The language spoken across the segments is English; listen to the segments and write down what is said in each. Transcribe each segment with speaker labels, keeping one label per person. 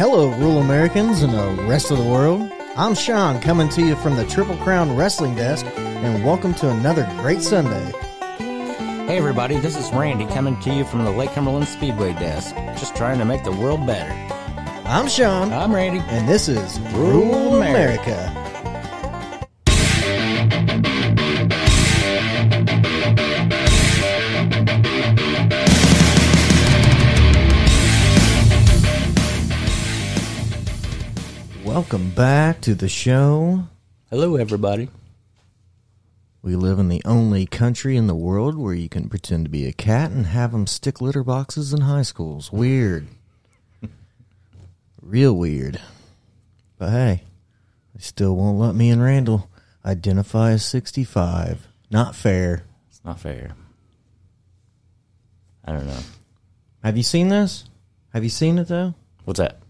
Speaker 1: Hello, rural Americans and the rest of the world. I'm Sean coming to you from the Triple Crown Wrestling Desk, and welcome to another great Sunday.
Speaker 2: Hey everybody, this is Randy coming to you from the Lake Cumberland Speedway desk. Just trying to make the world better.
Speaker 1: I'm Sean,
Speaker 2: I'm Randy.
Speaker 1: and this is Rural America. Welcome back to the show.
Speaker 2: Hello everybody.
Speaker 1: We live in the only country in the world where you can pretend to be a cat and have them stick litter boxes in high schools. Weird. Real weird. But hey, they still won't let me and Randall identify as 65. Not fair.
Speaker 2: It's not fair. I don't know.
Speaker 1: Have you seen this? Have you seen it though?
Speaker 2: What's that?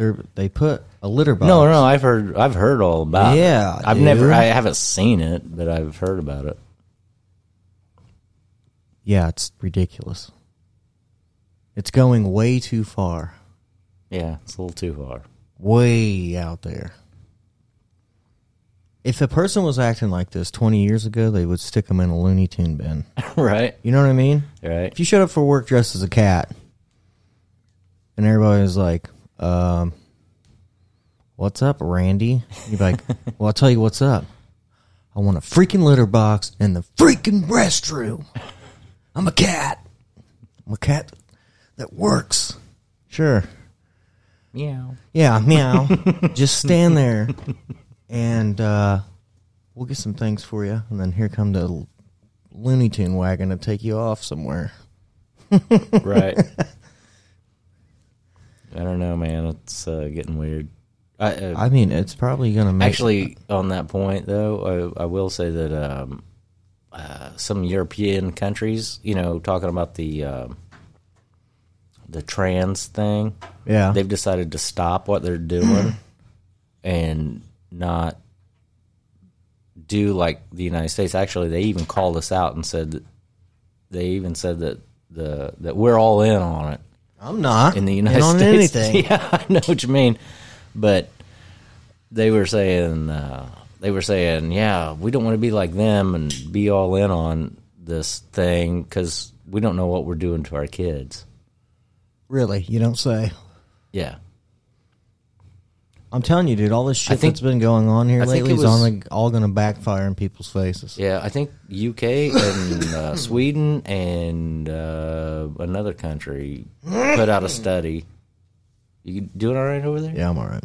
Speaker 1: They're, they put a litter box.
Speaker 2: No, no, I've heard I've heard all about it.
Speaker 1: Yeah,
Speaker 2: I've
Speaker 1: dude.
Speaker 2: never I haven't seen it, but I've heard about it.
Speaker 1: Yeah, it's ridiculous. It's going way too far.
Speaker 2: Yeah, it's a little too far.
Speaker 1: way out there. If a person was acting like this 20 years ago, they would stick them in a Looney Tune bin.
Speaker 2: right?
Speaker 1: You know what I mean?
Speaker 2: Right.
Speaker 1: If you showed up for work dressed as a cat, and everybody was like, um, "What's up, Randy?" You'd be like, "Well, I'll tell you what's up. I want a freaking litter box in the freaking restroom. I'm a cat. I'm a cat that works. Sure."
Speaker 2: Meow.
Speaker 1: Yeah, meow. Just stand there, and uh, we'll get some things for you. And then here come the Looney Tune wagon to take you off somewhere.
Speaker 2: Right. I don't know, man. It's uh, getting weird. I, uh,
Speaker 1: I mean, it's probably gonna make
Speaker 2: Actually, on that point, though, I, I will say that um, uh, some European countries, you know, talking about the um the trans thing,
Speaker 1: yeah.
Speaker 2: they've decided to stop what they're doing and not do like the United States. Actually, they even called us out and said that they even said that the that we're all in on it
Speaker 1: I'm not
Speaker 2: in the United States.
Speaker 1: anything.
Speaker 2: Yeah, I know what you mean, but they were saying uh, they were saying, yeah, we don't want to be like them and be all in on this thing because we don't know what we're doing to our kids.
Speaker 1: Really, you don't say.
Speaker 2: Yeah,
Speaker 1: I'm telling you, dude. All this shit
Speaker 2: think-
Speaker 1: that's been going on here
Speaker 2: I think
Speaker 1: lately
Speaker 2: it
Speaker 1: is
Speaker 2: was-
Speaker 1: on all gonna backfire in people's faces.
Speaker 2: yeah. I think UK and uh, Sweden and uh, another country put out a study. You doing all right over there?
Speaker 1: Yeah, I'm all right.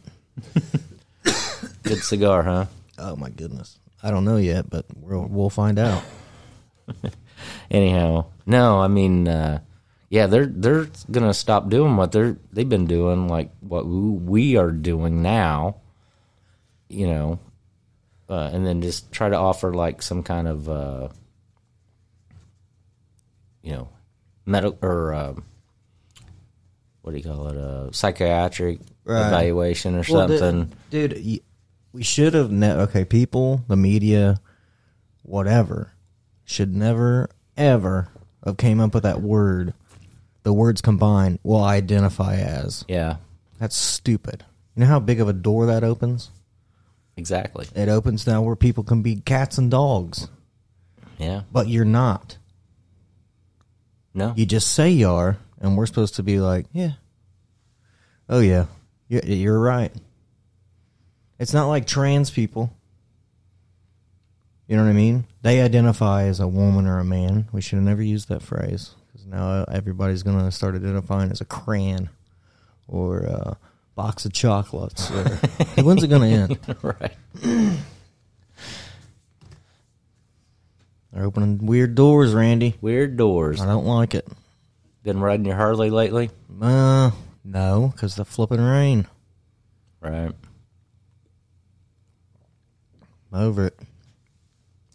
Speaker 2: Good cigar, huh?
Speaker 1: Oh my goodness, I don't know yet, but we'll we'll find out.
Speaker 2: anyhow no i mean uh yeah they're they're gonna stop doing what they're they've been doing like what we are doing now you know uh, and then just try to offer like some kind of uh you know medical or um what do you call it uh psychiatric
Speaker 1: Right.
Speaker 2: evaluation or
Speaker 1: Well,
Speaker 2: something
Speaker 1: dude. y- We should have. Ne- okay, people, the media, whatever, should never ever have came up with that word. The words combined will identify as.
Speaker 2: yeah
Speaker 1: That's stupid. You know how big of a door that opens?
Speaker 2: exactly
Speaker 1: It opens now where people can be cats and dogs,
Speaker 2: yeah
Speaker 1: but you're not.
Speaker 2: no
Speaker 1: You just say you are, and we're supposed to be like, yeah. Oh yeah, you're, you're right. It's not like trans people. You know what I mean? They identify as a woman or a man. We should have never used that phrase because now everybody's going to start identifying as a crayon or a box of chocolates. Or, when's it going to end?
Speaker 2: right
Speaker 1: They're opening weird doors, Randy.
Speaker 2: weird doors
Speaker 1: I don't like it.
Speaker 2: Been riding your Harley lately?
Speaker 1: Uh, no, because the flipping rain.
Speaker 2: Right.
Speaker 1: Over it.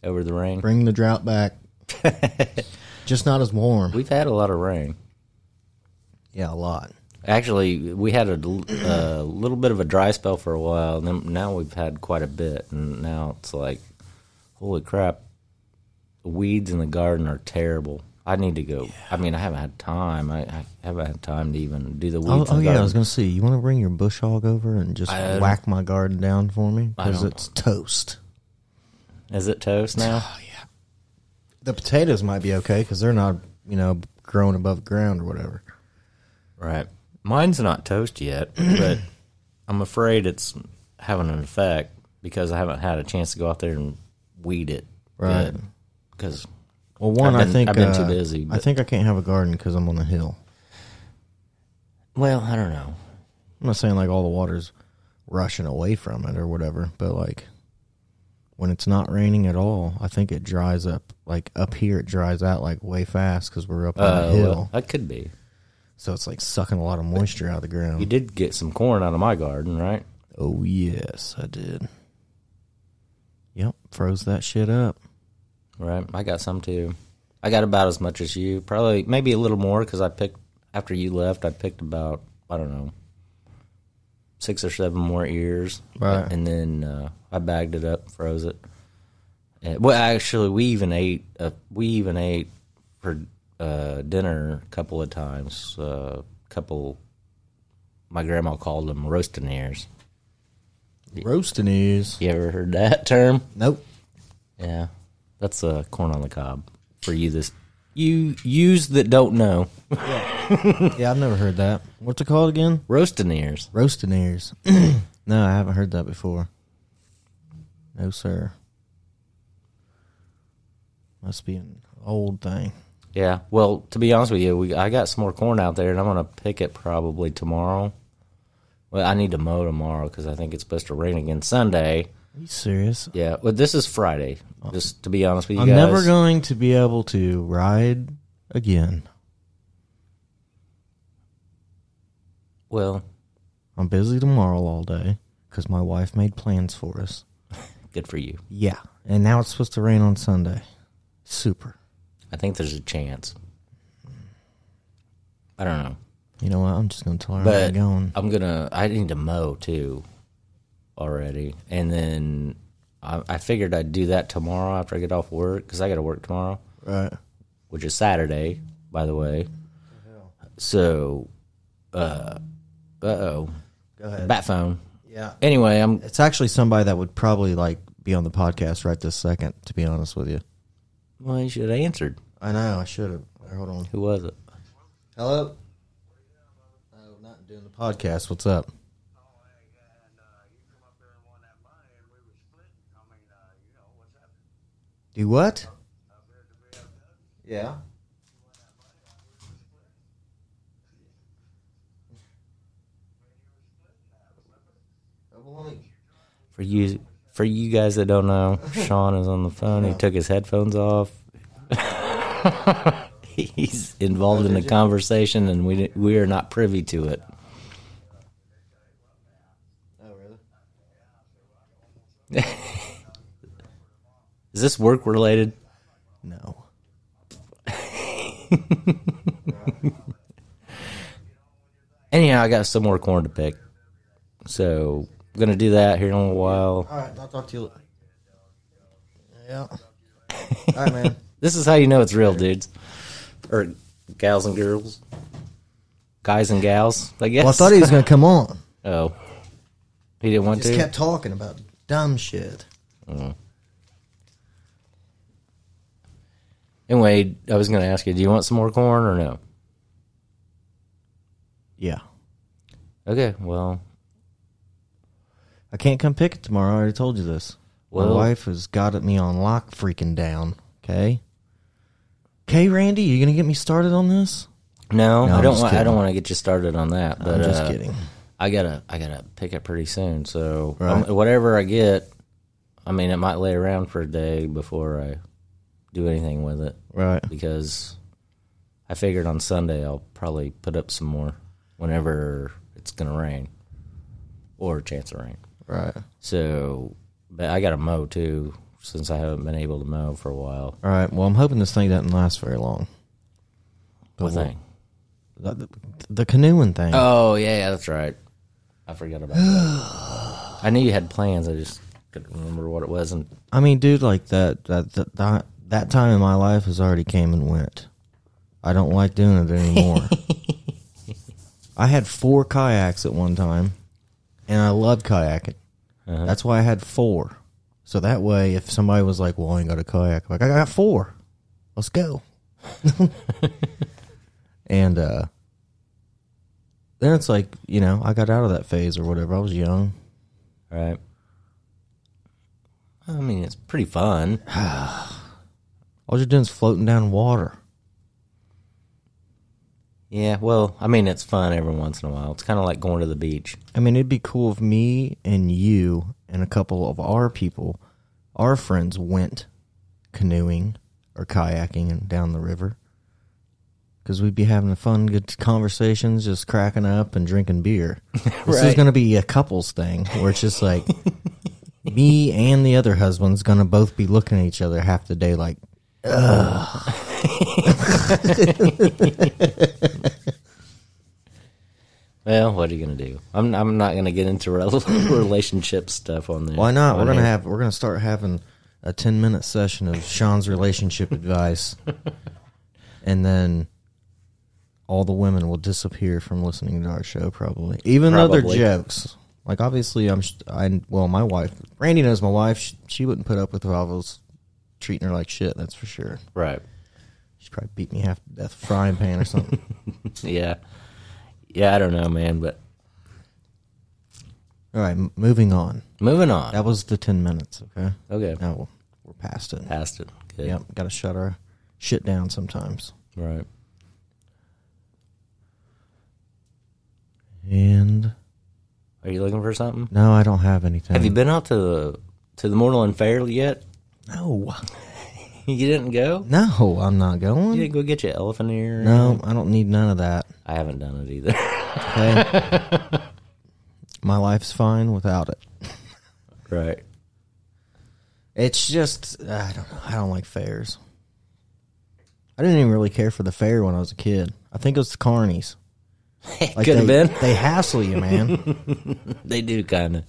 Speaker 2: Over the rain.
Speaker 1: Bring the drought back. Just not as warm.
Speaker 2: We've had a lot of rain.
Speaker 1: Yeah, a lot.
Speaker 2: Actually, we had a little bit of a dry spell for a while, and then now we've had quite a bit, and now it's like, holy crap, the weeds in the garden are terrible. I need to go. I mean, I haven't had time. I, I haven't had time to even do the weeds.
Speaker 1: Oh,
Speaker 2: in
Speaker 1: oh
Speaker 2: the
Speaker 1: yeah, I was gonna see. You want to bring your bush hog over and just
Speaker 2: I-
Speaker 1: whack my garden down for me because it's toast.
Speaker 2: Is it toast now?
Speaker 1: Oh, The potatoes might be okay because they're not, you know, growing above ground or whatever.
Speaker 2: right. Mine's not toast yet, but I'm afraid it's having an effect because I haven't had a chance to go out there and weed it.
Speaker 1: Right.
Speaker 2: Because
Speaker 1: Well, one,
Speaker 2: I've
Speaker 1: I think
Speaker 2: I've been too
Speaker 1: uh,
Speaker 2: busy,
Speaker 1: I think I can't have a garden because I'm on a hill.
Speaker 2: well, I don't know.
Speaker 1: I'm not saying like all the water's rushing away from it or whatever, but like when it's not raining at all, I think it dries up. Like up here, it dries out like way fast because we're up on
Speaker 2: Uh,
Speaker 1: a hill,
Speaker 2: well, that could be.
Speaker 1: so it's like sucking a lot of moisture out of the ground.
Speaker 2: You did get some corn out of my garden, right?
Speaker 1: Oh yes, I did. Yep, froze that shit up.
Speaker 2: Right. I got some too. I got about as much as you. Probably, maybe a little more because I picked after you left. I picked about I don't know six or seven more ears,
Speaker 1: Right.
Speaker 2: And then uh, I bagged it up, froze it. And, well, actually, we even ate. Uh, we even ate for uh, dinner a couple of times. A uh, couple. My grandma called them roasting ears.
Speaker 1: Roasting ears.
Speaker 2: You ever heard that term?
Speaker 1: Nope.
Speaker 2: Yeah, that's uh, corn on the cob for you. This you use that don't know
Speaker 1: Yeah, I've never heard that. What's it called again?
Speaker 2: roasting ears.
Speaker 1: Roasting ears. no, I haven't heard that before. No, sir. Must be an old thing.
Speaker 2: Yeah. Well, to be honest with you, we I got some more corn out there, and I'm gonna pick it probably tomorrow. Well, I need to mow tomorrow because I think it's supposed to rain again Sunday.
Speaker 1: Are you serious?
Speaker 2: Yeah. Well, this is Friday. Just to be honest with you
Speaker 1: I'm
Speaker 2: guys.
Speaker 1: never going to be able to ride again.
Speaker 2: Well,
Speaker 1: I'm busy tomorrow all day because my wife made plans for us.
Speaker 2: good for you.
Speaker 1: Yeah, and now it's supposed to rain on Sunday. Super.
Speaker 2: I think there's a chance. I don't know.
Speaker 1: You know what? I'm just gonna tell her
Speaker 2: but
Speaker 1: I'm going.
Speaker 2: I'm gonna. I need to mow too, already, and then I, I figured I'd do that tomorrow after I get off work because I got to work tomorrow,
Speaker 1: Right.
Speaker 2: which is Saturday, by the way. So, uh, uh oh,
Speaker 1: Go ahead.
Speaker 2: bat phone.
Speaker 1: Yeah.
Speaker 2: Anyway, I'm.
Speaker 1: It's actually somebody that would probably like be on the podcast right this second. To be honest with you.
Speaker 2: Well, you should have answered.
Speaker 1: I know. I should have. Hold on.
Speaker 2: Who was it?
Speaker 1: Hello. Oh, not doing the podcast. What's up? Do what? Yeah.
Speaker 2: For you, for you guys that don't know, Sean is on the phone. He took his headphones off. He's involved in the conversation, and we we are not privy to it.
Speaker 1: Oh, really?
Speaker 2: Is this work related?
Speaker 1: No.
Speaker 2: Anyhow, I got some more corn to pick, so I'm gonna do that here in a little while.
Speaker 1: All right. I'll talk to you. later. Yeah. All right, man.
Speaker 2: This is how you know it's real, dudes, or gals and girls, guys and gals. I guess.
Speaker 1: Well, I thought he was going to come on.
Speaker 2: Oh, he didn't want to
Speaker 1: Just
Speaker 2: to.
Speaker 1: kept talking about dumb shit. Mm.
Speaker 2: Anyway, I was going to ask you, do you want some more corn or no?
Speaker 1: Yeah.
Speaker 2: Okay, well,
Speaker 1: I can't come pick it tomorrow. I already told you this. My
Speaker 2: Well-
Speaker 1: wife has got it me on lock freaking down. Okay. Okay, Randy, you gonna get me started on this?
Speaker 2: no,
Speaker 1: No,
Speaker 2: I
Speaker 1: I'm
Speaker 2: don't.
Speaker 1: just
Speaker 2: Want, I
Speaker 1: kidding.
Speaker 2: don't want to get you started on that. But
Speaker 1: I'm just
Speaker 2: uh,
Speaker 1: kidding.
Speaker 2: I gotta, I gotta pick it pretty soon. So
Speaker 1: Right.
Speaker 2: um, whatever I get, I mean, it might lay around for a day before I do anything with it
Speaker 1: Right.
Speaker 2: because I figured on Sunday I'll probably put up some more whenever it's gonna rain or a chance of rain.
Speaker 1: Right.
Speaker 2: So, but I got to mow too since I haven't been able to mow for a while.
Speaker 1: All right. Well, I'm hoping this thing doesn't last very long.
Speaker 2: What thing?
Speaker 1: The, the, the canoeing thing.
Speaker 2: Oh yeah, yeah, that's right. I forgot about that. I knew you had plans. I just couldn't remember what it was. And
Speaker 1: I mean, dude, like that, that that that time in my life has already came and went. I don't like doing it anymore. I had four kayaks at one time, and I loved kayaking.
Speaker 2: Uh-huh.
Speaker 1: That's why I had four. So that way, if somebody was like, "Well, I ain't got a kayak," I'm like I got four. Let's go. and uh, then it's like you know, I got out of that phase or whatever. I was young.
Speaker 2: Right. I mean, it's pretty fun.
Speaker 1: All you're doing is floating down water.
Speaker 2: Yeah, well, I mean, it's fun every once in a while. It's kind of like going to the beach.
Speaker 1: I mean, it'd be cool if me and you and a couple of our people, our friends, went canoeing or kayaking and down the river. Because we'd be having fun, good conversations, just cracking up and drinking beer. This is going to be a couples thing where it's just like me and the other husband's going to both be looking at each other half the day, like,
Speaker 2: Well, what are you gonna do? I'm I'm not gonna get into rel- relationship stuff on there.
Speaker 1: Why not? We're gonna have we're gonna start having a ten minute session of Sean's relationship advice, and then all the women will disappear from listening to our show. Probably, even though
Speaker 2: Probably.
Speaker 1: they're jokes. Like obviously, I'm I well, my wife, Randy knows my wife. She, she wouldn't put up with if I was treating her like shit. That's for sure.
Speaker 2: right.
Speaker 1: She'd probably beat me half to death, with a frying pan or something.
Speaker 2: Yeah, yeah. I don't know, man. But
Speaker 1: all right, m- moving on.
Speaker 2: moving on.
Speaker 1: That was the ten minutes. Okay,
Speaker 2: Okay,
Speaker 1: now we're past it.
Speaker 2: past it. Good.
Speaker 1: Yep, got to shut our shit down sometimes.
Speaker 2: Right.
Speaker 1: And
Speaker 2: Are you looking for something?
Speaker 1: no, I don't have anything.
Speaker 2: Have you been out to the to the Moreland Fair yet?
Speaker 1: No,
Speaker 2: You didn't go.
Speaker 1: no, I'm not going.
Speaker 2: You didn't go get your elephant ear.
Speaker 1: No. I don't need none of that.
Speaker 2: I haven't done it either.
Speaker 1: Okay, my life's fine without it.
Speaker 2: right.
Speaker 1: It's just I don't know. I don't like fairs. I didn't even really care for the fair when I was a kid. I think it was the carnies. Like
Speaker 2: Could have been.
Speaker 1: They hassle you, man.
Speaker 2: They do kind of.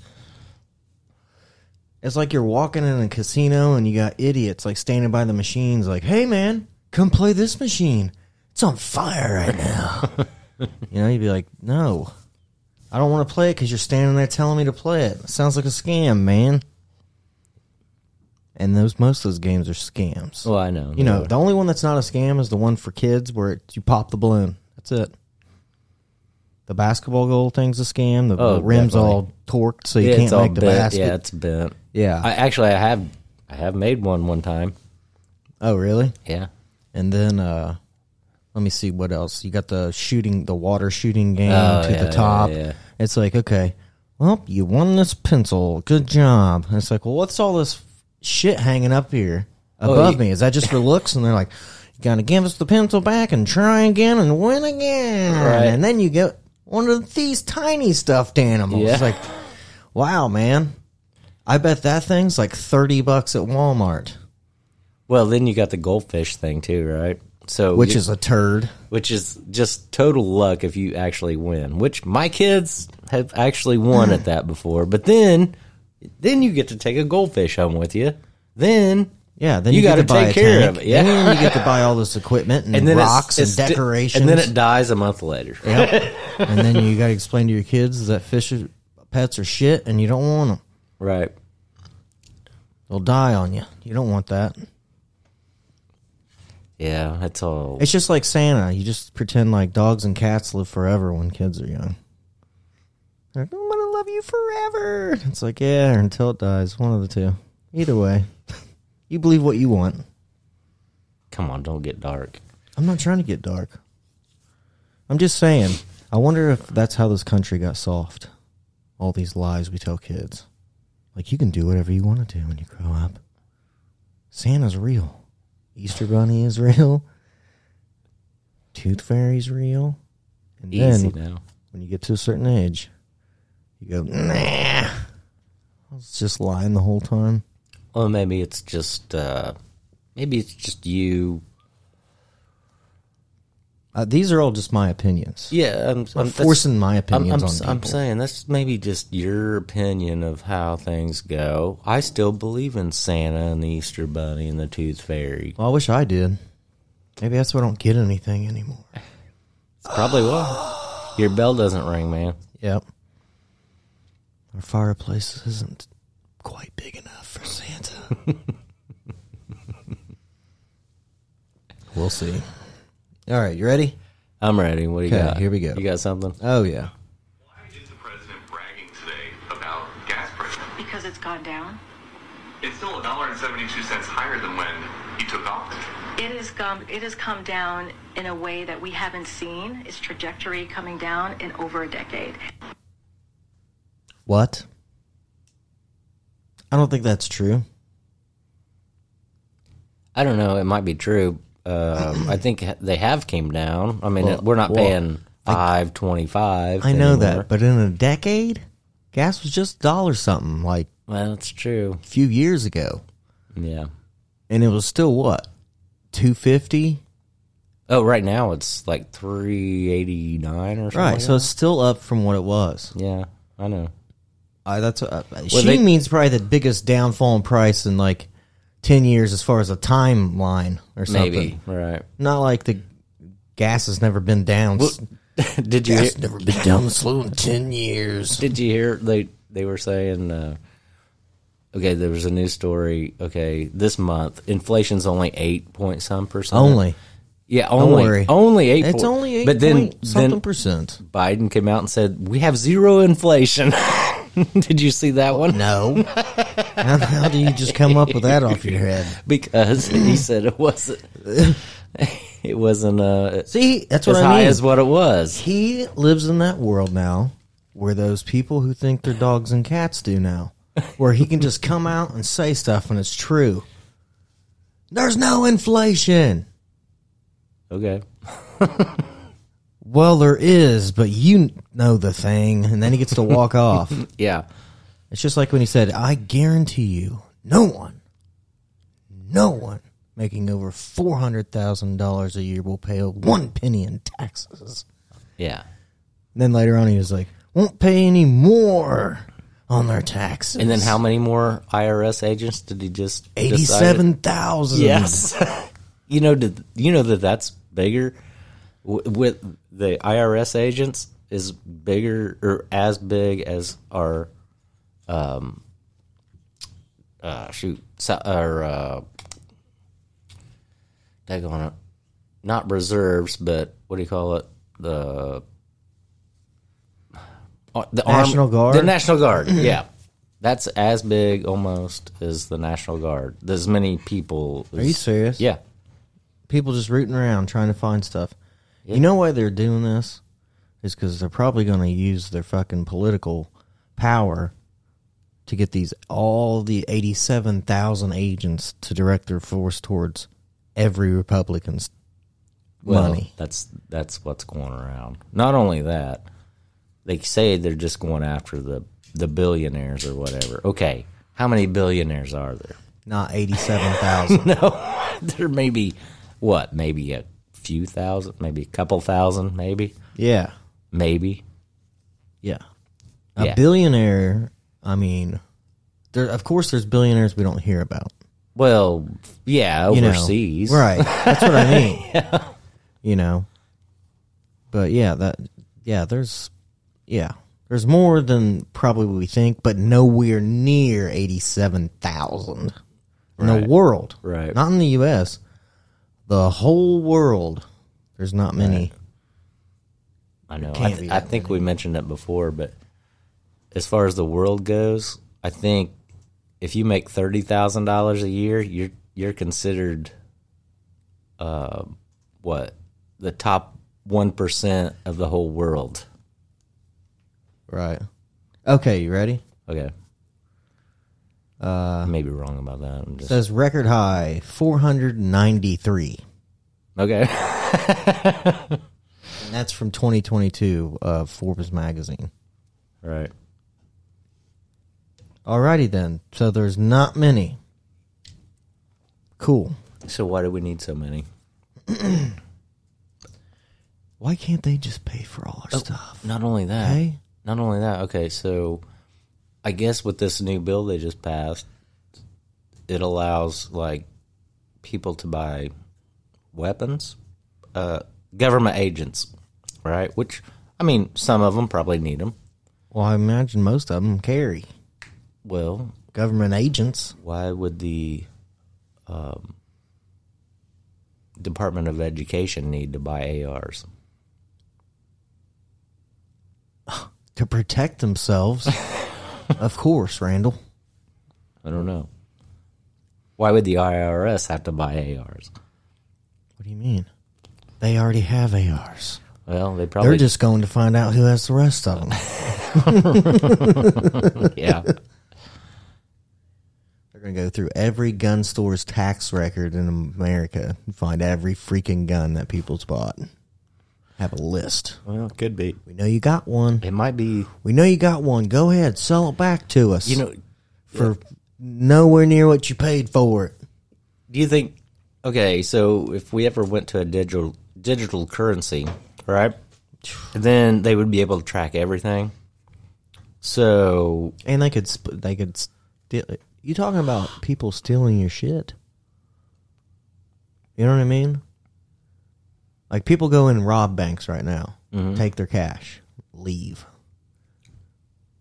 Speaker 1: It's like you're walking in a casino and you got idiots like standing by the machines, like, "Hey, man, come play this machine. It's on fire right now." you know, you'd be like, "No, I don't want to play it because you're standing there telling me to play it. It sounds like a scam, man." And those most of those games are scams.
Speaker 2: Well, I know.
Speaker 1: You know,
Speaker 2: They
Speaker 1: the only one that's not a scam is the one for kids where it, you pop the balloon. That's it. The basketball goal thing's a scam. The,
Speaker 2: Oh,
Speaker 1: the rim's
Speaker 2: definitely.
Speaker 1: all torqued, so you
Speaker 2: Yeah,
Speaker 1: can't make the
Speaker 2: bent.
Speaker 1: basket.
Speaker 2: Yeah, it's bent.
Speaker 1: Yeah.
Speaker 2: I actually I have I have made one one time.
Speaker 1: oh, really?
Speaker 2: Yeah.
Speaker 1: And then uh let me see what else. You got the shooting, the water shooting game
Speaker 2: Oh,
Speaker 1: to
Speaker 2: yeah,
Speaker 1: the top.
Speaker 2: yeah, yeah.
Speaker 1: It's like, okay, well, you won this pencil. Good job. And it's like, well, what's all this shit hanging up here above
Speaker 2: Oh, you-
Speaker 1: me? Is that just for looks? And they're like, you got to give us the pencil back and try again and win again.
Speaker 2: Right.
Speaker 1: And then you get one of these tiny stuffed animals.
Speaker 2: Yeah.
Speaker 1: It's like, wow, man. I bet that thing's like 30 bucks at Walmart,
Speaker 2: Well, then you got the goldfish thing too, right? So
Speaker 1: which
Speaker 2: you-
Speaker 1: is a turd.
Speaker 2: which is just total luck if you actually win. Which my kids have actually won at that before. But then, then you get to take a goldfish home with you. Then
Speaker 1: Yeah, then
Speaker 2: You
Speaker 1: you,
Speaker 2: gotta
Speaker 1: buy
Speaker 2: take care
Speaker 1: tank,
Speaker 2: of it, yeah.
Speaker 1: Then you get to buy all this equipment and,
Speaker 2: and then
Speaker 1: rocks
Speaker 2: it's
Speaker 1: and decorations.
Speaker 2: and then it dies a month later.
Speaker 1: Yep. and then you got to explain to your kids that fish pets are shit and you don't want them.
Speaker 2: Right.
Speaker 1: They'll die on you. You don't want that.
Speaker 2: Yeah, that's all.
Speaker 1: It's just like Santa. You just pretend like dogs and cats live forever when kids are young. They're like, I'm gonna love you forever. It's like, yeah, until it dies. One of the two. Either way, you believe what you want.
Speaker 2: Come on, don't get dark.
Speaker 1: I'm not trying to get dark. I'm just saying. I wonder if that's how this country got soft. All these lies we tell kids. Like you can do whatever you want to do when you grow up. Santa's real. Easter Bunny is real. Tooth Fairy's real. And
Speaker 2: Easy
Speaker 1: then
Speaker 2: now.
Speaker 1: when you get to a certain age, you go, nah. I was just lying the whole time.
Speaker 2: Well, maybe it's just uh maybe it's just you.
Speaker 1: Uh, these are all just my opinions.
Speaker 2: Yeah, I'm,
Speaker 1: I'm
Speaker 2: I'm
Speaker 1: forcing my
Speaker 2: I'm,
Speaker 1: opinions
Speaker 2: I'm,
Speaker 1: on people.
Speaker 2: I'm saying that's maybe just your opinion of how things go. I still believe in Santa and the Easter Bunny and the Tooth Fairy.
Speaker 1: Well, I wish I did. Maybe that's why I don't get anything anymore.
Speaker 2: Probably will. Your bell doesn't ring, man.
Speaker 1: Yep. Our fireplace isn't quite big enough for Santa. we'll see. All right, you ready?
Speaker 2: I'm ready. What do you
Speaker 1: Okay,
Speaker 2: got?
Speaker 1: here we go.
Speaker 2: You got something?
Speaker 1: Oh yeah.
Speaker 3: Why is the president bragging today about gas prices?
Speaker 4: Because it's gone down.
Speaker 3: It's still a dollar and seventy-two cents higher than when he took office.
Speaker 4: It has come. It has come down in a way that we haven't seen its trajectory coming down in over a decade.
Speaker 1: What? I don't think that's true.
Speaker 2: I don't know. It might be true. Um, I think they have came down. I mean,
Speaker 1: Well,
Speaker 2: we're not
Speaker 1: well,
Speaker 2: paying five twenty five.
Speaker 1: I know that, but in a decade, gas was just a dollar something like
Speaker 2: well, it's true.
Speaker 1: a few years ago,
Speaker 2: Yeah.
Speaker 1: and it was still what two fifty.
Speaker 2: Oh, right now it's like three eighty nine or something.
Speaker 1: Right,
Speaker 2: like
Speaker 1: so it's still up from what it was.
Speaker 2: yeah, I know.
Speaker 1: Uh, that's uh, she
Speaker 2: they-
Speaker 1: means probably the biggest downfall in price in like ten years as far as a timeline or something.
Speaker 2: Maybe right.
Speaker 1: Not like the gas has never been down. s-
Speaker 2: did you hear,
Speaker 1: gas never been down slow in ten years.
Speaker 2: did you hear they they were saying? Uh, okay, there was a news story. Okay, this month inflation's only eight point some percent.
Speaker 1: Only
Speaker 2: yeah, only only eight.
Speaker 1: it's
Speaker 2: point-
Speaker 1: only eight
Speaker 2: But then
Speaker 1: point something
Speaker 2: then
Speaker 1: percent.
Speaker 2: Biden came out and said we have zero inflation. did you see that one?
Speaker 1: No, how, how do you just come up with that off your head?
Speaker 2: because he said it wasn't. It wasn't uh,
Speaker 1: See, that's
Speaker 2: as
Speaker 1: what I
Speaker 2: high
Speaker 1: mean.
Speaker 2: as what it was.
Speaker 1: he lives in that world now where those people who think they're dogs and cats do now, where he can just come out and say stuff and it's true. There's no inflation.
Speaker 2: Okay.
Speaker 1: Well, there is, but you know the thing, and then he gets to walk off.
Speaker 2: Yeah.
Speaker 1: It's just like when he said, "I guarantee you, no one, no one making over four hundred thousand dollars a year will pay one penny in taxes."
Speaker 2: Yeah.
Speaker 1: And then later on, he was like, "Won't pay any more on their taxes."
Speaker 2: And then how many more IRS agents did he just?
Speaker 1: Eighty-seven thousand.
Speaker 2: Yes. you know, did, you know that that's bigger w- with the IRS agents is bigger or as big as our um uh shoot so- or uh daggone it not reserves but what do you call it the uh, the arm-
Speaker 1: National Guard?
Speaker 2: the National Guard yeah that's as big almost as the National Guard there's many people
Speaker 1: Are you serious?
Speaker 2: yeah
Speaker 1: People just rooting around trying to find stuff. You know why they're doing this? Is because they're probably going to use their fucking political power to get these all the eighty-seven thousand agents to direct their force towards every Republican's
Speaker 2: Well,
Speaker 1: money.
Speaker 2: That's that's what's going around. Not only that, they say they're just going after the the billionaires or whatever. Okay, how many billionaires are there?
Speaker 1: Not eighty-seven thousand.
Speaker 2: No, there may be what? Maybe a few thousand, maybe a couple thousand, maybe,
Speaker 1: yeah,
Speaker 2: maybe.
Speaker 1: yeah. A
Speaker 2: Yeah.
Speaker 1: billionaire. I mean, there. Of course, there's billionaires we don't hear about.
Speaker 2: Well, yeah,
Speaker 1: you know.
Speaker 2: overseas,
Speaker 1: right? That's what I mean. You know, but yeah, that yeah, there's yeah, there's more than probably we think, but nowhere near eighty-seven thousand in
Speaker 2: Right.
Speaker 1: the world.
Speaker 2: Right.
Speaker 1: not in the U.S. The whole world. There's not many.
Speaker 2: I know. I,
Speaker 1: Can't
Speaker 2: th- I
Speaker 1: that
Speaker 2: think we mentioned it before, but as far as the world goes, I think if you make thirty thousand dollars a year, you're you're considered, uh, what the top one percent of the whole world.
Speaker 1: Right. Okay, you ready?
Speaker 2: Okay. Uh, maybe wrong about that. I'm just
Speaker 1: says record high 493
Speaker 2: okay.
Speaker 1: and that's from 2022 uh forbes magazine
Speaker 2: right.
Speaker 1: alrighty then so there's not many cool
Speaker 2: So why do we need so many?
Speaker 1: why can't they just pay for all our stuff
Speaker 2: Not only that.
Speaker 1: Hey?
Speaker 2: Not only that. Okay, so I guess with this new bill they just passed, it allows like people to buy weapons, uh, government agents, right? Which I mean, some of them probably need them.
Speaker 1: Well, I imagine most of them carry
Speaker 2: Well,
Speaker 1: government agents.
Speaker 2: why would the um, Department of Education need to buy ARs?
Speaker 1: to protect themselves. of course, Randall.
Speaker 2: I don't know. Why would the IRS have to buy ARs?
Speaker 1: What do you mean? They already have ARs.
Speaker 2: Well, they probably
Speaker 1: They're just going to find out who has the rest of them.
Speaker 2: yeah.
Speaker 1: They're going to go through every gun store's tax record in America and find every freaking gun that people's bought. Have a list.
Speaker 2: Well, it could be.
Speaker 1: We know you got one.
Speaker 2: It might be.
Speaker 1: We know you got one. Go ahead, sell it back to us.
Speaker 2: You know,
Speaker 1: for nowhere near what you paid for it.
Speaker 2: do you think? Okay, so if we ever went to a digital digital currency, right? Then they would be able to track everything. So
Speaker 1: And they could they could steal. You talking about people stealing your shit? You know what I mean? Like people go in and rob banks right now, take their cash, leave.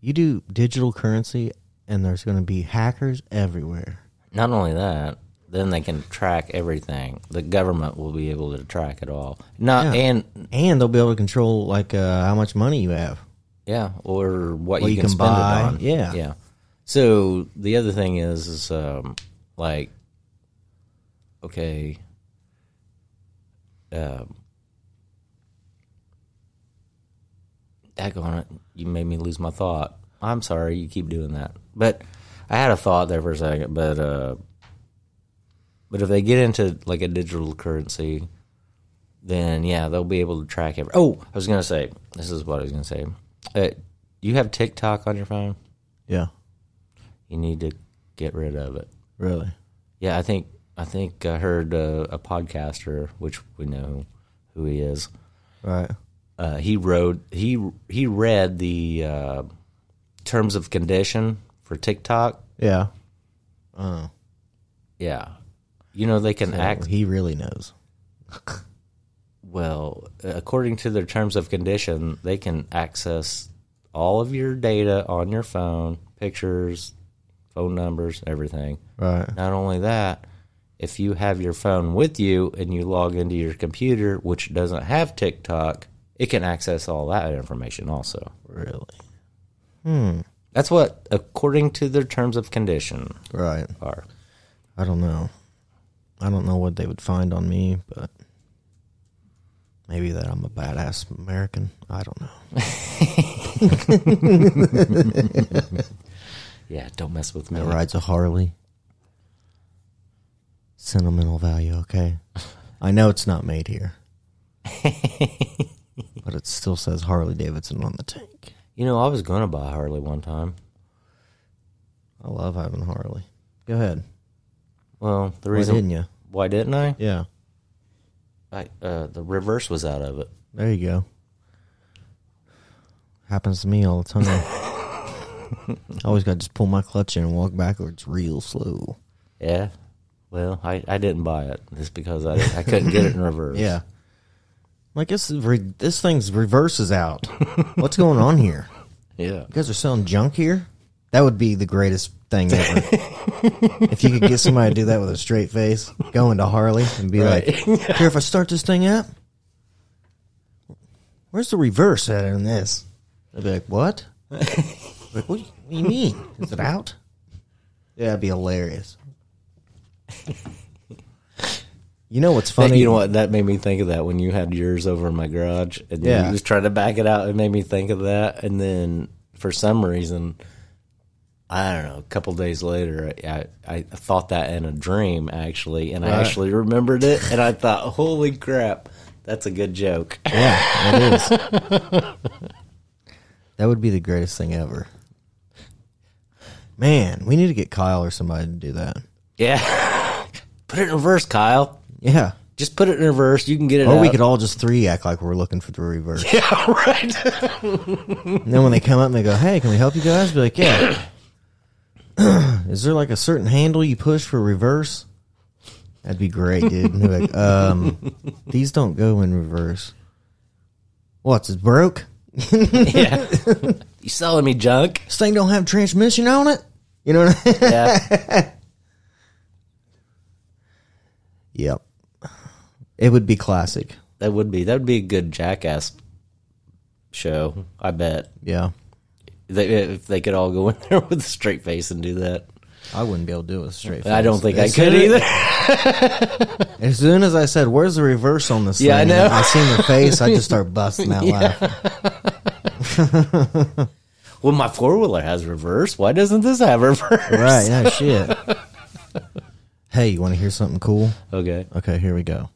Speaker 1: You do digital currency, and there's going to be hackers everywhere.
Speaker 2: not only that, then they can track everything. The government will be able to track it all. Not
Speaker 1: Yeah.
Speaker 2: and
Speaker 1: and they'll be able to control like uh, how much money you have.
Speaker 2: Yeah, or what
Speaker 1: What
Speaker 2: you,
Speaker 1: you
Speaker 2: can,
Speaker 1: can
Speaker 2: spend
Speaker 1: buy,
Speaker 2: it on.
Speaker 1: yeah.
Speaker 2: yeah. So the other thing is, is um, like, okay, um, on it, you made me lose my thought. I'm sorry, you keep doing that. But I had a thought there for a second. But uh, but if they get into like a digital currency, then yeah, they'll be able to track every. Oh, I was gonna say this is what I was gonna say. Uh, you have TikTok on your phone.
Speaker 1: Yeah,
Speaker 2: You need to get rid of it.
Speaker 1: really.
Speaker 2: Yeah, I think I think I heard uh, a podcaster, which we know who he is.
Speaker 1: Right.
Speaker 2: Uh, he wrote he he read the uh, terms of condition for TikTok.
Speaker 1: Yeah. Oh,
Speaker 2: Yeah, you know they can
Speaker 1: so
Speaker 2: act
Speaker 1: he really knows.
Speaker 2: well according to their terms of condition. They can access all of your data on your phone, pictures, phone numbers, everything.
Speaker 1: Right.
Speaker 2: Not only that, if you have your phone with you and you log into your computer, which doesn't have TikTok, it can access all that information also.
Speaker 1: Really. Hmm.
Speaker 2: That's what, according to their terms of condition,
Speaker 1: Right.
Speaker 2: are.
Speaker 1: I don't know. I don't know what they would find on me, but maybe that I'm a badass American. I don't know.
Speaker 2: Yeah, don't mess with me.
Speaker 1: That rides a Harley. Sentimental value, okay? I know it's not made here. but it still says Harley Davidson on the tank.
Speaker 2: You know, I was going to buy a Harley one time.
Speaker 1: I love having a Harley. Go ahead.
Speaker 2: Well, the reason Why
Speaker 1: didn't you?
Speaker 2: why didn't I?
Speaker 1: Yeah.
Speaker 2: I uh, the reverse was out of it.
Speaker 1: There you go. Happens to me all the time. I always got to just pull my clutch in and walk backwards real slow.
Speaker 2: Yeah. Well, I, I didn't buy it just because I I couldn't get it in reverse.
Speaker 1: Yeah. Like this, re- this thing's reverses out. What's going on here?
Speaker 2: Yeah.
Speaker 1: You guys are selling junk here? That would be the greatest thing ever. if you could get somebody to do that with a straight face, go into Harley and be
Speaker 2: Right.
Speaker 1: like, "Here, if I start this thing up, where's the reverse at in this?" They'd be like, "What? like, what, do you, what do you mean? Is it out?" Yeah, that'd be hilarious. You know what's
Speaker 2: Funny. you know what? That made me think of that when you had yours over in my garage, and
Speaker 1: Yeah.
Speaker 2: you was trying to back it out. It made me think of that, and then for some reason, I don't know. A couple days later, I, I, I thought that in a dream actually, and I actually remembered it, and I thought, "Holy crap, that's a good joke."
Speaker 1: Yeah, it is. that would be the greatest thing ever. Man, we need to get Kyle or somebody to do that.
Speaker 2: yeah, put it in reverse, Kyle.
Speaker 1: Yeah.
Speaker 2: Just put it in reverse. You can get it.
Speaker 1: Or we
Speaker 2: out.
Speaker 1: could all just three act like we're looking for the reverse.
Speaker 2: Yeah, right.
Speaker 1: And then when they come up and they go, hey, can we help you guys? Be like, yeah. Is there like a certain handle you push for reverse? That'd be great, dude. And they're like, um, these don't go in reverse. What's it broke?
Speaker 2: yeah. you selling me junk?
Speaker 1: This thing don't have transmission on it. You know what I mean?
Speaker 2: Yeah.
Speaker 1: Yep. It would be classic.
Speaker 2: that would be that would be a good jackass show, I bet.
Speaker 1: Yeah.
Speaker 2: They, if they could all go in there with a straight face and do that.
Speaker 1: I wouldn't be able to do it with a straight face.
Speaker 2: I don't think
Speaker 1: As
Speaker 2: I could either.
Speaker 1: As soon as I said, "Where's the reverse on this?"
Speaker 2: Yeah, I know.
Speaker 1: I seen the face. I just start busting out laughing.
Speaker 2: Well, my four wheeler has reverse. Why doesn't this have reverse?
Speaker 1: Right? No shit. hey, you want to hear something cool?
Speaker 2: Okay.
Speaker 1: Okay, here we go.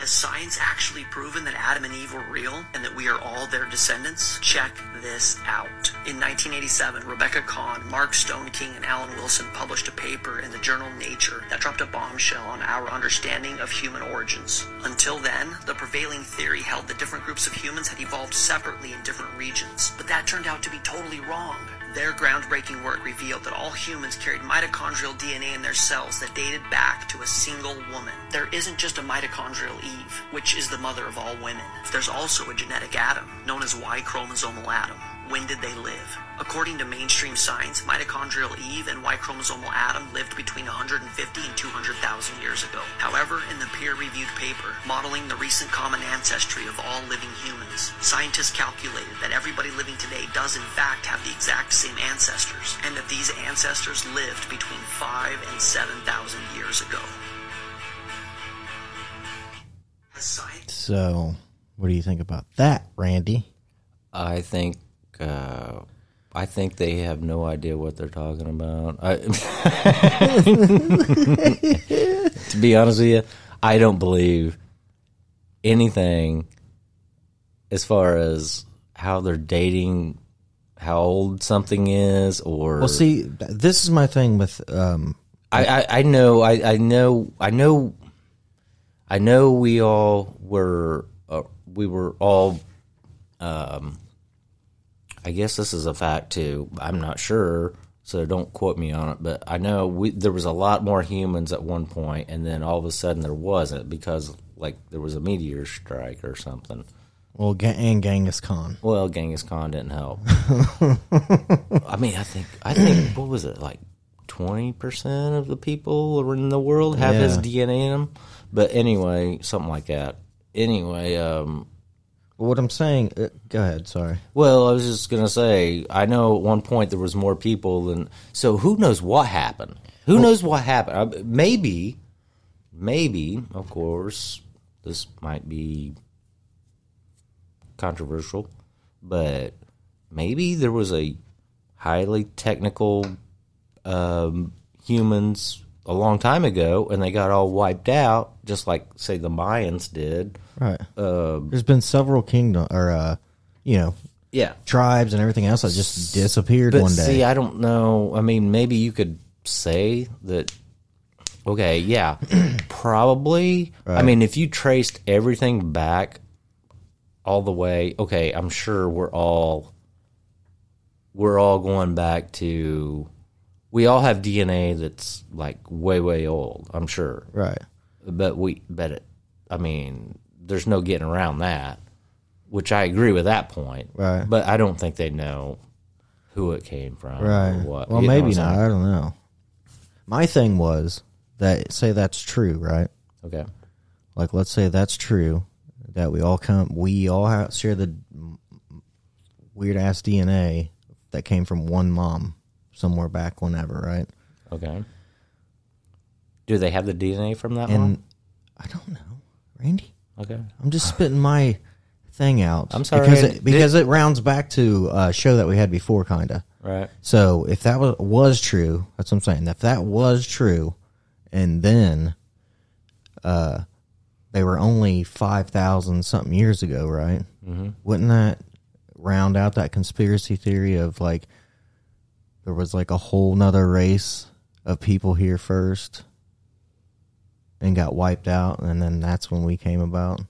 Speaker 5: Has science actually proven that Adam and Eve were real and that we are all their descendants? Check this out. In 1987, Rebecca Cann, Mark Stoneking, and Alan Wilson published a paper in the journal Nature that dropped a bombshell on our understanding of human origins. Until then, the prevailing theory held that different groups of humans had evolved separately in different regions. But that turned out to be totally wrong. Their groundbreaking work revealed that all humans carried mitochondrial DNA in their cells that dated back to a single woman. There isn't just a mitochondrial Eve, which is the mother of all women. There's also a genetic Adam, known as Y chromosomal Adam. When did they live? According to mainstream science, mitochondrial Eve and Y chromosomal Adam lived between 150 and 200,000 years ago. However, in the peer-reviewed paper modeling the recent common ancestry of all living humans, scientists calculated that everybody living today does in fact have the exact same ancestors, and that these ancestors lived between 5 and 7,000 years ago. Has
Speaker 1: So, what do you think about that, Randy?
Speaker 2: I think uh, I think they have no idea what they're talking about. I, to be honest with you, I don't believe anything as far as how they're dating, how old something is, or
Speaker 1: Well, see, this is my thing with um,
Speaker 2: I, I, I know I, I know I know I know we all were uh, we were all um I guess this is a fact too. I'm not sure, so don't quote me on it, but I know we there was a lot more humans at one point and then all of a sudden there wasn't because like there was a meteor strike or something.
Speaker 1: well, and Genghis Khan.
Speaker 2: Well, Genghis Khan didn't help. I mean, I think I think what was it like twenty percent of the people in the world have his DNA in them. But anyway, something like that. Anyway, um,
Speaker 1: What I'm saying, uh, go ahead. Sorry.
Speaker 2: well, I was just gonna say, I know at one point there was more people than. So who knows what happened? Who knows what happened? Uh, Maybe, maybe, of course, this might be controversial, but maybe there was a highly technical um, humans a long time ago, and they got all wiped out, just like say the Mayans did.
Speaker 1: Right. There's been several kingdom or uh, you know,
Speaker 2: Yeah,
Speaker 1: tribes and everything else that just disappeared
Speaker 2: But
Speaker 1: one day.
Speaker 2: see, I don't know. I mean, maybe you could say that. Okay, yeah, probably. I mean, if you traced everything back all the way, okay, I'm sure we're all we're all going back to. We all have DNA that's like way way old. I'm sure,
Speaker 1: right.
Speaker 2: but we but it, I mean, there's no getting around that. Which I agree with that point,
Speaker 1: Right.
Speaker 2: But I don't think they know who it came from,
Speaker 1: Right.
Speaker 2: Or what.
Speaker 1: Well,
Speaker 2: You
Speaker 1: maybe not. I don't know. My thing was that say that's true, right?
Speaker 2: Okay,
Speaker 1: Like, let's say that's true that we all come, we all have, share the weird ass DNA that came from one mom somewhere back whenever, right?
Speaker 2: okay. Do they have the DNA from that
Speaker 1: And
Speaker 2: one?
Speaker 1: I don't know, Randy.
Speaker 2: Okay,
Speaker 1: I'm just spitting my thing out.
Speaker 2: I'm sorry,
Speaker 1: because it, because it rounds back to a show that we had before, kinda.
Speaker 2: right.
Speaker 1: So if that was, was true, that's what I'm saying. If that was true, and then uh, they were only five thousand something years ago, right? Mm-hmm. Wouldn't that round out that conspiracy theory of like there was like a whole nother race of people here first and got wiped out, and then that's when we came about?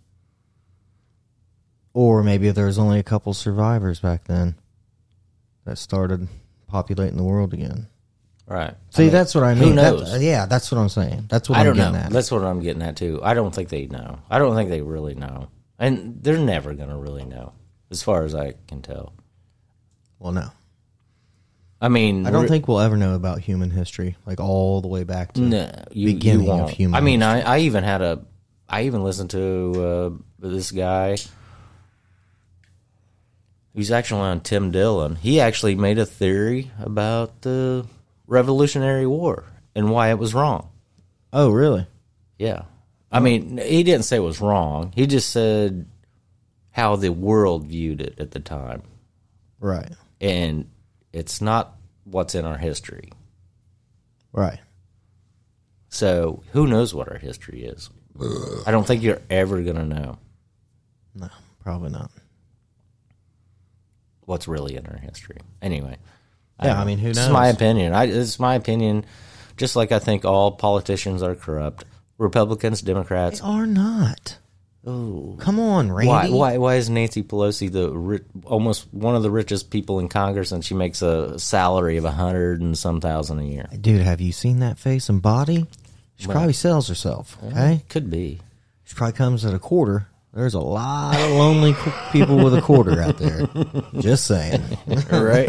Speaker 1: Or maybe there was only a couple survivors back then that started populating the world again.
Speaker 2: Right.
Speaker 1: See,
Speaker 2: I mean,
Speaker 1: that's what I
Speaker 2: who
Speaker 1: mean. That-
Speaker 2: knows?
Speaker 1: yeah, that's what I'm saying. That's what
Speaker 2: I
Speaker 1: I'm
Speaker 2: don't
Speaker 1: getting
Speaker 2: know.
Speaker 1: at.
Speaker 2: That's what I'm getting at too. I don't think they know. I don't think they really know, and they're never going to really know, as far as I can tell.
Speaker 1: well, no,
Speaker 2: I mean,
Speaker 1: I don't think we'll ever know about human history, like all the way back to
Speaker 2: no, you, you
Speaker 1: beginning of human
Speaker 2: I mean, I, I even had a, I even listened to uh, this guy. He's actually on Tim Dillon. He actually made a theory about the Revolutionary War and why it was wrong.
Speaker 1: Oh, really?
Speaker 2: Yeah. I mean, he didn't say it was wrong. He just said how the world viewed it at the time.
Speaker 1: Right.
Speaker 2: And it's not what's in our history.
Speaker 1: Right.
Speaker 2: So who knows what our history is? I don't think you're ever going to know
Speaker 1: No, probably not.
Speaker 2: what's really in our history. Anyway.
Speaker 1: Yeah, I mean, who
Speaker 2: It's my opinion. I, it's my opinion. Just like I think all politicians are corrupt. Republicans, Democrats.
Speaker 1: They are not. Oh, come on, Randy.
Speaker 2: Why, why, why is Nancy Pelosi the ri- almost one of the richest people in Congress, and she makes a salary of a hundred and some thousand a year?
Speaker 1: Dude, have you seen that face and body? She probably sells herself. Okay,
Speaker 2: Could be.
Speaker 1: she probably comes at a quarter. There's a lot of lonely people with a quarter out there. Just saying.
Speaker 2: right?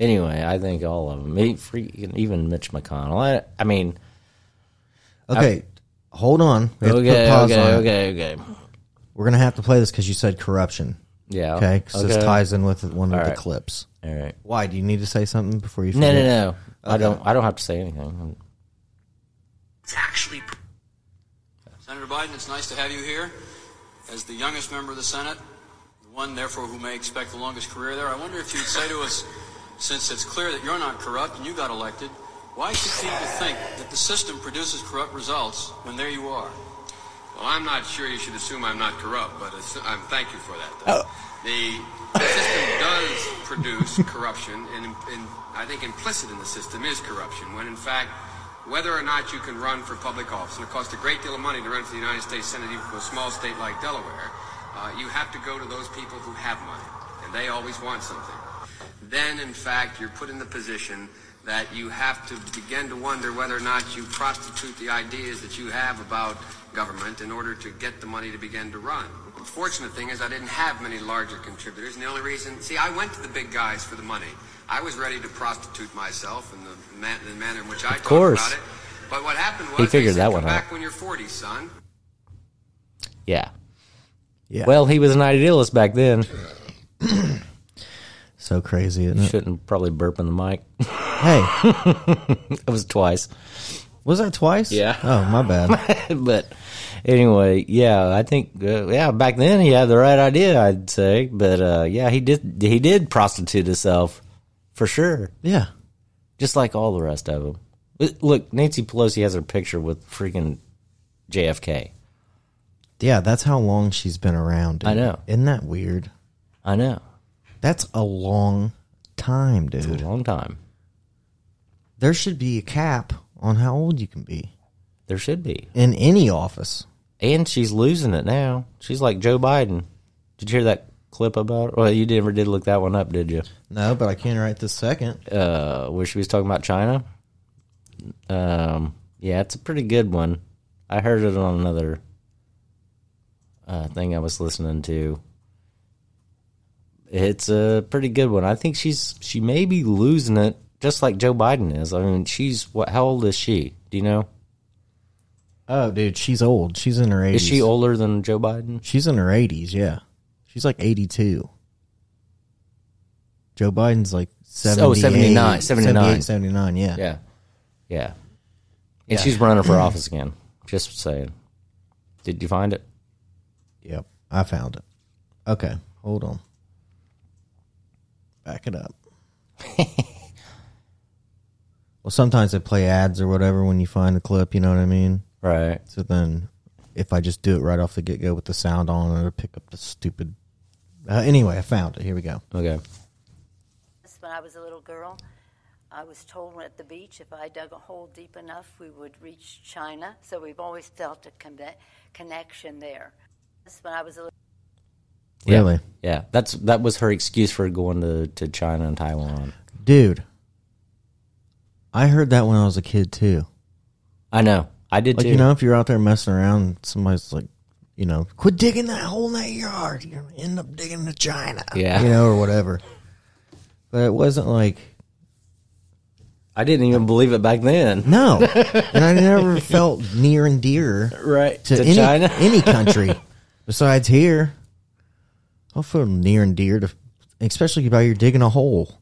Speaker 2: anyway, I think all of them, even Mitch McConnell. I, I mean,
Speaker 1: Okay, hold on. We have to
Speaker 2: okay,
Speaker 1: put pause
Speaker 2: okay,
Speaker 1: on it.
Speaker 2: okay, okay.
Speaker 1: We're gonna have to play this because you said corruption.
Speaker 2: Yeah.
Speaker 1: Okay, because this ties in with one of
Speaker 2: All
Speaker 1: the
Speaker 2: right.
Speaker 1: clips.
Speaker 2: All right.
Speaker 1: Why? Do you need to say something before you? Finish?
Speaker 2: No,
Speaker 1: Forget?
Speaker 2: no, no. I don't. I don't have to say anything.
Speaker 5: It's actually
Speaker 6: Senator Biden, it's nice to have you here. As the youngest member of the Senate, the one, therefore, who may expect the longest career there, I wonder if you'd say to us, since it's clear that you're not corrupt and you got elected, why should people think that the system produces corrupt results when there you are?
Speaker 7: Well, I'm not sure you should assume I'm not corrupt, but I'm thank you for that. Though. The system does produce corruption, and, and I think implicit in the system is corruption. When in fact, whether or not you can run for public office, and it costs a great deal of money to run for the United States Senate, even for a small state like Delaware, uh, you have to go to those people who have money, and they always want something. Then, in fact, you're put in the position that you have to begin to wonder whether or not you prostitute the ideas that you have about government in order to get the money to begin to run. The fortunate thing is I didn't have many larger contributors, and the only reason, see, I went to the big guys for the money. I was ready to prostitute myself in the, man, the manner in which I talked
Speaker 2: course.
Speaker 6: about it. But what happened was
Speaker 2: He figured
Speaker 6: said,
Speaker 2: that
Speaker 6: "Come
Speaker 2: one out."
Speaker 6: back when you're 40, son.
Speaker 2: Yeah.
Speaker 1: Yeah.
Speaker 2: Well, he was an idealist back then.
Speaker 1: so crazy, isn't it?
Speaker 2: Shouldn't probably burp in the mic.
Speaker 1: Hey,
Speaker 2: It was twice.
Speaker 1: was that twice?
Speaker 2: Yeah.
Speaker 1: Oh, my bad.
Speaker 2: but anyway, yeah, I think uh, yeah, back then he had the right idea, I'd say. But uh, yeah, he did he did prostitute himself for sure,
Speaker 1: yeah.
Speaker 2: just like all the rest of them. Look, Nancy Pelosi has her picture with freaking JFK.
Speaker 1: Yeah, that's how long she's been around. Dude.
Speaker 2: I know.
Speaker 1: Isn't that weird?
Speaker 2: I know,
Speaker 1: That's a long time,
Speaker 2: it's a long time.
Speaker 1: There should be a cap on how old you can be
Speaker 2: There should be,
Speaker 1: in any office.
Speaker 2: and she's losing it now. She's like Joe Biden. Did you hear that clip about? Well, you never did look that one up, did you?
Speaker 1: No, but I can't right this second.
Speaker 2: uh, where she was talking about China. Um, yeah, it's a pretty good one. I heard it on another uh, thing I was listening to. It's a pretty good one. I think she's she may be losing it, just like Joe Biden is. I mean, she's what? How old is she? Do you know?
Speaker 1: Oh, dude, she's old. She's in her 80s.
Speaker 2: Is she older than Joe Biden?
Speaker 1: She's in her 80s, yeah. She's like 82. Joe Biden's like 78,
Speaker 2: Oh, 79, 79.
Speaker 1: 79, yeah.
Speaker 2: Yeah, yeah. And she's running for office again. Just saying. Did you find it?
Speaker 1: Yep, I found it. Okay, hold on. Back it up. well, sometimes they play ads or whatever when you find the clip, you know what I mean?
Speaker 2: Right.
Speaker 1: So then if I just do it right off the get go with the sound on, it'll pick up the stupid. Uh, anyway, I found it. Here we go.
Speaker 2: Okay.
Speaker 8: When I was a little girl, I was told at the beach if I dug a hole deep enough, we would reach China. So we've always felt a conne- connection there. When I was a little
Speaker 2: Yeah.
Speaker 1: Really?
Speaker 2: Yeah, that's that was her excuse for going to, to China and Taiwan.
Speaker 1: Dude, I heard that when I was a kid too.
Speaker 2: I know. I did
Speaker 1: Like
Speaker 2: too.
Speaker 1: you know, if you're out there messing around, somebody's like, you know, quit digging that hole in that yard. You're gonna end up digging the China.
Speaker 2: Yeah.
Speaker 1: you know, or whatever. But it wasn't like
Speaker 2: I didn't even believe it back then.
Speaker 1: no, and I never felt near and dear
Speaker 2: Right.
Speaker 1: to, any
Speaker 2: China?
Speaker 1: any country besides here. I'll feel near and dear to, especially about you're digging a hole.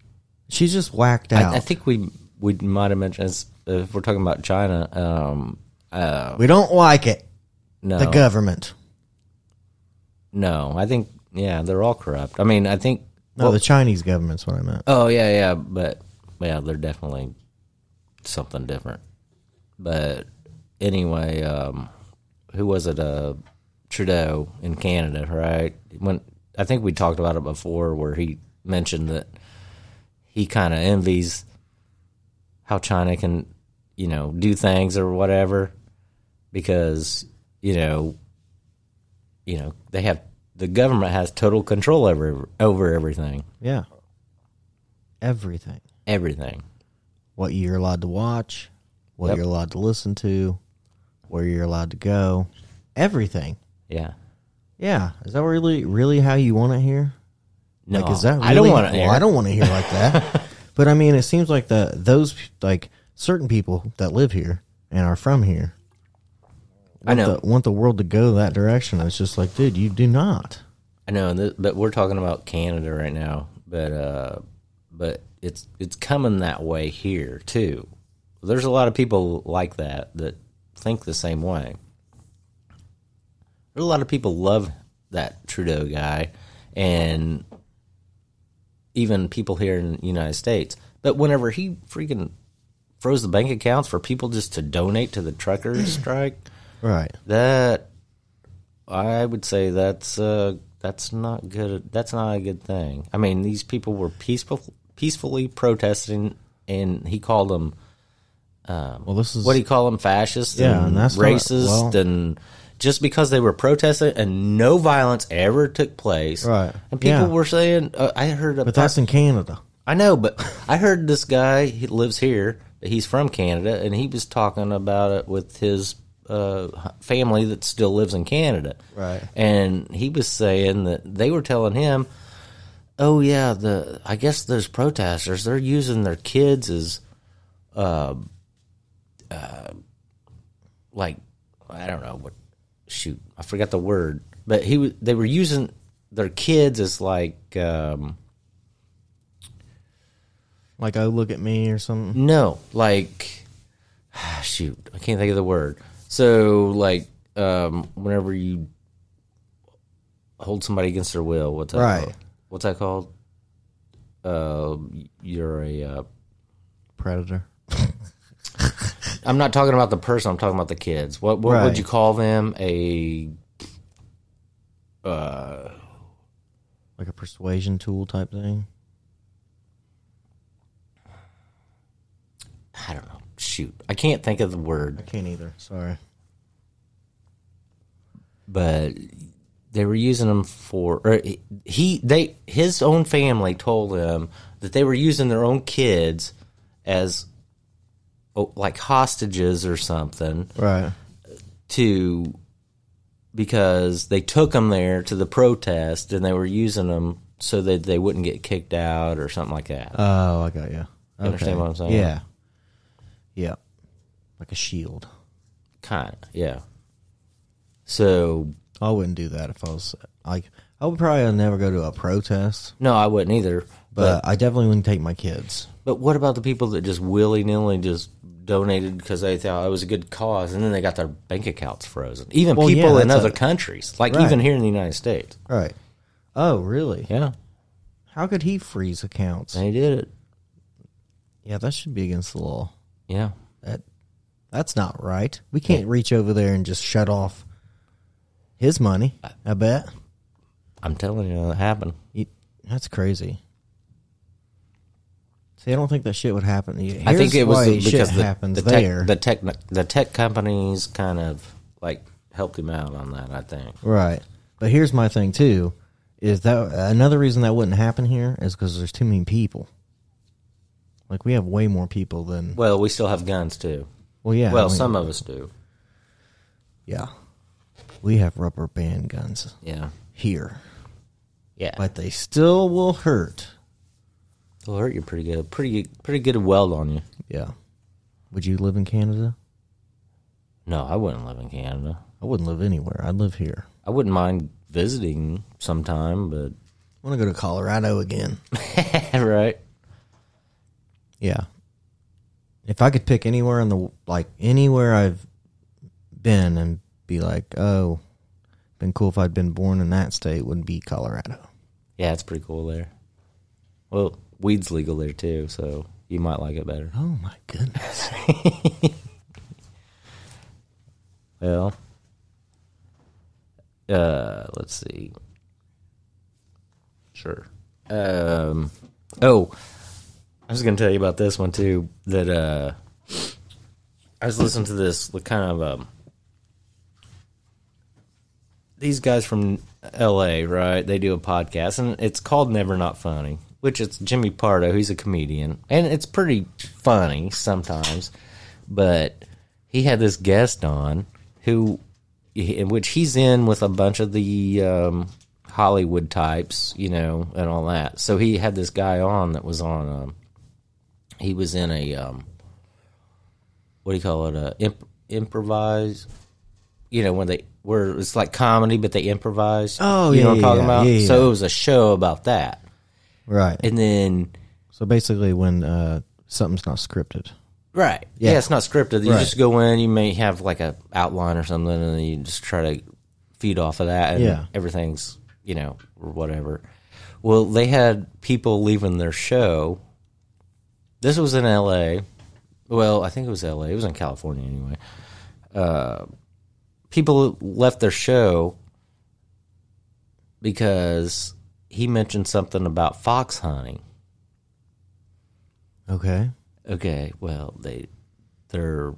Speaker 1: She's just whacked out.
Speaker 2: I, I think we we might have mentioned if we're talking about China. Um, uh,
Speaker 1: we don't like it.
Speaker 2: no,
Speaker 1: The government.
Speaker 2: no. I think yeah, they're all corrupt. I mean, I think.
Speaker 1: No,
Speaker 2: well,
Speaker 1: the Chinese government's what I meant.
Speaker 2: oh yeah, yeah, but yeah, they're definitely something different. But anyway, um, who was it? Uh, Trudeau in Canada, right? When I think we talked about it before, where he mentioned that he kind of envies how China can, you know, do things or whatever, because you know, you know, they have the government has total control over over everything,
Speaker 1: Yeah. Everything.
Speaker 2: everything.
Speaker 1: What you're allowed to watch, what
Speaker 2: Yep.
Speaker 1: you're allowed to listen to, where you're allowed to go. Everything.
Speaker 2: Yeah.
Speaker 1: Yeah. Is that really really how you want it here?
Speaker 2: No,
Speaker 1: like is that really,
Speaker 2: I don't want to.
Speaker 1: well, I don't want to hear like that. but I mean it seems like the those like certain people that live here and are from here
Speaker 2: I know.
Speaker 1: the, want the world to go that direction. It's just like, dude, you do not.
Speaker 2: I know, and th- but we're talking about Canada right now. But uh, but it's it's coming that way here too. There's a lot of people like that that think the same way. There's a lot of people love that Trudeau guy, and even people here in the United States. But whenever he freaking froze the bank accounts for people just to donate to the truckers strike,
Speaker 1: Right.
Speaker 2: that I would say that's uh, that's not good. That's not a good thing. I mean, these people were peaceful, peacefully protesting, and he called them
Speaker 1: Well, this is
Speaker 2: what do you call them? Fascists,
Speaker 1: Yeah,
Speaker 2: and,
Speaker 1: and not-
Speaker 2: racist,
Speaker 1: well-
Speaker 2: and just because they were protesting and no violence ever took place,
Speaker 1: Right.
Speaker 2: And people
Speaker 1: Yeah.
Speaker 2: were saying, uh, I heard, a
Speaker 1: But that's in Canada.
Speaker 2: I know, but I heard this guy he lives here. He's from Canada, and he was talking about it with his uh, family that still lives in Canada.
Speaker 1: Right.
Speaker 2: And he was saying that they were telling him, "Oh yeah, the I guess those protesters they're using their kids as, uh, uh, like I don't know what shoot I forgot the word, but he was they were using their kids as like." Um,
Speaker 1: Like, oh, look at me or something.
Speaker 2: No, like shoot, I can't think of the word. So like um whenever you hold somebody against their will, what's that
Speaker 1: Right.
Speaker 2: called? What's that called? Uh you're a uh
Speaker 1: Predator.
Speaker 2: I'm not talking about the person, I'm talking about the kids. What what
Speaker 1: Right.
Speaker 2: would you call them? A uh
Speaker 1: Like a persuasion tool type thing.
Speaker 2: I don't know. Shoot. I can't think of the word.
Speaker 1: I can't either. Sorry.
Speaker 2: but they were using them for or he they his own family told him that they were using their own kids as Oh, like hostages or something
Speaker 1: Right.
Speaker 2: to because they took them there to the protest and they were using them so that they wouldn't get kicked out or something like that.
Speaker 1: Oh, I got you.
Speaker 2: You understand what I'm saying?
Speaker 1: Yeah. Yeah. Like a shield.
Speaker 2: kind of, yeah. So
Speaker 1: I wouldn't do that if I was like. I would probably never go to a protest,
Speaker 2: no, I wouldn't either.
Speaker 1: But I definitely wouldn't take my kids.
Speaker 2: But what about the people that just willy nilly just donated because they thought it was a good cause, and then they got their bank accounts frozen? Even
Speaker 1: Well,
Speaker 2: people
Speaker 1: yeah,
Speaker 2: in other
Speaker 1: a-
Speaker 2: countries, like
Speaker 1: Right.
Speaker 2: even here in the United States.
Speaker 1: Right. Oh, really?
Speaker 2: Yeah,
Speaker 1: How could he freeze accounts?
Speaker 2: they did it.
Speaker 1: Yeah, that should be against the law.
Speaker 2: Yeah,
Speaker 1: That that's not right. We can't reach over there and just shut off his money. I bet.
Speaker 2: I'm telling you, that happened.
Speaker 1: You- That's crazy. See, I don't think that shit would happen. Here's
Speaker 2: I think it was the, because the,
Speaker 1: happens
Speaker 2: the
Speaker 1: there.
Speaker 2: tech, the tech, the tech companies kind of like helped him out on that. I think.
Speaker 1: Right. But here's my thing too, is that another reason that wouldn't happen here is because there's too many people. Like we have way more people than.
Speaker 2: Well, we still have guns too.
Speaker 1: Well, yeah.
Speaker 2: well,
Speaker 1: I mean,
Speaker 2: some of us do.
Speaker 1: Yeah, we have rubber band guns
Speaker 2: Yeah.
Speaker 1: here,
Speaker 2: Yeah.
Speaker 1: but they still will hurt.
Speaker 2: They'll hurt you pretty good. Pretty pretty good weld on you.
Speaker 1: Yeah. Would you live in Canada?
Speaker 2: No, I wouldn't live in Canada.
Speaker 1: I wouldn't live anywhere. I'd live here.
Speaker 2: I wouldn't mind visiting sometime, but
Speaker 1: I want to go to Colorado again.
Speaker 2: right.
Speaker 1: Yeah. If I could pick anywhere in the like anywhere I've been and be like, oh, been cool if I'd been born in that state would be Colorado.
Speaker 2: Yeah, it's pretty cool there. Well, weed's legal there too, so you might like it better.
Speaker 1: Oh my goodness.
Speaker 2: Well, uh, let's see. Sure. Um. Oh, I was going to tell you about this one too. That uh, I was listening to this kind of um. These guys from L.A. right? They do a podcast, and it's called Never Not Funny, which it's Jimmy Pardo. He's a comedian, and it's pretty funny sometimes. But he had this guest on who, in which he's in with a bunch of the um, Hollywood types, you know, and all that. So he had this guy on that was on. Um, he was in a um, what do you call it? A imp- improvise. You know when they where it's like comedy, but they improvise.
Speaker 1: Oh,
Speaker 2: you
Speaker 1: yeah,
Speaker 2: know what I'm talking
Speaker 1: yeah,
Speaker 2: about.
Speaker 1: yeah,
Speaker 2: So it was a show about that,
Speaker 1: right.
Speaker 2: and then
Speaker 1: so basically when uh, something's not scripted.
Speaker 2: Right. Yeah.
Speaker 1: Yeah.
Speaker 2: it's not scripted. You
Speaker 1: Right.
Speaker 2: just go in, you may have like a outline or something, and then you just try to feed off of that, and
Speaker 1: Yeah.
Speaker 2: everything's, you know, or whatever. Well, they had people leaving their show. This was in L.A. Well, I think it was L.A. It was in California anyway. Uh, people left their show because he mentioned something about fox hunting.
Speaker 1: Okay.
Speaker 2: Okay, well, they they're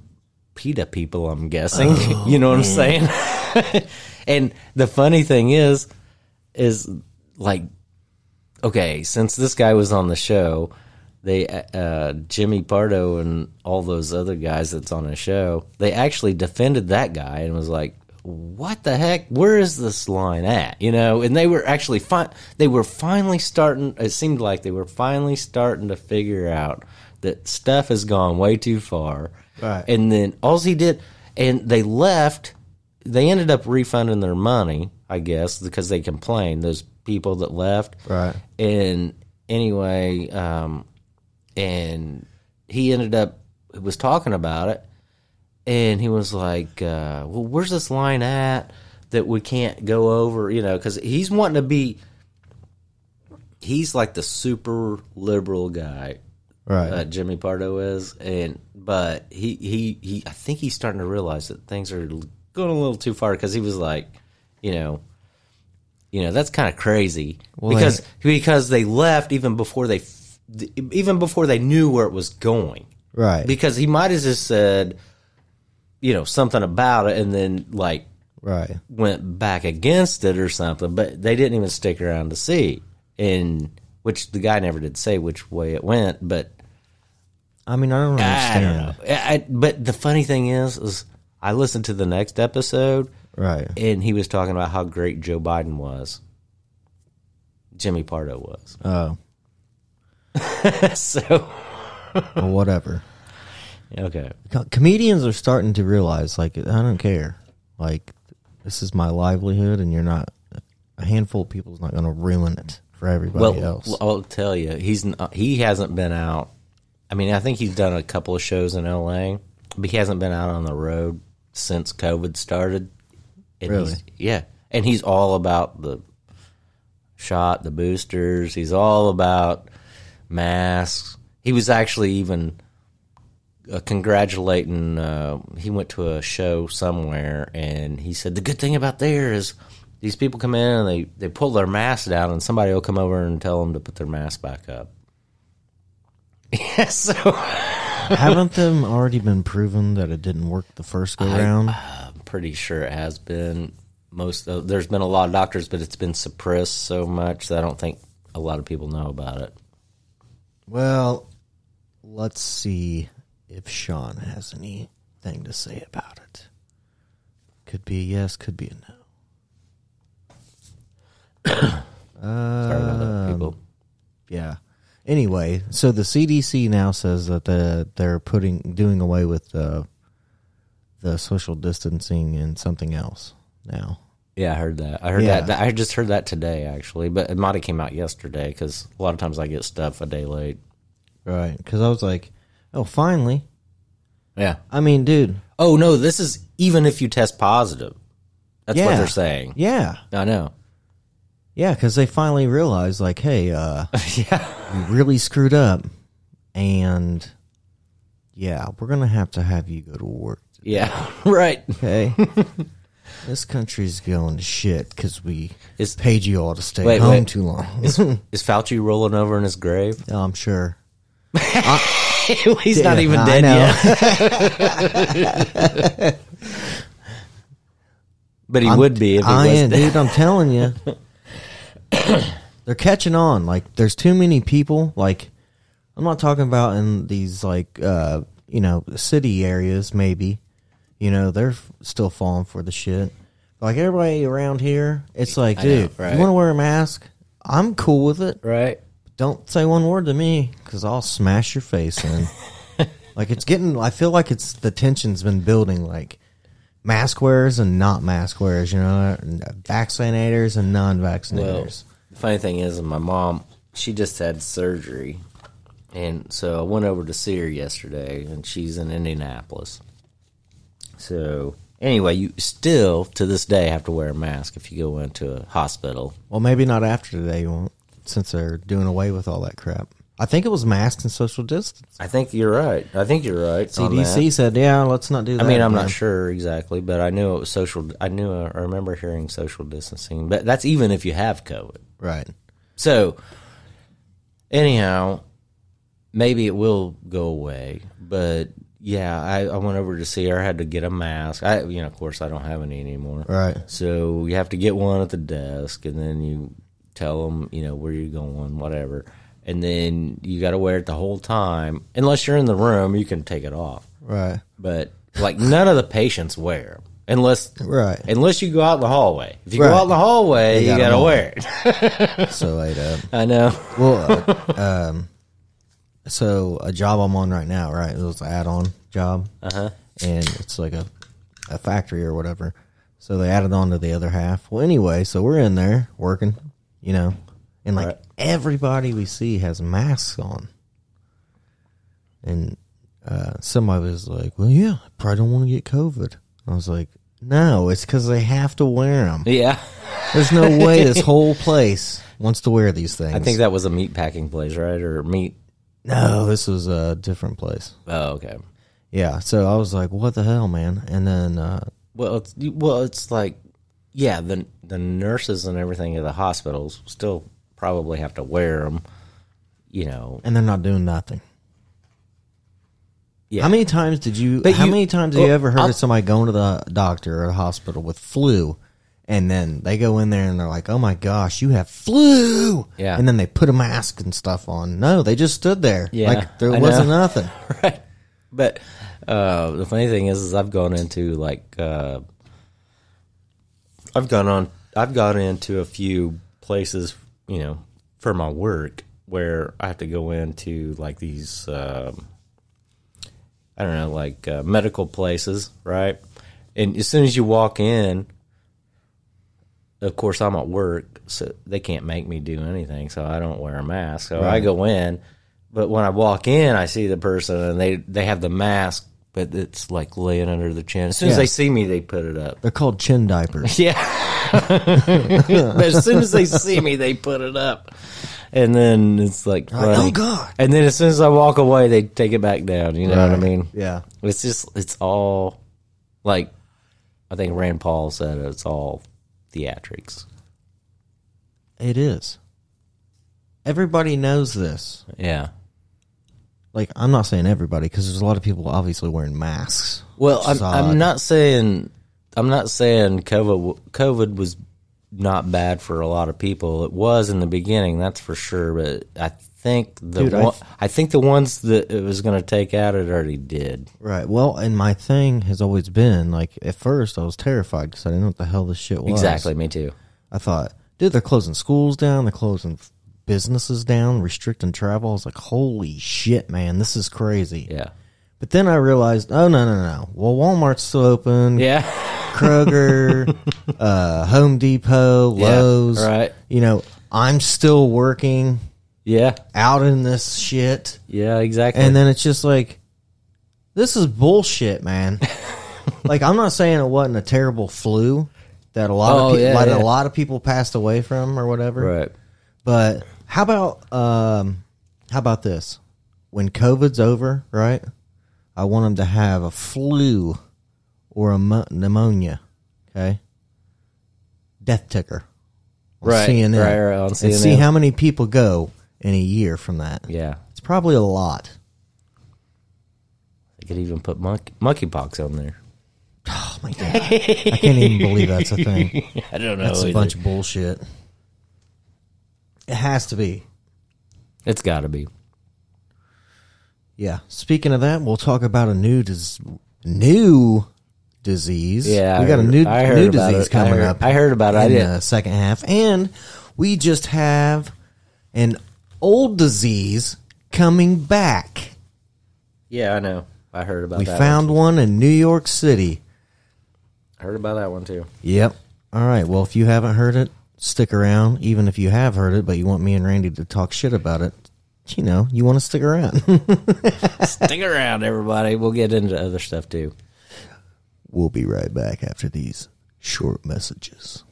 Speaker 2: PETA people, I'm guessing. you know what I'm saying? and the funny thing is, is like, okay, since this guy was on the show, they uh, Jimmy Pardo and all those other guys that's on the show, they actually defended that guy and was like, "What the heck? Where is this line at?" You know, and they were actually fi- they were finally starting. It seemed like they were finally starting to figure out that stuff has gone way too far.
Speaker 1: Right.
Speaker 2: And then all he did, and they left. They ended up refunding their money, I guess, because they complained. Those people that left,
Speaker 1: Right.
Speaker 2: and anyway, um, and he ended up was talking about it, and he was like, uh, "Well, where's this line at that we can't go over?" You know, because he's wanting to be. He's like the super liberal guy,
Speaker 1: Right.
Speaker 2: uh, Jimmy Pardo is, and but he, he he I think he's starting to realize that things are going a little too far because he was like, you know, you know that's kind of crazy
Speaker 1: Well,
Speaker 2: because
Speaker 1: they-
Speaker 2: because they left even before they even before they knew where it was going
Speaker 1: right.
Speaker 2: because he might have just said, you know, something about it and then like
Speaker 1: right.
Speaker 2: went back against it or something, but they didn't even stick around to see. And which the guy never did say which way it went, but
Speaker 1: I mean, I don't
Speaker 2: I
Speaker 1: understand.
Speaker 2: don't know. I, I- but the funny thing is, is I listened to the next episode,
Speaker 1: Right.
Speaker 2: and he was talking about how great Joe Biden was. Jimmy Pardo was.
Speaker 1: Oh,
Speaker 2: so
Speaker 1: well, whatever.
Speaker 2: Okay,
Speaker 1: Co- Comedians are starting to realize, like, I don't care. Like, this is my livelihood, and you're not. A handful of people's not going to ruin it for everybody
Speaker 2: well,
Speaker 1: else.
Speaker 2: I'll tell you, he's n- uh, he hasn't been out. I mean, I think he's done a couple of shows in L.A., but he hasn't been out on the road since COVID started. And
Speaker 1: Really?
Speaker 2: yeah, and he's all about the shot, the boosters. He's all about masks. He was actually even uh, congratulating. Uh, he went to a show somewhere, and he said the good thing about there is these people come in and they they pull their mask down, and somebody will come over and tell them to put their mask back up. Yeah, so
Speaker 1: Haven't them already been proven that it didn't work the first go round?
Speaker 2: I'm pretty sure it has been. Most of, there's been a lot of doctors, but it's been suppressed so much that I don't think a lot of people know about it.
Speaker 1: Well, let's see if Sean has anything to say about it. Could be a yes, could be a no.
Speaker 2: Sorry about that, um, people.
Speaker 1: Yeah. Anyway, so the CDC now says that the, they're putting doing away with the the social distancing and something else now.
Speaker 2: Yeah, I heard that. I heard
Speaker 1: Yeah.
Speaker 2: that. I just heard that today, actually, but it might have came out yesterday because a lot of times I get stuff a day late.
Speaker 1: Right? Because I was like, oh, finally.
Speaker 2: Yeah.
Speaker 1: I mean, dude.
Speaker 2: Oh no, this is even if you test positive. That's what
Speaker 1: Yeah.
Speaker 2: they're saying.
Speaker 1: Yeah.
Speaker 2: I know.
Speaker 1: Yeah, because they finally realized, like, hey, uh,
Speaker 2: yeah.
Speaker 1: we really screwed up, and yeah, we're gonna have to have you go to work.
Speaker 2: Yeah. right.
Speaker 1: Okay. this country's going to shit because we
Speaker 2: Is-
Speaker 1: paid you all to stay
Speaker 2: Wait,
Speaker 1: home
Speaker 2: wait.
Speaker 1: too long.
Speaker 2: Is, Fauci rolling over in his grave?
Speaker 1: I'm sure.
Speaker 2: He's not even
Speaker 1: I
Speaker 2: dead yet. But he
Speaker 1: I'm-
Speaker 2: would be if he
Speaker 1: I
Speaker 2: was
Speaker 1: am,
Speaker 2: dead.
Speaker 1: dude. I'm telling you, they're catching on. Like, there's too many people. Like, I'm not talking about in these like, uh, you know, city areas. Maybe, you know, they're f- still falling for the shit. Like everybody around here, it's like,
Speaker 2: I know,
Speaker 1: dude,
Speaker 2: right.
Speaker 1: you want to wear a mask? I'm cool with it.
Speaker 2: Right.
Speaker 1: Don't say one word to me because I'll smash your face in. like it's getting. I feel like it's the tension's been building. Like mask wearers and not mask wearers. You know, vaccinators and non-vaccinators.
Speaker 2: the funny thing is, my mom, she just had surgery. And so I went over to see her yesterday, and she's in Indianapolis. So, anyway, you still, to this day, have to wear a mask if you go into a hospital.
Speaker 1: Well, maybe not after today. You won't, since they're doing away with all that crap. I think it was masks and social distance.
Speaker 2: I think you're right. I think you're right.
Speaker 1: CDC said, "Yeah, let's not do that."
Speaker 2: I mean, I'm
Speaker 1: again."
Speaker 2: not sure exactly, but I knew it was social. I knew, I remember hearing social distancing, but that's even if you have COVID.
Speaker 1: Right.
Speaker 2: So, anyhow, maybe it will go away. But yeah, I, I went over to see her. I had to get a mask. I, you know, of course, I don't have any anymore.
Speaker 1: Right.
Speaker 2: So you have to get one at the desk, and then you tell them, you know, where you're going, whatever, and then you got to wear it the whole time. Unless you're in the room, you can take it off.
Speaker 1: Right.
Speaker 2: But like none of the patients wear. Unless,
Speaker 1: Right.
Speaker 2: unless you go out in the hallway. If you
Speaker 1: Right.
Speaker 2: go out in the hallway,
Speaker 1: You
Speaker 2: you,
Speaker 1: got 'em
Speaker 2: got to wear it.
Speaker 1: So ate up.
Speaker 2: I know.
Speaker 1: Well, uh, um, so a job I'm on right now, right? It was an add-on job,
Speaker 2: Uh-huh.
Speaker 1: and it's like a a factory or whatever. So they added on to the other half. Well, anyway, so we're in there working, you know, and like
Speaker 2: Right.
Speaker 1: everybody we see has masks on, and uh, somebody was like, "Well, yeah, I probably don't want to get COVID." I was like, "No, it's because they have to wear them.
Speaker 2: Yeah.
Speaker 1: There's no way this whole place wants to wear these things."
Speaker 2: I think that was a meat packing place, right? Or meat.
Speaker 1: No, this was a different place.
Speaker 2: Oh, okay.
Speaker 1: Yeah, so I was like, "What the hell, man?" And then, uh,
Speaker 2: Well, it's well, it's like, yeah, the the nurses and everything at the hospitals still probably have to wear them. You know,
Speaker 1: and they're not doing nothing.
Speaker 2: yeah.
Speaker 1: How many times did you?
Speaker 2: But
Speaker 1: how
Speaker 2: you-
Speaker 1: many times have you ever heard
Speaker 2: I'll-
Speaker 1: of somebody going to the doctor or the hospital with flu, and then they go in there and they're like, "Oh my gosh, you have flu!"
Speaker 2: Yeah.
Speaker 1: and then they put a mask and stuff on. No, they just stood there,
Speaker 2: Yeah,
Speaker 1: like there
Speaker 2: I
Speaker 1: wasn't
Speaker 2: know.
Speaker 1: nothing.
Speaker 2: right? But uh, the funny thing is, is I've gone into like uh, I've gone on, I've gone into a few places, you know, for my work where I have to go into like these, um, I don't know, like uh, medical places, right? And as soon as you walk in, of course I'm at work, so they can't make me do anything, so I don't wear a mask. So I go in, but when I walk in, I see the person and they they have the mask, but it's like laying under the chin. As soon as
Speaker 1: Yeah.
Speaker 2: they see me, they put it up.
Speaker 1: They're called chin diapers.
Speaker 2: Yeah. but as soon as they see me, they put it up. And then it's like,
Speaker 1: Like, oh,
Speaker 2: funny.
Speaker 1: oh, God.
Speaker 2: And then as soon as I walk away, they take it back down. You know what I
Speaker 1: Right.
Speaker 2: mean?
Speaker 1: Yeah,
Speaker 2: It's just, it's all like, I think Rand Paul said it, it's all theatrics.
Speaker 1: it is. Everybody knows this.
Speaker 2: Yeah.
Speaker 1: Like, I'm not saying everybody because there's a lot of people obviously wearing masks.
Speaker 2: Well, I'm, I'm not saying, I'm not saying COVID, COVID was not bad for a lot of people. It was in the beginning, that's for sure. But I think the
Speaker 1: Dude, I
Speaker 2: one,
Speaker 1: th-
Speaker 2: I think the ones that it was going to take out, it already did.
Speaker 1: Right. Well, and my thing has always been like at first I was terrified because I didn't know what the hell this shit was.
Speaker 2: Exactly, me too.
Speaker 1: I thought, dude, they're closing schools down, they're closing businesses down, restricting travel. I was like, holy shit, man, this is crazy.
Speaker 2: Yeah,
Speaker 1: But then I realized, oh no, no, no. Well, Walmart's still open.
Speaker 2: yeah,
Speaker 1: Kroger, uh, Home Depot,
Speaker 2: Yeah,
Speaker 1: Lowe's.
Speaker 2: right.
Speaker 1: You know, I'm still working
Speaker 2: yeah,
Speaker 1: out in this shit.
Speaker 2: yeah, exactly.
Speaker 1: And then it's just like, this is bullshit, man. like, I'm not saying it wasn't a terrible flu that a lot
Speaker 2: Oh,
Speaker 1: of people,
Speaker 2: yeah,
Speaker 1: like
Speaker 2: yeah.
Speaker 1: a lot of people passed away from or whatever.
Speaker 2: right,
Speaker 1: But how about um, how about this? When COVID's over, right? I want them to have a flu or a mo- pneumonia. Okay, death ticker. on
Speaker 2: Right,
Speaker 1: CNN.
Speaker 2: right, right, on
Speaker 1: And see
Speaker 2: CNN.
Speaker 1: how many people go in a year from that.
Speaker 2: yeah.
Speaker 1: It's probably a lot.
Speaker 2: They could even put monkey monkeypox on there.
Speaker 1: Oh my god! I can't even believe that's a thing.
Speaker 2: I don't know.
Speaker 1: That's a
Speaker 2: either.
Speaker 1: bunch of bullshit. It has to be.
Speaker 2: It's got to be.
Speaker 1: Yeah. Speaking of that, we'll talk about a new dis- new disease.
Speaker 2: Yeah,
Speaker 1: we
Speaker 2: I
Speaker 1: got a new
Speaker 2: I
Speaker 1: new disease
Speaker 2: it. I
Speaker 1: coming
Speaker 2: heard-
Speaker 1: up.
Speaker 2: I heard about it.
Speaker 1: In the second half, and we just have an old disease coming back.
Speaker 2: Yeah, I know. I heard about
Speaker 1: We found
Speaker 2: one.
Speaker 1: one in New York City.
Speaker 2: I heard about that one too.
Speaker 1: Yep. All right. Well, if you haven't heard it, stick around. Even if you have heard it, but you want me and Randy to talk shit about it, you know, you want to stick around.
Speaker 2: Stick around, everybody. We'll get into other stuff too.
Speaker 1: we'll be right back after these short messages.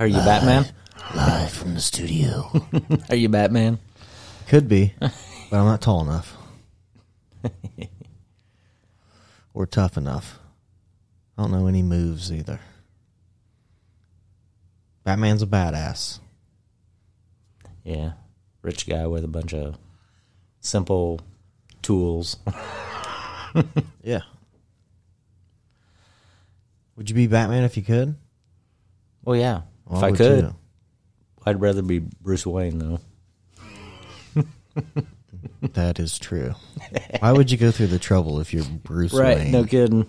Speaker 2: Are you Batman?
Speaker 1: Live from the studio.
Speaker 2: Are you Batman?
Speaker 1: Could be, but I'm not tall enough. or tough enough. I don't know any moves either. Batman's a badass.
Speaker 2: Yeah. Rich guy with a bunch of simple tools.
Speaker 1: Yeah. Would you be Batman if you could?
Speaker 2: Well, yeah.
Speaker 1: Why
Speaker 2: if I could,
Speaker 1: you?
Speaker 2: I'd rather be Bruce Wayne, though.
Speaker 1: That is true. Why would you go through the trouble if you're Bruce Wayne?
Speaker 2: No kidding.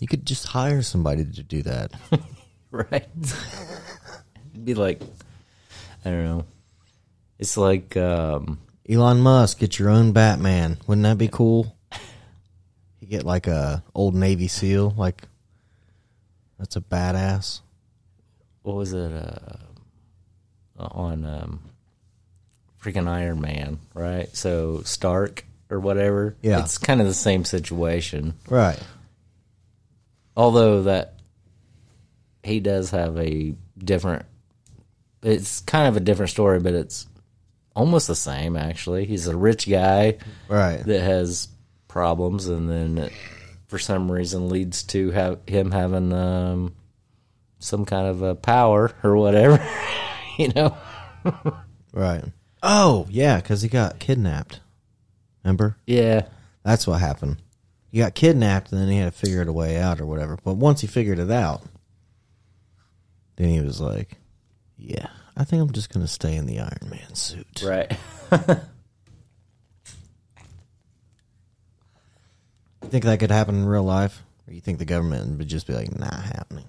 Speaker 1: You could just hire somebody to do that.
Speaker 2: Right. Be like, I don't know. It's like, um,
Speaker 1: Elon Musk, get your own Batman. Wouldn't that be cool? You get like a old Navy SEAL, like that's a badass.
Speaker 2: What was it? Uh, on um, freaking Iron Man, right? So Stark or whatever.
Speaker 1: Yeah.
Speaker 2: It's kind of the same situation.
Speaker 1: Right.
Speaker 2: although that he does have a different it's kind of a different story but it's almost the same actually he's a rich guy
Speaker 1: Right.
Speaker 2: that has problems and then it, for some reason leads to have him having um, some kind of a power or whatever you know
Speaker 1: Right. Oh, yeah, because he got kidnapped. Remember?
Speaker 2: yeah
Speaker 1: That's what happened. He got kidnapped and then he had to figure it a way out or whatever. But once he figured it out, then he was like, Yeah, I think I'm just going to stay in the Iron Man suit.
Speaker 2: right
Speaker 1: You think that could happen in real life? Or you think the government would just be like, Not happening?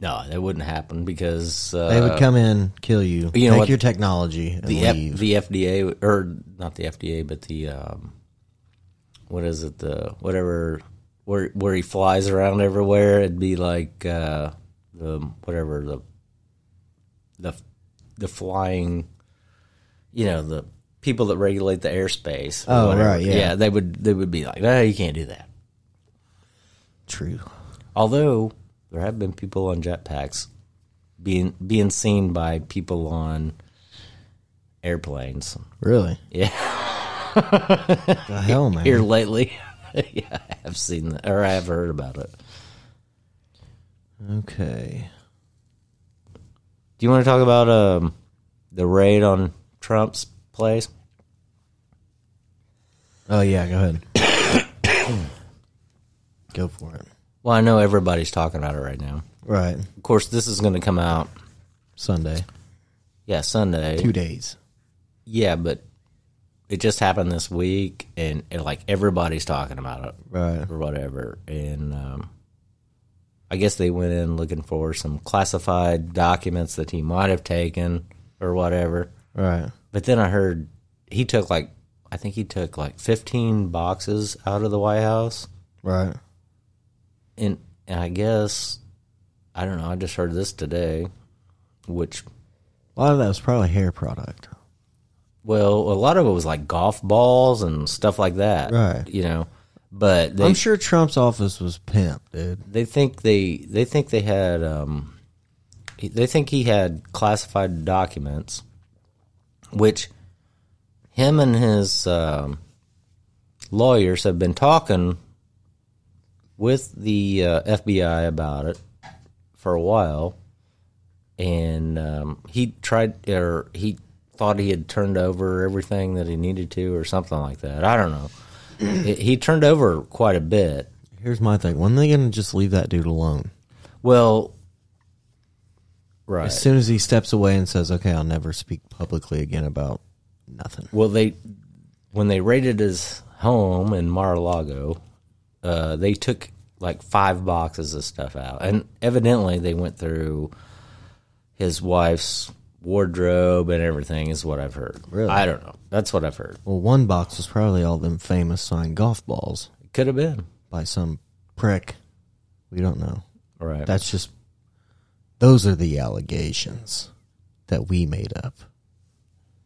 Speaker 2: No that wouldn't happen because uh,
Speaker 1: They would come in, kill you,
Speaker 2: you know
Speaker 1: take
Speaker 2: what?
Speaker 1: your technology, and
Speaker 2: the F, the FDA or not the FDA, but the um, what is it? The whatever where where he flies around everywhere. It'd be like uh, the whatever the the the flying, you know, the people that regulate the airspace.
Speaker 1: Oh,
Speaker 2: whatever.
Speaker 1: right, yeah.
Speaker 2: they would they would be like, no, you can't do that.
Speaker 1: True.
Speaker 2: Although there have been people on jetpacks being being seen by people on airplanes.
Speaker 1: Really?
Speaker 2: Yeah.
Speaker 1: The hell, man.
Speaker 2: here lately. yeah, I have seen that, or I have heard about it.
Speaker 1: Okay.
Speaker 2: Do you want to talk about um, the raid on Trump's place?
Speaker 1: Oh, yeah, go ahead. go for it.
Speaker 2: Well, I know everybody's talking about it right now.
Speaker 1: Right.
Speaker 2: Of course, this is going to come out,
Speaker 1: Sunday.
Speaker 2: yeah, Sunday.
Speaker 1: Two days.
Speaker 2: Yeah, but it just happened this week, and, and like everybody's talking about it,
Speaker 1: Right.
Speaker 2: or whatever. And um, I guess they went in looking for some classified documents that he might have taken, or whatever.
Speaker 1: Right.
Speaker 2: But then I heard he took like I think he took like 15 boxes out of the White House,
Speaker 1: Right.
Speaker 2: And, and I guess I don't know. I just heard this today, which
Speaker 1: A lot of that was probably hair product.
Speaker 2: well, a lot of it was like golf balls and stuff like that,
Speaker 1: Right.
Speaker 2: You know, but they
Speaker 1: I'm sure Trump's office was pimped, dude.
Speaker 2: they think they they think they had um they think he had classified documents, which him and his um, lawyers have been talking with the uh, FBI about it for a while, and um, he tried or he thought he had turned over everything that he needed to or something like that. I don't know. he he turned over quite a bit.
Speaker 1: Here's my thing. When are they going to just leave that dude alone?
Speaker 2: Well, right.
Speaker 1: As soon as he steps away and says, okay, I'll never speak publicly again about nothing.
Speaker 2: Well, they when they raided his home in Mar-a-Lago, uh, they took like five boxes of stuff out, and evidently they went through his wife's wardrobe and everything. Is what I've heard.
Speaker 1: Really?
Speaker 2: I don't know. That's what I've heard.
Speaker 1: Well, one box was probably all them famous signed golf balls It
Speaker 2: Could have been.
Speaker 1: by some prick. We don't know.
Speaker 2: Right.
Speaker 1: That's just, those are the allegations that we made up.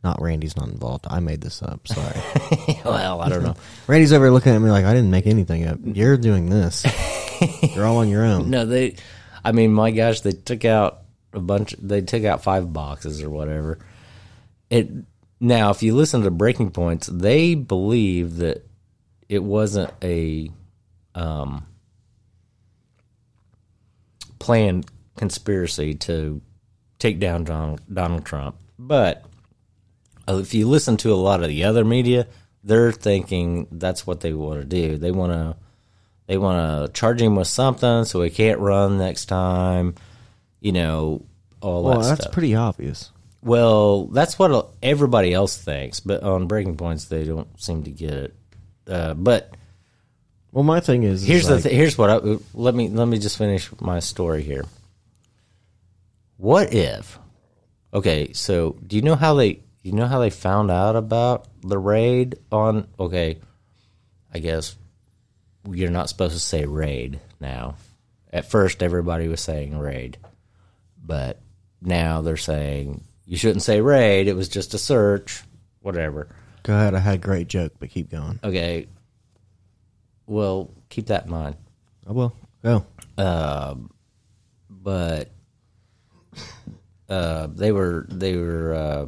Speaker 1: Not Randy's not involved. I made this up. Sorry.
Speaker 2: well, I don't know.
Speaker 1: Randy's over looking at me like I didn't make anything up. You're doing this. You're all on your own.
Speaker 2: No, they. I mean, my gosh, they took out a bunch. They took out five boxes or whatever. It now, if you listen to Breaking Points, they believe that it wasn't a um, planned conspiracy to take down Donald, Donald Trump, but if you listen to a lot of the other media, they're thinking that's what they want to do. They want to they want to charge him with something so he can't run next time. You know, all
Speaker 1: Well,
Speaker 2: that
Speaker 1: that's
Speaker 2: stuff.
Speaker 1: pretty obvious.
Speaker 2: well, that's what everybody else thinks, but on Breaking Points, they don't seem to get it. Uh, but
Speaker 1: Well, my thing is, is
Speaker 2: here's the
Speaker 1: like-
Speaker 2: th- here's what I, let me let me just finish my story here. What if? Okay, so do you know how they you know how they found out about the raid on? Okay, I guess you're not supposed to say raid now. At first, everybody was saying raid, but now they're saying you shouldn't say raid. It was just a search, whatever.
Speaker 1: Go ahead. I had a great joke, but keep going.
Speaker 2: Okay. Well, keep that in mind.
Speaker 1: I will go.
Speaker 2: but uh, they were they were uh,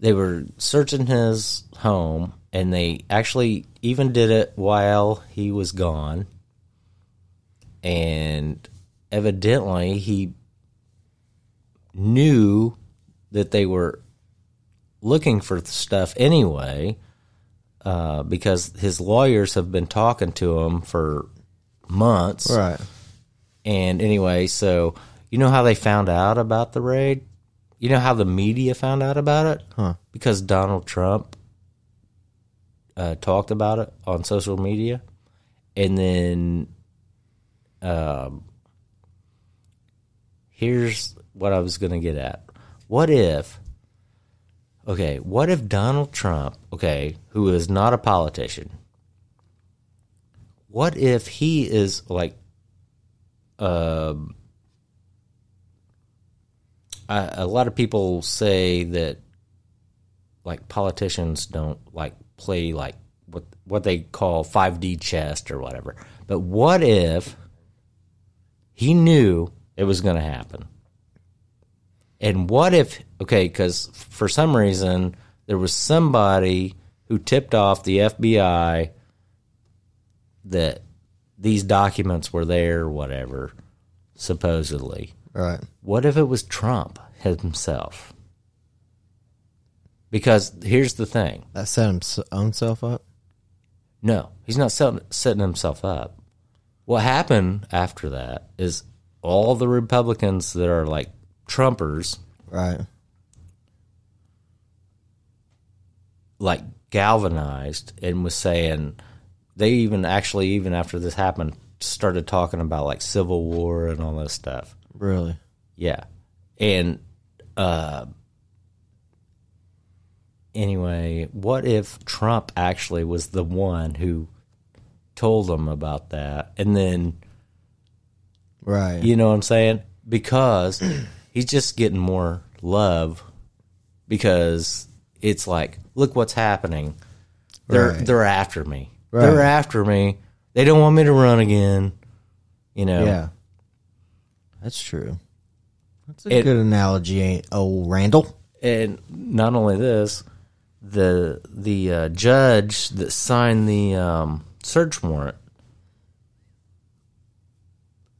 Speaker 2: they were searching his home, and they actually even did it while he was gone. And evidently, he knew that they were looking for stuff anyway, uh, because his lawyers have been talking to him for months.
Speaker 1: Right.
Speaker 2: And anyway, so you know how they found out about the raid? You know how the media found out about it?
Speaker 1: Huh.
Speaker 2: Because Donald Trump uh, talked about it on social media. And then um, here's what I was going to get at. What if, okay, what if Donald Trump, okay, who is not a politician, what if he is like um, a, a lot of people say that like politicians don't like play like what what they call 5D chess or whatever. But what if he knew it was going to happen? And what if okay, cuz for some reason there was somebody who tipped off the FBI that these documents were there or whatever supposedly.
Speaker 1: Right.
Speaker 2: What if it was Trump himself? Because here's the thing.
Speaker 1: That set him s- own self up.
Speaker 2: No, he's not setting, setting himself up. What happened after that is all the Republicans that are like Trumpers,
Speaker 1: Right.
Speaker 2: like galvanized and was saying they even actually even after this happened started talking about like civil war and all this stuff.
Speaker 1: Really.
Speaker 2: Yeah. And uh anyway, what if Trump actually was the one who told them about that and then
Speaker 1: Right.
Speaker 2: you know what I'm saying? Because he's just getting more love because it's like, look what's happening. They're
Speaker 1: Right.
Speaker 2: they're after me.
Speaker 1: Right.
Speaker 2: They're after me. They don't want me to run again. You know.
Speaker 1: Yeah. That's true. That's a
Speaker 2: It-
Speaker 1: good analogy, oh Randall?
Speaker 2: and not only this, the the uh, judge that signed the um, search warrant,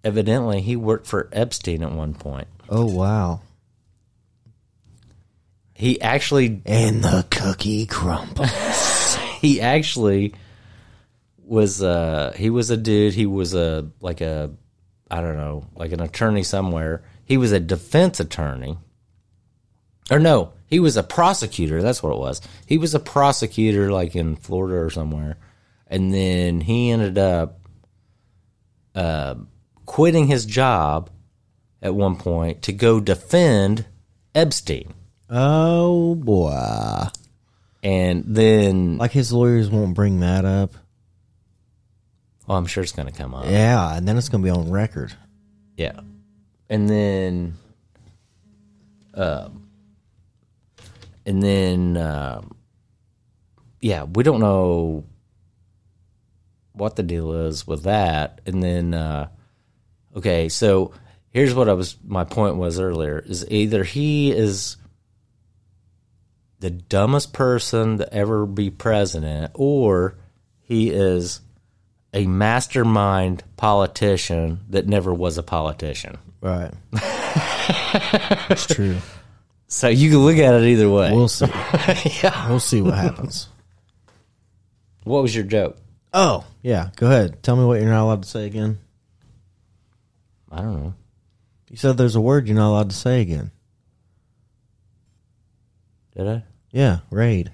Speaker 2: evidently he worked for Epstein at one point.
Speaker 1: Oh wow.
Speaker 2: He actually
Speaker 1: And the cookie crumble.
Speaker 2: he actually was uh he was a dude he was a like a i don't know like an attorney somewhere. He was a defense attorney. Or no he was a prosecutor. That's what it was. He was a prosecutor like in florida or somewhere. And then he ended up uh quitting his job at one point to go defend epstein.
Speaker 1: Oh boy.
Speaker 2: and then
Speaker 1: Like his lawyers won't bring that up.
Speaker 2: Oh i'm sure it's gonna come up
Speaker 1: Yeah, and then it's gonna be on record.
Speaker 2: Yeah. And then um and then um yeah, we don't know what the deal is with that. And then, uh, okay, so here's what I was. My point was earlier is either he is the dumbest person to ever be president, or he is a mastermind politician that never was a politician.
Speaker 1: Right. That's true.
Speaker 2: So you can look at it either way.
Speaker 1: We'll see. yeah. We'll see what happens.
Speaker 2: what was your joke?
Speaker 1: Oh, yeah. Go ahead. Tell me what you're not allowed to say again.
Speaker 2: I don't know.
Speaker 1: You said there's a word you're not allowed to say again.
Speaker 2: Did I?
Speaker 1: Yeah, raid.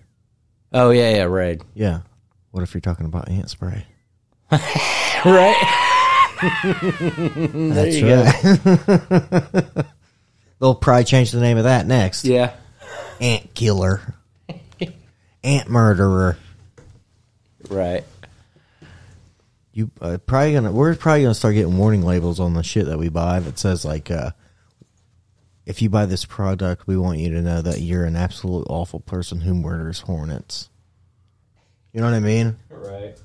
Speaker 2: Oh yeah, yeah, raid.
Speaker 1: Yeah. What if you're talking about ant spray?
Speaker 2: Right.
Speaker 1: That's right. They'll probably change the name of that next.
Speaker 2: Yeah.
Speaker 1: Ant killer. Ant murderer.
Speaker 2: Right.
Speaker 1: You uh, probably gonna. We're probably gonna start getting warning labels on the shit that we buy that says like, uh, if you buy this product, we want you to know that you're an absolute awful person who murders hornets. You know what I mean?
Speaker 2: Right.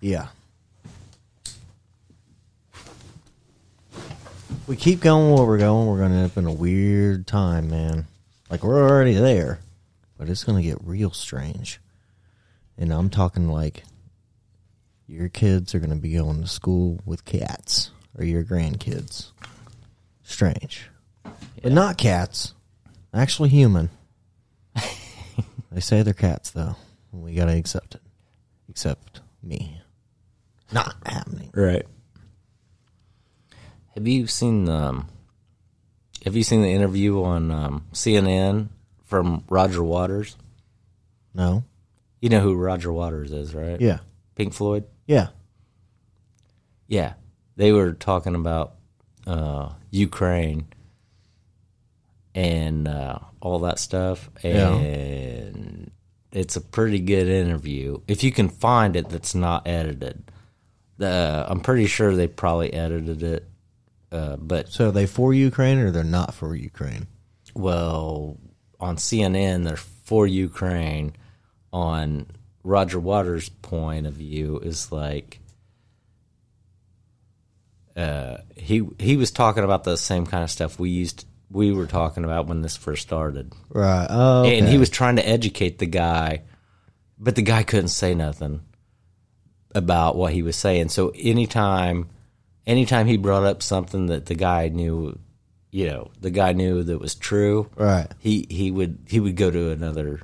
Speaker 1: Yeah. We keep going where we're going, we're going to end up in a weird time, man. Like, we're already there, but it's going to get real strange. And I'm talking like your kids are going to be going to school with cats or your grandkids. Strange. But not cats, actually human. they say they're cats, though. We got to accept it. Except me. Not happening.
Speaker 2: Right. Have you seen um have you seen the interview on um, CNN from Roger Waters?
Speaker 1: No.
Speaker 2: You know who Roger Waters is, right?
Speaker 1: Yeah.
Speaker 2: Pink Floyd?
Speaker 1: Yeah.
Speaker 2: Yeah. They were talking about uh, Ukraine and uh, all that stuff.
Speaker 1: Yeah.
Speaker 2: And it's a pretty good interview. If you can find it that's not edited. The, I'm pretty sure they probably edited it. Uh, but,
Speaker 1: So are they for Ukraine or they're not for Ukraine?
Speaker 2: well, on CNN, they're for Ukraine. On Roger Waters' point of view, is like uh, he he was talking about the same kind of stuff we used we were talking about when this first started,
Speaker 1: Right. Oh,
Speaker 2: and he was trying to educate the guy, but the guy couldn't say nothing about what he was saying. So anytime, anytime he brought up something that the guy knew, you know, the guy knew that was true,
Speaker 1: Right.
Speaker 2: he he would he would go to another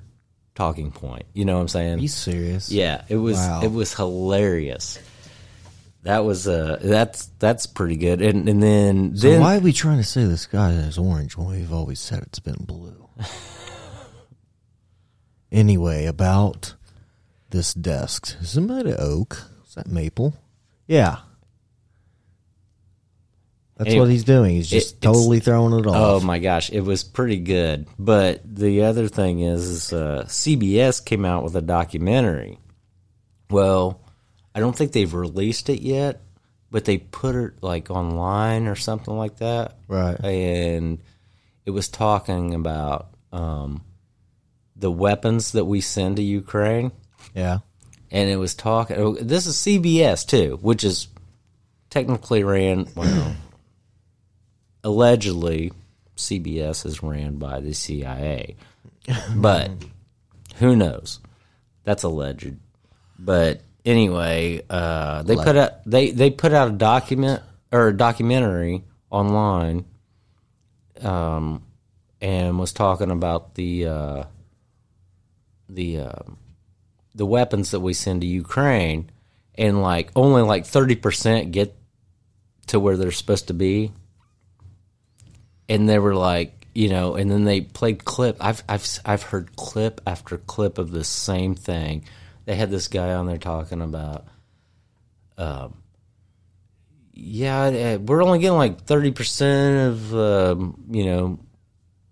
Speaker 2: talking point. You know what I'm saying?
Speaker 1: You serious?
Speaker 2: Yeah, it was
Speaker 1: Wow.
Speaker 2: it was hilarious. That was uh that's that's pretty good. And and then
Speaker 1: So
Speaker 2: then
Speaker 1: why are we trying to say this guy is orange when we've always said it's been blue? anyway, about this desk. Is of oak? Is that maple? Yeah. That's what he's doing. He's just
Speaker 2: it-
Speaker 1: totally throwing it off.
Speaker 2: Oh my gosh, it was pretty good. But the other thing is, is uh, CBS came out with a documentary. Well, I don't think they've released it yet, but they put it like online or something like that.
Speaker 1: Right.
Speaker 2: And it was talking about um, the weapons that we send to Ukraine.
Speaker 1: Yeah.
Speaker 2: and it was talking. oh, This is CBS too, which is technically ran. Well, allegedly, CBS is ran by the CIA, but who knows? That's alleged. But anyway, uh, they put out they they put out a document or a documentary online, um, and was talking about the uh, the. Uh, the weapons that we send to Ukraine, and like only like thirty percent get to where they're supposed to be. And they were like, you know, and then they played clip. I've I've I've heard clip after clip of the same thing. They had this guy on there talking about, um, yeah, we're only getting like thirty percent of, um, you know,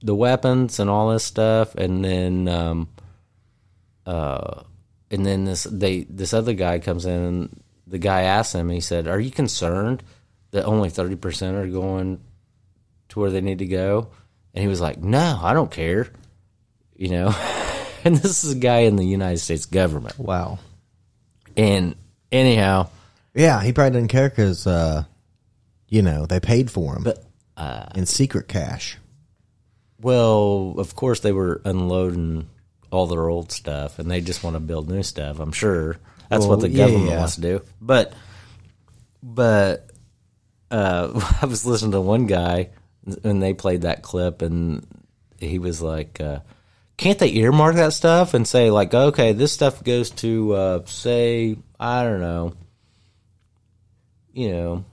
Speaker 2: the weapons and all this stuff, and then. Um, uh, and then this they this other guy comes in and the guy asks him he said are you concerned that only 30% are going to where they need to go and he was like no i don't care you know and this is a guy in the United States government.
Speaker 1: Wow.
Speaker 2: And anyhow,
Speaker 1: Yeah, he probably didn't care because, uh, you know, they paid for him
Speaker 2: but uh,
Speaker 1: in secret cash.
Speaker 2: well, of course they were unloading all their old stuff, and they just want to build new stuff. I'm sure that's
Speaker 1: Well,
Speaker 2: what the
Speaker 1: yeah,
Speaker 2: government
Speaker 1: yeah.
Speaker 2: wants to do. But, but uh, I was listening to one guy, and they played that clip, and he was like. Uh, can't they earmark that stuff and say like okay this stuff goes to uh, say i don't know you know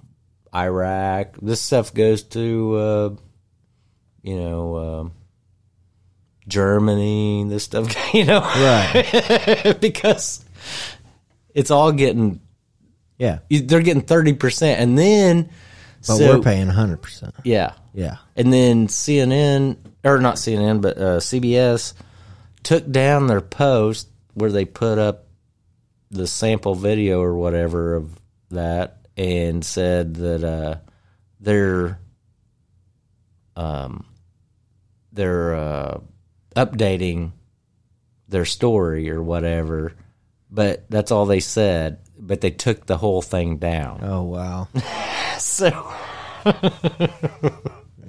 Speaker 2: iraq this stuff goes to uh, you know um germany this stuff you know
Speaker 1: Right.
Speaker 2: because it's all getting
Speaker 1: yeah.
Speaker 2: they're getting 30% and then
Speaker 1: But
Speaker 2: so-
Speaker 1: we're paying 100%.
Speaker 2: yeah
Speaker 1: Yeah.
Speaker 2: and then CNN or not CNN, but uh, CBS took down their post where they put up the sample video or whatever of that and said that uh, they're um they're uh, updating their story or whatever, but that's all they said. But they took the whole thing down.
Speaker 1: Oh, wow.
Speaker 2: So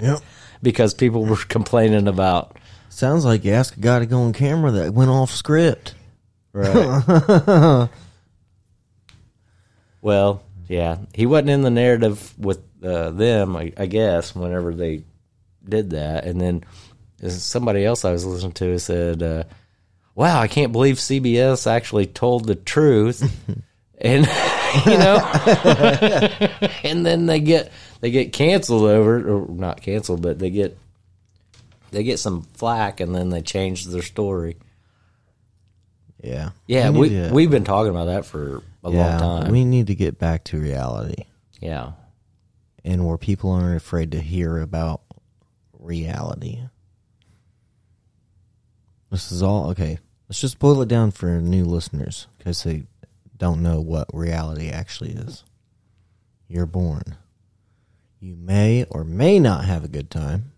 Speaker 1: yep.
Speaker 2: because people were complaining about
Speaker 1: Sounds like you asked a guy to go on camera that went off script.
Speaker 2: Right. well, yeah, he wasn't in the narrative with uh, them, I, I guess, whenever they did that. And then somebody else I was listening to said, uh, "Wow, I can't believe CBS actually told the truth." and you know, and then they get they get canceled over, or not canceled, but they get they get some flack, and then they change their story.
Speaker 1: Yeah.
Speaker 2: Yeah,
Speaker 1: need
Speaker 2: we
Speaker 1: to-
Speaker 2: we've been talking about that for a
Speaker 1: yeah,
Speaker 2: long time.
Speaker 1: We need to get back to reality
Speaker 2: yeah,
Speaker 1: and where people aren't afraid to hear about reality. This is all okay. Let's just boil it down for new listeners because they don't know what reality actually is. You're born. You may or may not have a good time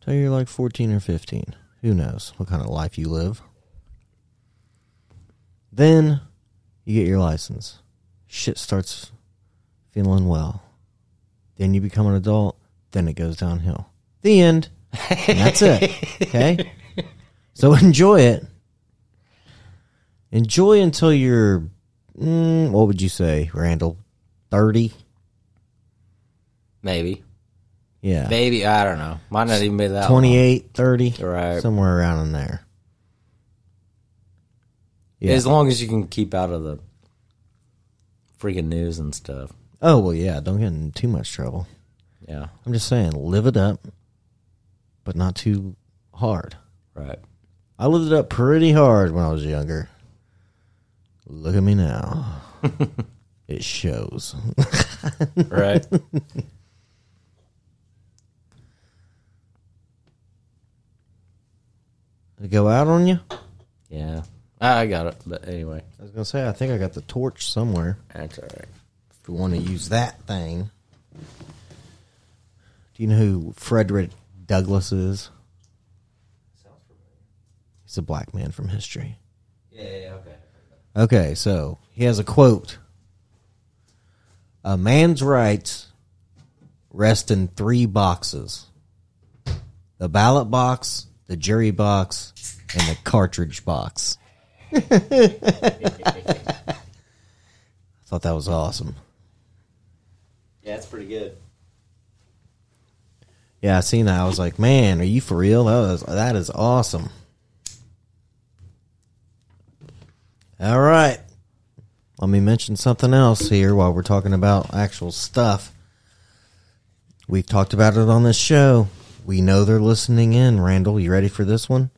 Speaker 1: till you're like 14 or 15. Who knows what kind of life you live. Then you get your license. Shit starts feeling well. Then you become an adult. Then it goes downhill. The end. And that's it. Okay? So enjoy it. Enjoy until you're, mm, what would you say, Randall? 30?
Speaker 2: maybe,
Speaker 1: Yeah.
Speaker 2: maybe I don't know. Might not even be that.
Speaker 1: 28, 30?
Speaker 2: Right.
Speaker 1: Somewhere around in there.
Speaker 2: Yeah. As long as you can keep out of the freaking news and stuff.
Speaker 1: Oh, well, yeah. Don't get in too much trouble.
Speaker 2: Yeah,
Speaker 1: I'm just saying, live it up, but not too hard.
Speaker 2: right.
Speaker 1: I lived it up pretty hard when I was younger. Look at me now. it shows.
Speaker 2: Right.
Speaker 1: Did it go out on you?
Speaker 2: yeah, I got it. But anyway,
Speaker 1: I was gonna say I think I got the torch somewhere.
Speaker 2: that's all right.
Speaker 1: If you want to use that thing. Do you know who Frederick Douglass is? He's a black man from history.
Speaker 2: Yeah, yeah, okay.
Speaker 1: Okay, so he has a quote. A man's rights rest in three boxes the ballot box, the jury box, and the cartridge box. I thought that was awesome.
Speaker 2: Yeah, it's pretty good.
Speaker 1: Yeah, I seen that. I was like, man, are you for real? That was that is awesome. All right. Let me mention something else here while we're talking about actual stuff. We've talked about it on this show. We know they're listening in. Randall, you ready for this one?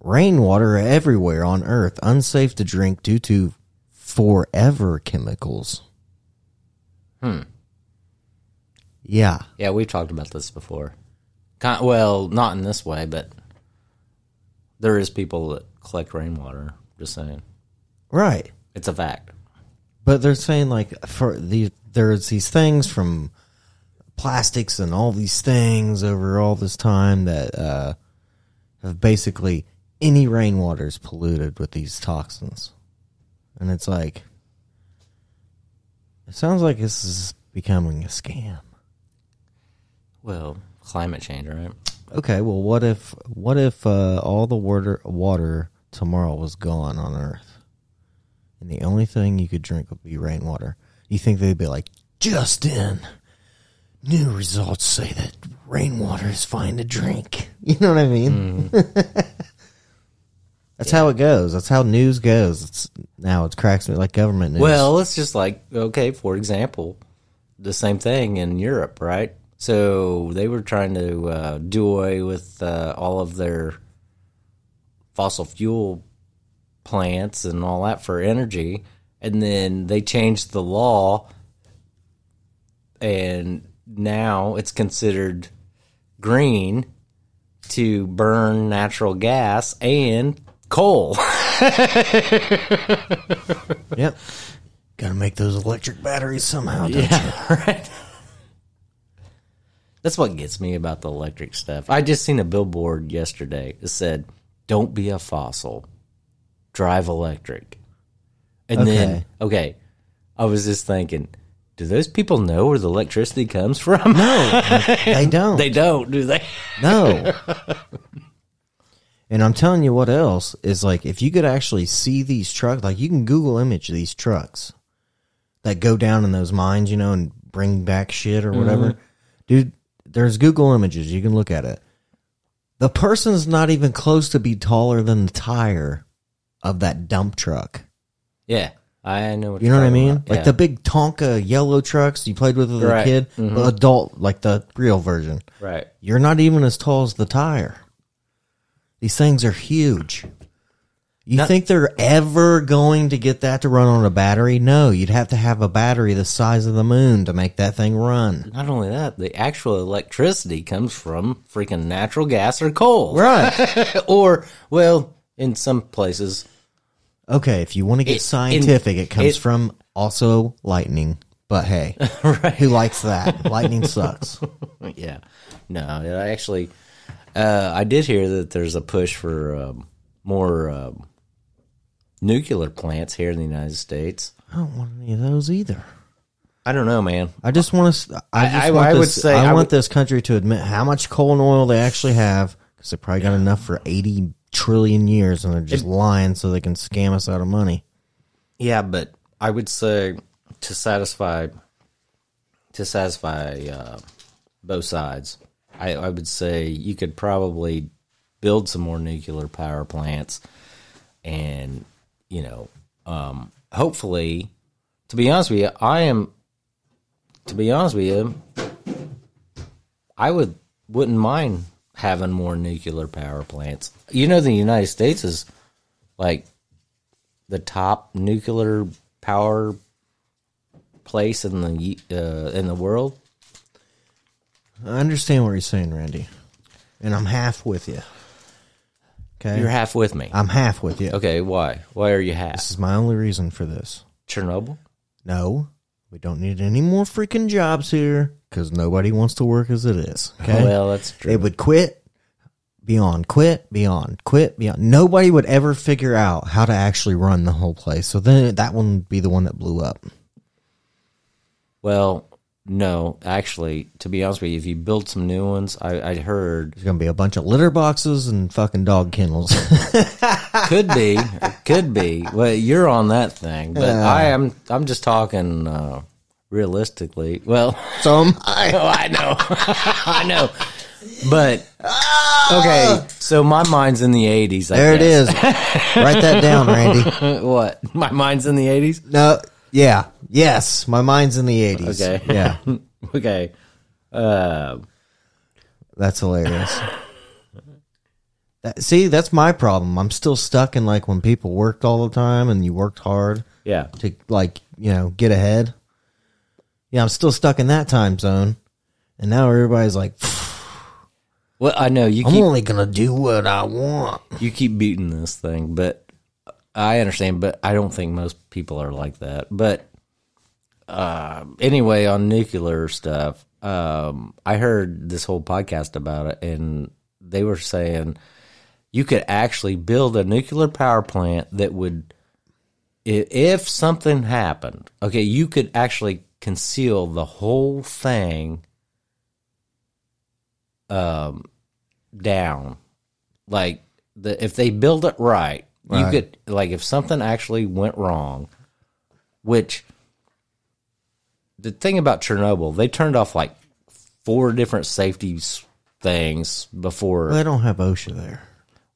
Speaker 1: Rainwater everywhere on Earth, unsafe to drink due to forever chemicals.
Speaker 2: Hmm.
Speaker 1: Yeah.
Speaker 2: Yeah, we've talked about this before. Kind well, not in this way, but there is people that collect rainwater. Just saying,
Speaker 1: Right.
Speaker 2: it's a fact.
Speaker 1: But they're saying like for these there's these things from plastics and all these things over all this time that uh, have basically any rainwater is polluted with these toxins. And it's like, it sounds like this is becoming a scam.
Speaker 2: Well, climate change, right?
Speaker 1: Okay, well, what if what if uh, all the water water tomorrow was gone on Earth, and the only thing you could drink would be rainwater? You think they'd be like, Justin? New results say that rainwater is fine to drink. You know what I mean? That's how it goes. That's how news goes. It's now it cracks me like government news.
Speaker 2: Well, it's just like okay, for example, the same thing in Europe, right? So they were trying to uh, do away with uh, all of their fossil fuel plants and all that for energy, and then they changed the law, and now it's considered green to burn natural gas and coal.
Speaker 1: yep. Got to make those electric batteries somehow. Don't you?
Speaker 2: right. That's what gets me about the electric stuff. I just seen a billboard yesterday that said, "Don't be a fossil, drive electric." And then,
Speaker 1: Okay.
Speaker 2: okay, I was just thinking, do those people know where the electricity comes from?
Speaker 1: No, they don't.
Speaker 2: they don't, do they?
Speaker 1: No. and I'm telling you what else is like if you could actually see these trucks, like you can Google image these trucks that go down in those mines, you know, and bring back shit or whatever. Mm-hmm. Dude, there's Google images. You can look at it. The person's not even close to be taller than the tire of that dump truck.
Speaker 2: Yeah, I know. What
Speaker 1: You know what I mean?
Speaker 2: about.
Speaker 1: Like the big Tonka yellow trucks you played with as a
Speaker 2: Right.
Speaker 1: kid, but mm-hmm. adult, like the real version.
Speaker 2: right.
Speaker 1: You're not even as tall as the tire. These things are huge. You
Speaker 2: Not-
Speaker 1: think they're ever going to get that to run on a battery? No, you'd have to have a battery the size of the moon to make that thing run.
Speaker 2: Not only that, the actual electricity comes from freaking natural gas or coal.
Speaker 1: Right.
Speaker 2: or, well, in some places,
Speaker 1: okay, if you want to get
Speaker 2: It-
Speaker 1: scientific, it comes
Speaker 2: it-
Speaker 1: from also lightning. But hey, who likes that? lightning sucks.
Speaker 2: yeah. No, I actually, uh, I did hear that there's a push for um, more um, nuclear plants here in the United States.
Speaker 1: I don't want any of those either.
Speaker 2: I don't know, man.
Speaker 1: I just want to. I, just
Speaker 2: I-
Speaker 1: want
Speaker 2: I would
Speaker 1: this,
Speaker 2: say
Speaker 1: I,
Speaker 2: I
Speaker 1: want
Speaker 2: would-
Speaker 1: this country to admit how much coal and oil they actually have because they probably got enough for eighty trillion years, and they're just lying so they can scam us out of money.
Speaker 2: Yeah, but I would say to satisfy to satisfy uh, both sides, I, I would say you could probably build some more nuclear power plants, and you know, um, hopefully, to be honest with you, I am. To be honest with you, I would wouldn't mind having more nuclear power plants. You know, the United States is like the top nuclear power place in the uh, in the world.
Speaker 1: I understand what you're saying, Randy, and I'm half with you. Okay,
Speaker 2: You're half with me.
Speaker 1: I'm half with you.
Speaker 2: Okay, why? Why are you half?
Speaker 1: This is my only reason for this.
Speaker 2: Chernobyl?
Speaker 1: No, we don't need any more freaking jobs here because nobody wants to work as it is. Okay,
Speaker 2: Well, that's true.
Speaker 1: They would quit, beyond, quit, beyond, quit, beyond. Nobody would ever figure out how to actually run the whole place. So then that one would be the one that blew up.
Speaker 2: Well, no, actually, to be honest with you, if you build some new ones, I, I heard
Speaker 1: There's gonna be a bunch of litter boxes and fucking dog kennels.
Speaker 2: could be, could be. Well, you're on that thing, but I am. I'm just talking uh, realistically. Well,
Speaker 1: Some
Speaker 2: I know, I know, I know. But okay, so my mind's in the '80s.
Speaker 1: There it is. Write that down, Randy.
Speaker 2: what? My mind's in the '80s.
Speaker 1: No, yeah, yes, my mind's in the eighties.
Speaker 2: Okay.
Speaker 1: yeah,
Speaker 2: Okay. Uh,
Speaker 1: that's hilarious. That, see, that's my problem. I'm still stuck in like when people worked all the time and you worked hard.
Speaker 2: yeah.
Speaker 1: to like you know get ahead. Yeah, I'm still stuck in that time zone, and now everybody's like,
Speaker 2: Well, I know you
Speaker 1: "I'm
Speaker 2: keep
Speaker 1: only gonna do what I want."
Speaker 2: you keep beating this thing, but I understand. But I don't think most people are like that. But uh, anyway, on nuclear stuff, um, I heard this whole podcast about it, and they were saying you could actually build a nuclear power plant that would, if something happened, okay, you could actually conceal the whole thing um, down. Like the if they build it right, you could like if something actually went wrong, which the thing about Chernobyl, they turned off like four different safety things before.
Speaker 1: They don't have OSHA there.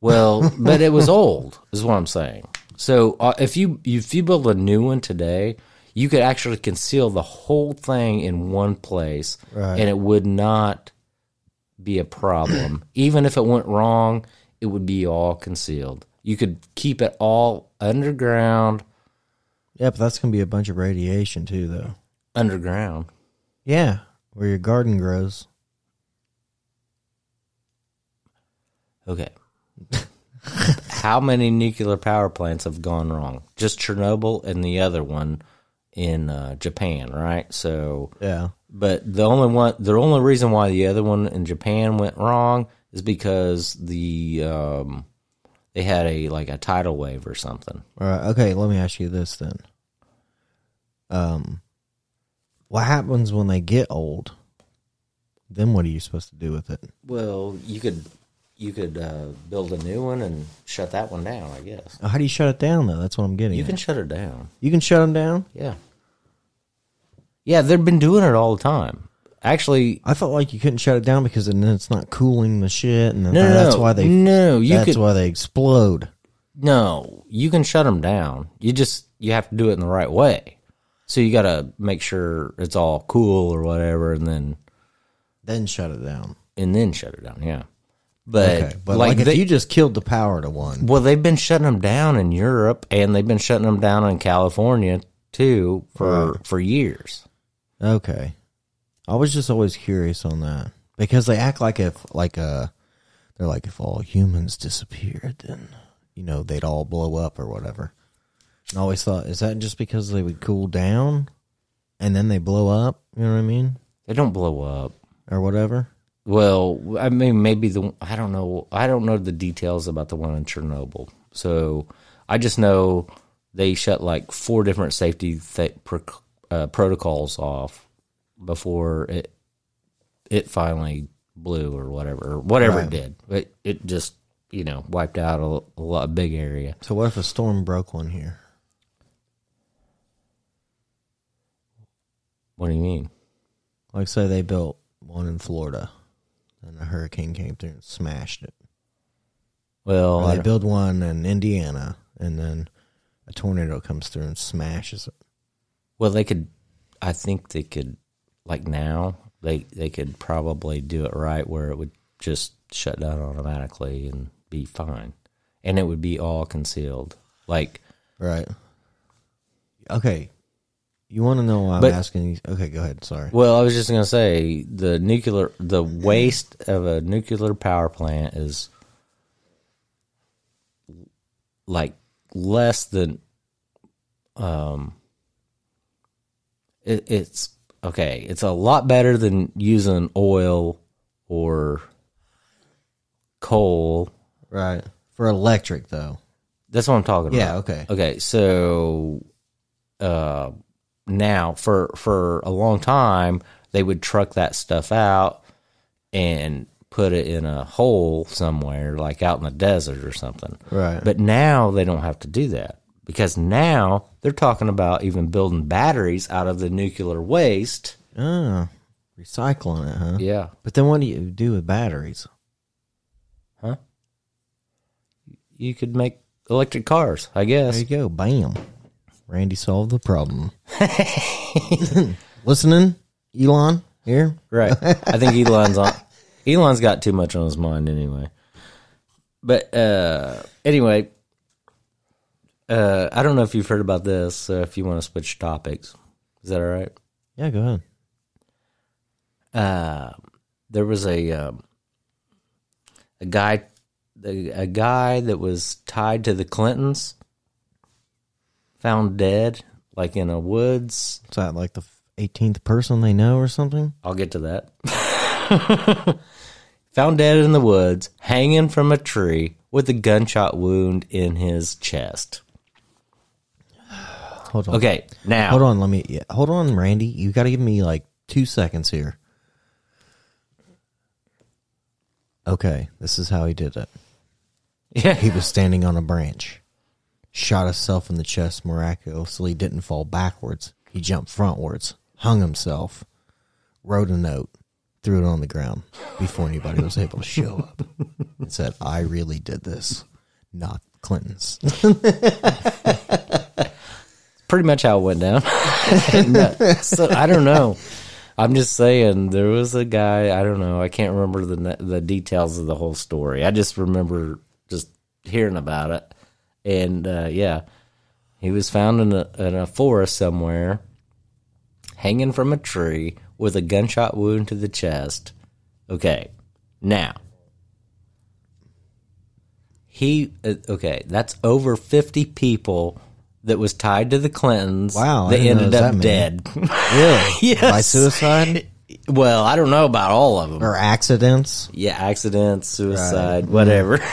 Speaker 2: Well, but it was old, is what I'm saying. So uh, if you if you build a new one today, you could actually conceal the whole thing in one place,
Speaker 1: Right.
Speaker 2: and it would not be a problem. Even if it went wrong, it would be all concealed. You could keep it all underground.
Speaker 1: Yeah, but that's gonna be a bunch of radiation too, though.
Speaker 2: Underground.
Speaker 1: Yeah, where your garden grows.
Speaker 2: Okay. How many nuclear power plants have gone wrong? Just Chernobyl and the other one in uh, Japan, right? So,
Speaker 1: Yeah.
Speaker 2: But the only one, the only reason why the other one in Japan went wrong is because the um, they had a like a tidal wave or something.
Speaker 1: All right. Okay. Let me ask you this then. Um, what happens when they get old? Then what are you supposed to do with it?
Speaker 2: Well, you could you could uh, build a new one and shut that one down. I guess
Speaker 1: How do you shut it down though? That's what I'm getting.
Speaker 2: you
Speaker 1: at.
Speaker 2: can shut it down.
Speaker 1: you can shut them down.
Speaker 2: Yeah, yeah, they've been doing it all the time. Actually,
Speaker 1: I felt like you couldn't shut it down because then it's not cooling the shit, and then
Speaker 2: No, no,
Speaker 1: that's
Speaker 2: no.
Speaker 1: why they.
Speaker 2: No, you
Speaker 1: that's
Speaker 2: could-
Speaker 1: why they explode.
Speaker 2: No, you can shut them down. You just you have to do it in the right way. So you got to make sure it's all cool or whatever, and then
Speaker 1: Then shut it down.
Speaker 2: and then shut it down. Yeah, but,
Speaker 1: Okay, but like, if
Speaker 2: they,
Speaker 1: you just killed the power to one,
Speaker 2: well, they've been shutting them down in Europe, and they've been shutting them down in California too for for years.
Speaker 1: Okay. I was just always curious on that because they act like if like uh they're like if all humans disappeared, then you know they'd all blow up or whatever. And I always thought, is that just because they would cool down and then they blow up? You know what I mean,
Speaker 2: They don't blow up.
Speaker 1: or whatever.
Speaker 2: Well, I mean, maybe the I don't know. I don't know the details about the one in Chernobyl. So I just know they shut like four different safety th- uh, protocols off before it it finally blew or whatever, or whatever
Speaker 1: Right.
Speaker 2: it did. It it just you know wiped out a, a lot big area.
Speaker 1: So what if a storm broke one here?
Speaker 2: What do you mean?
Speaker 1: Like say they built one in Florida, and a hurricane came through and smashed it.
Speaker 2: Well,
Speaker 1: Or they build one in Indiana, and then a tornado comes through and smashes it.
Speaker 2: Well, they could. I think they could. Like now, they they could probably do it right where it would just shut down automatically and be fine, and it would be all concealed. Like,
Speaker 1: Right. Okay. You want to know why I'm asking these? Okay, go ahead. Sorry.
Speaker 2: well, I was just gonna say the nuclear, the waste of a nuclear power plant is like less than, um, it, it's okay. It's a lot better than using oil or coal.
Speaker 1: Right. For electric, though.
Speaker 2: That's what I'm talking
Speaker 1: Yeah,
Speaker 2: about. Yeah.
Speaker 1: Okay.
Speaker 2: Okay. So, uh, now for for a long time they would truck that stuff out and put it in a hole somewhere, like out in the desert or something.
Speaker 1: Right.
Speaker 2: But now they don't have to do that because now they're talking about even building batteries out of the nuclear waste.
Speaker 1: Oh, recycling it, huh?
Speaker 2: Yeah.
Speaker 1: But then what do you do with batteries?
Speaker 2: Huh? You could make electric cars, I guess.
Speaker 1: There you go. Bam. Randy solved the problem. Listening, Elon here.
Speaker 2: Right. I think Elon's on. Elon's got too much on his mind anyway. But uh anyway, uh I don't know if you've heard about this. So if you want to switch topics, is that all right?
Speaker 1: Yeah, go ahead.
Speaker 2: Uh, there was a um, a guy, a, a guy that was tied to the Clintons, found dead, like in a woods.
Speaker 1: Is that like the 18th person they know or something?
Speaker 2: I'll get to that. found dead in the woods, hanging from a tree with a gunshot wound in his chest.
Speaker 1: Hold on.
Speaker 2: Okay, now
Speaker 1: Hold on, let me. Yeah, hold on, Randy. You got to give me like two seconds here. Okay, this is how he did it.
Speaker 2: Yeah,
Speaker 1: He was standing on a branch, shot himself in the chest miraculously, didn't fall backwards. He jumped frontwards, hung himself, wrote a note, threw it on the ground before anybody was able to show up, and said, "I really did this, not Clinton's."
Speaker 2: pretty much how it went down. No, so I don't know. I'm just saying there was a guy. I don't know. I can't remember the the details of the whole story. I just remember just hearing about it, and uh, yeah, he was found in a in a forest somewhere, hanging from a tree with a gunshot wound to the chest. Okay, now he uh, okay. That's over fifty people. That was tied to the Clintons.
Speaker 1: Wow, I didn't know
Speaker 2: ended up
Speaker 1: that
Speaker 2: dead.
Speaker 1: Really?
Speaker 2: Yes.
Speaker 1: By suicide
Speaker 2: Well, I don't know about all of them.
Speaker 1: or accidents?
Speaker 2: Yeah, accidents, suicide, whatever.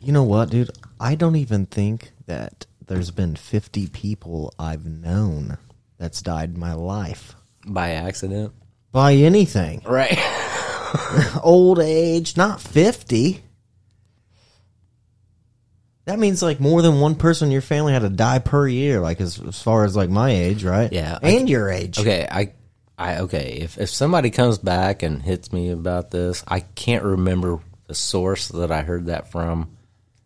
Speaker 1: You know what, dude? I don't even think that there's been 50 people I've known that's died in my life
Speaker 2: By accident.
Speaker 1: by anything.
Speaker 2: Right.
Speaker 1: Old age, not 50. That means like more than one person in your family had to die per year, like as, as far as like my age, right?
Speaker 2: Yeah, I
Speaker 1: And
Speaker 2: c-
Speaker 1: your age.
Speaker 2: Okay, I I okay, if if somebody comes back and hits me about this, I can't remember the source that I heard that from.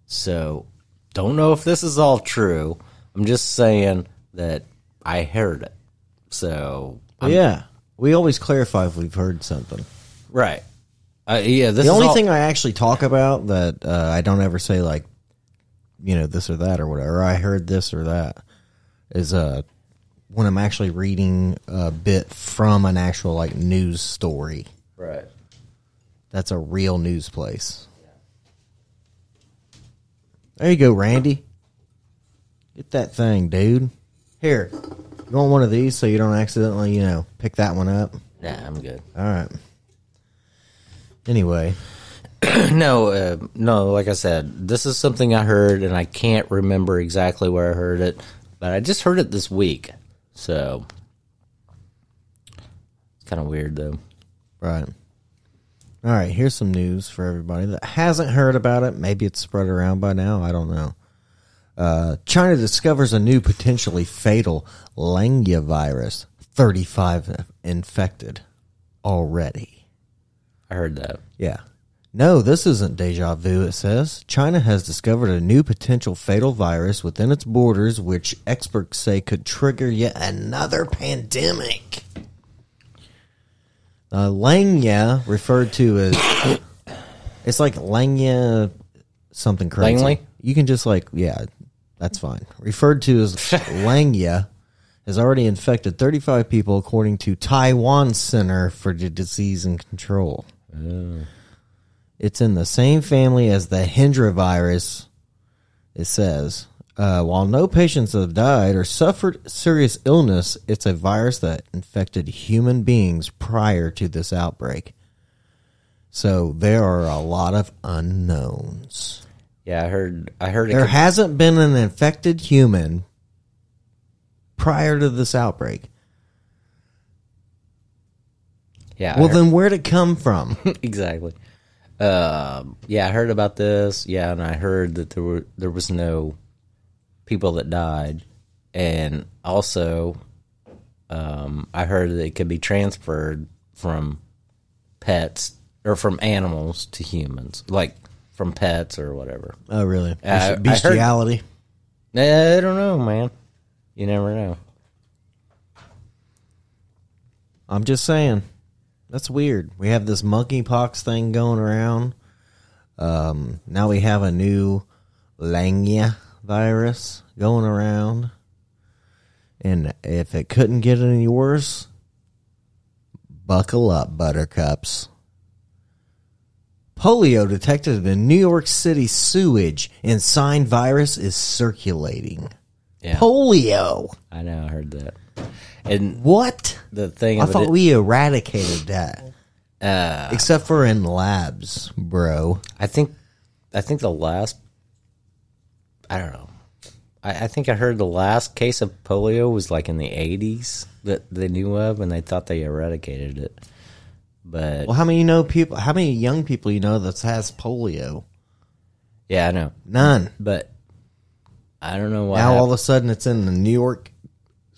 Speaker 2: So, don't know if this is all true. I'm just saying that I heard it. So, I'm-
Speaker 1: yeah. We always clarify if we've heard something.
Speaker 2: right. Uh, yeah, this
Speaker 1: the only
Speaker 2: all-
Speaker 1: thing I actually talk about that uh, I don't ever say like, you know, this or that or whatever. I heard this or that is uh when I'm actually reading a bit from an actual like news story.
Speaker 2: right.
Speaker 1: That's a real news place. Yeah. There you go, Randy. Get that thing, dude. Here, you want one of these so you don't accidentally, you know, pick that one up.
Speaker 2: Nah, I'm good.
Speaker 1: All right. Anyway,
Speaker 2: no, uh, no. Like I said, this is something I heard, and I can't remember exactly where I heard it, but I just heard it this week. So it's kind of weird, though.
Speaker 1: Right. All right, here's some news for everybody that hasn't heard about it. Maybe it's spread around by now. I don't know. Uh, China discovers a new potentially fatal Langya virus. 35 infected already.
Speaker 2: I heard that.
Speaker 1: Yeah. No, this isn't deja vu, it says. China has discovered a new potential fatal virus within its borders, which experts say could trigger yet another pandemic. Uh, Langya, referred to as. it's like Langya something crazy.
Speaker 2: Langley?
Speaker 1: You can just, like, yeah, that's fine. Referred to as Langya has already infected 35 people, according to Taiwan Center for the Disease and Control. It's in the same family as the Hendra virus, it says. Uh, while no patients have died or suffered serious illness, it's a virus that infected human beings prior to this outbreak. So there are a lot of unknowns.
Speaker 2: Yeah, I heard. I heard it.
Speaker 1: There
Speaker 2: could-
Speaker 1: hasn't been an infected human prior to this outbreak.
Speaker 2: yeah.
Speaker 1: Well, then where'd it come from?
Speaker 2: exactly. Um, yeah, I heard about this. Yeah, and I heard that there were there was no people that died, and also, um, I heard that it could be transferred from pets or from animals to humans, like from pets or whatever.
Speaker 1: oh, really?
Speaker 2: Uh, I heard-
Speaker 1: Bestiality.
Speaker 2: I don't know, man. You never know.
Speaker 1: I'm just saying. That's weird. We have this monkeypox thing going around. Um, now we have a new Langya virus going around. And if it couldn't get any worse, buckle up, buttercups. Polio detected in New York City sewage and sign virus is circulating.
Speaker 2: Yeah.
Speaker 1: Polio.
Speaker 2: I know. I heard that. And
Speaker 1: What?
Speaker 2: the thing
Speaker 1: I thought
Speaker 2: it,
Speaker 1: we eradicated that.
Speaker 2: uh,
Speaker 1: Except for in labs, bro.
Speaker 2: I think, I think the last, I don't know. I, I think I heard the last case of polio was like in the '80s that they knew of, and they thought they eradicated it. But
Speaker 1: Well, how many you know people? How many young people you know that has polio?
Speaker 2: yeah, I know.
Speaker 1: None.
Speaker 2: But I don't know why.
Speaker 1: now all of a sudden it's in the New York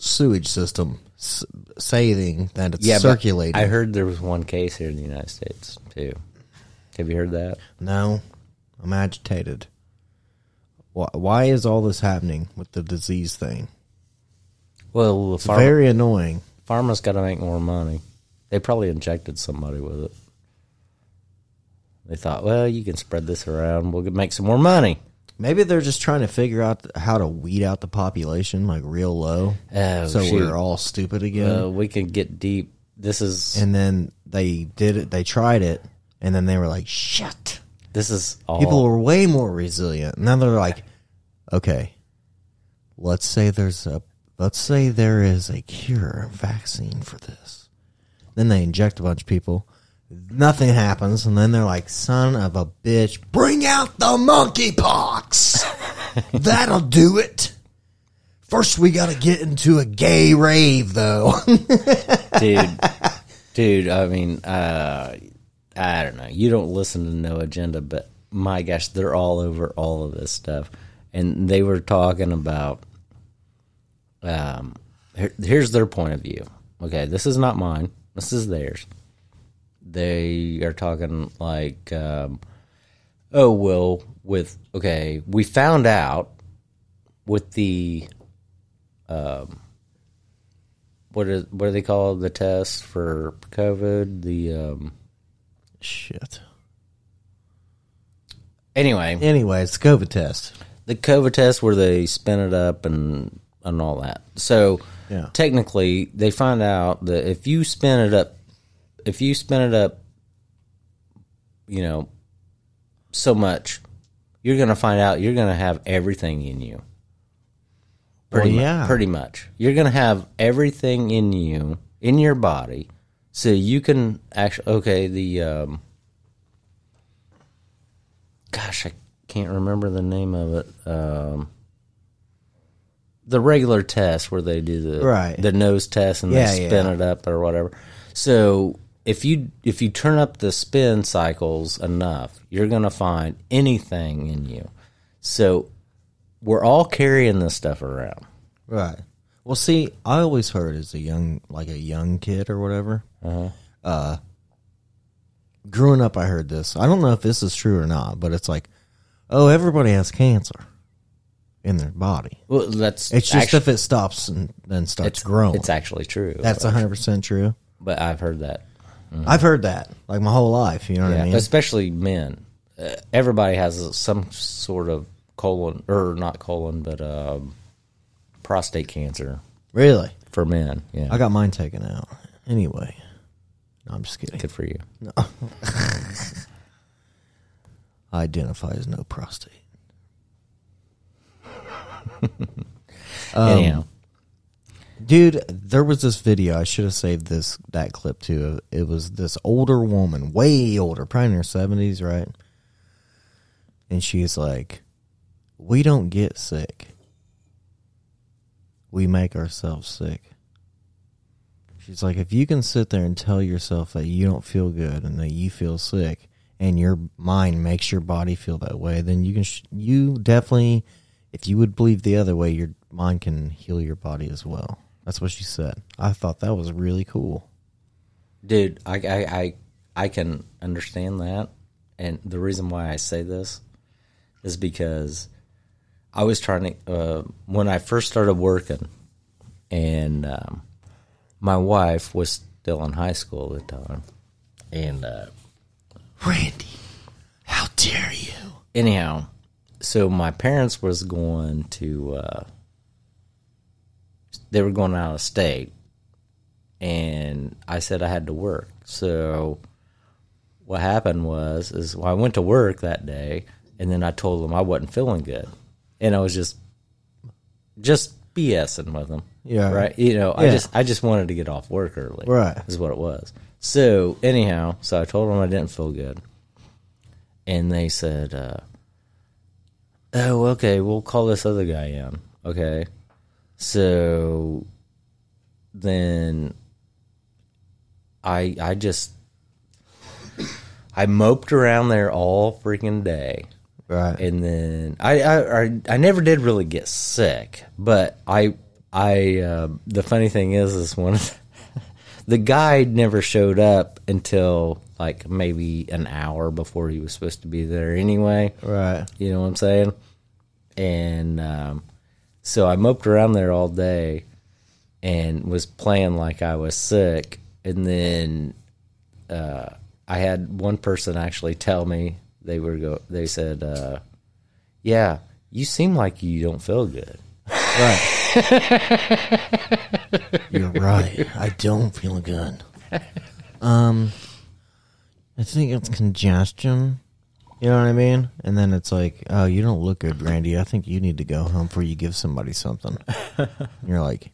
Speaker 1: sewage system, s- saying that it's
Speaker 2: yeah, but
Speaker 1: circulating.
Speaker 2: I heard there was one case here in the United States too. Have you heard that?
Speaker 1: No, I'm agitated. Why, why is all this happening with the disease thing?
Speaker 2: Well, the
Speaker 1: It's very annoying.
Speaker 2: pharma's got to make more money. They probably injected somebody with it. They thought, well, you can spread this around. We'll make some more money.
Speaker 1: Maybe they're just trying to figure out how to weed out the population like real low,
Speaker 2: Oh,
Speaker 1: so
Speaker 2: shoot.
Speaker 1: we're all stupid again.
Speaker 2: Uh, we can get deep. This is
Speaker 1: and then they did it. They tried it, and then they were like, "Shit."
Speaker 2: this is all.
Speaker 1: People were way more resilient. And Now they're like, okay, let's say there's a let's say there is a cure, a vaccine for this. Then they inject a bunch of people. Nothing happens, and then they're like, "Son of a bitch, bring out the monkeypox. That'll do it." First, we got to get into a gay rave, though.
Speaker 2: dude, dude. I mean, uh, I don't know. You don't listen to No Agenda, but my gosh, they're all over all of this stuff, and they were talking about. Um, here, here's their point of view. Okay, this is not mine. This is theirs. They are talking like, um, oh well, with okay, we found out with the um, what is what do they call the test for COVID? The um,
Speaker 1: Shit.
Speaker 2: anyway,
Speaker 1: Anyway, it's the COVID test.
Speaker 2: the COVID test where they spin it up and and all that. So
Speaker 1: Yeah.
Speaker 2: technically, they find out that if you spin it up, if you spin it up, you know, so much, you're gonna find out you're gonna have everything in you. Pretty
Speaker 1: Well,
Speaker 2: mu-
Speaker 1: yeah.
Speaker 2: pretty much. You're gonna have everything in you in your body, so you can actually. Okay, the um, gosh, I can't remember the name of it. Um, the regular test where they do the
Speaker 1: Right.
Speaker 2: the nose test and
Speaker 1: Yeah,
Speaker 2: they spin
Speaker 1: yeah.
Speaker 2: it up or whatever. So if you if you turn up the spin cycles enough, you're gonna find anything in you. So we're all carrying this stuff around.
Speaker 1: Right. Well, see, I always heard as a young, like a young kid or whatever. Uh-huh. growing up, I heard this. I don't know if this is true or not, but it's like, oh, everybody has cancer in their body.
Speaker 2: Well, that's
Speaker 1: It's just
Speaker 2: actu-
Speaker 1: if it stops and then starts
Speaker 2: it's
Speaker 1: growing.
Speaker 2: It's actually true.
Speaker 1: That's hundred percent true.
Speaker 2: but I've heard that.
Speaker 1: I've heard that like my whole life. You know what I mean?
Speaker 2: especially men. Uh, everybody has some sort of colon or not colon, but um, prostate cancer
Speaker 1: really,
Speaker 2: for men. Yeah,
Speaker 1: I got mine taken out. Anyway, no, I'm just kidding.
Speaker 2: good for you.
Speaker 1: I identify as no prostate. Um,
Speaker 2: Anyhow,
Speaker 1: Dude, there was this video. I should have saved this that clip too. It was this older woman, way older, probably in her seventies, right? And she's like, "We don't get sick. We make ourselves sick." She's like, "If you can sit there and tell yourself that you don't feel good and that you feel sick, and your mind makes your body feel that way, then you can. Sh- you definitely, if you would believe the other way, your mind can heal your body as well." That's what she said. I thought that was really cool.
Speaker 2: dude, I, I I I can understand that, and the reason why I say this is because I was trying to uh, when I first started working, and um, my wife was still in high school at the time, and uh,
Speaker 1: Randy, how dare you?
Speaker 2: anyhow, so my parents was going to uh, they were going out of state, and I said I had to work. So what happened was is well, I went to work that day, and then I told them I wasn't feeling good, and I was just just BSing with them.
Speaker 1: Yeah.
Speaker 2: Right. You know, I just I just wanted to get off work early.
Speaker 1: Right.
Speaker 2: Is what it was. So anyhow, so I told them I didn't feel good, and they said, uh, "Oh, okay, we'll call this other guy in." Okay. So then I I just I moped around there all freaking day
Speaker 1: Right.
Speaker 2: and then I, I I I never did really get sick, but I I uh, the funny thing is is one of the, the guy never showed up until like maybe an hour before he was supposed to be there anyway.
Speaker 1: right.
Speaker 2: You know what I'm saying? And um, so I moped around there all day and was playing like I was sick. And then uh, I had one person actually tell me they were go. They said, uh, "Yeah, you seem like you don't feel good."
Speaker 1: You're right. I don't feel good. Um, I think it's congestion. You know what I mean? And then it's like, oh, you don't look good, Randy. I think you need to go home before you give somebody something. and you're like,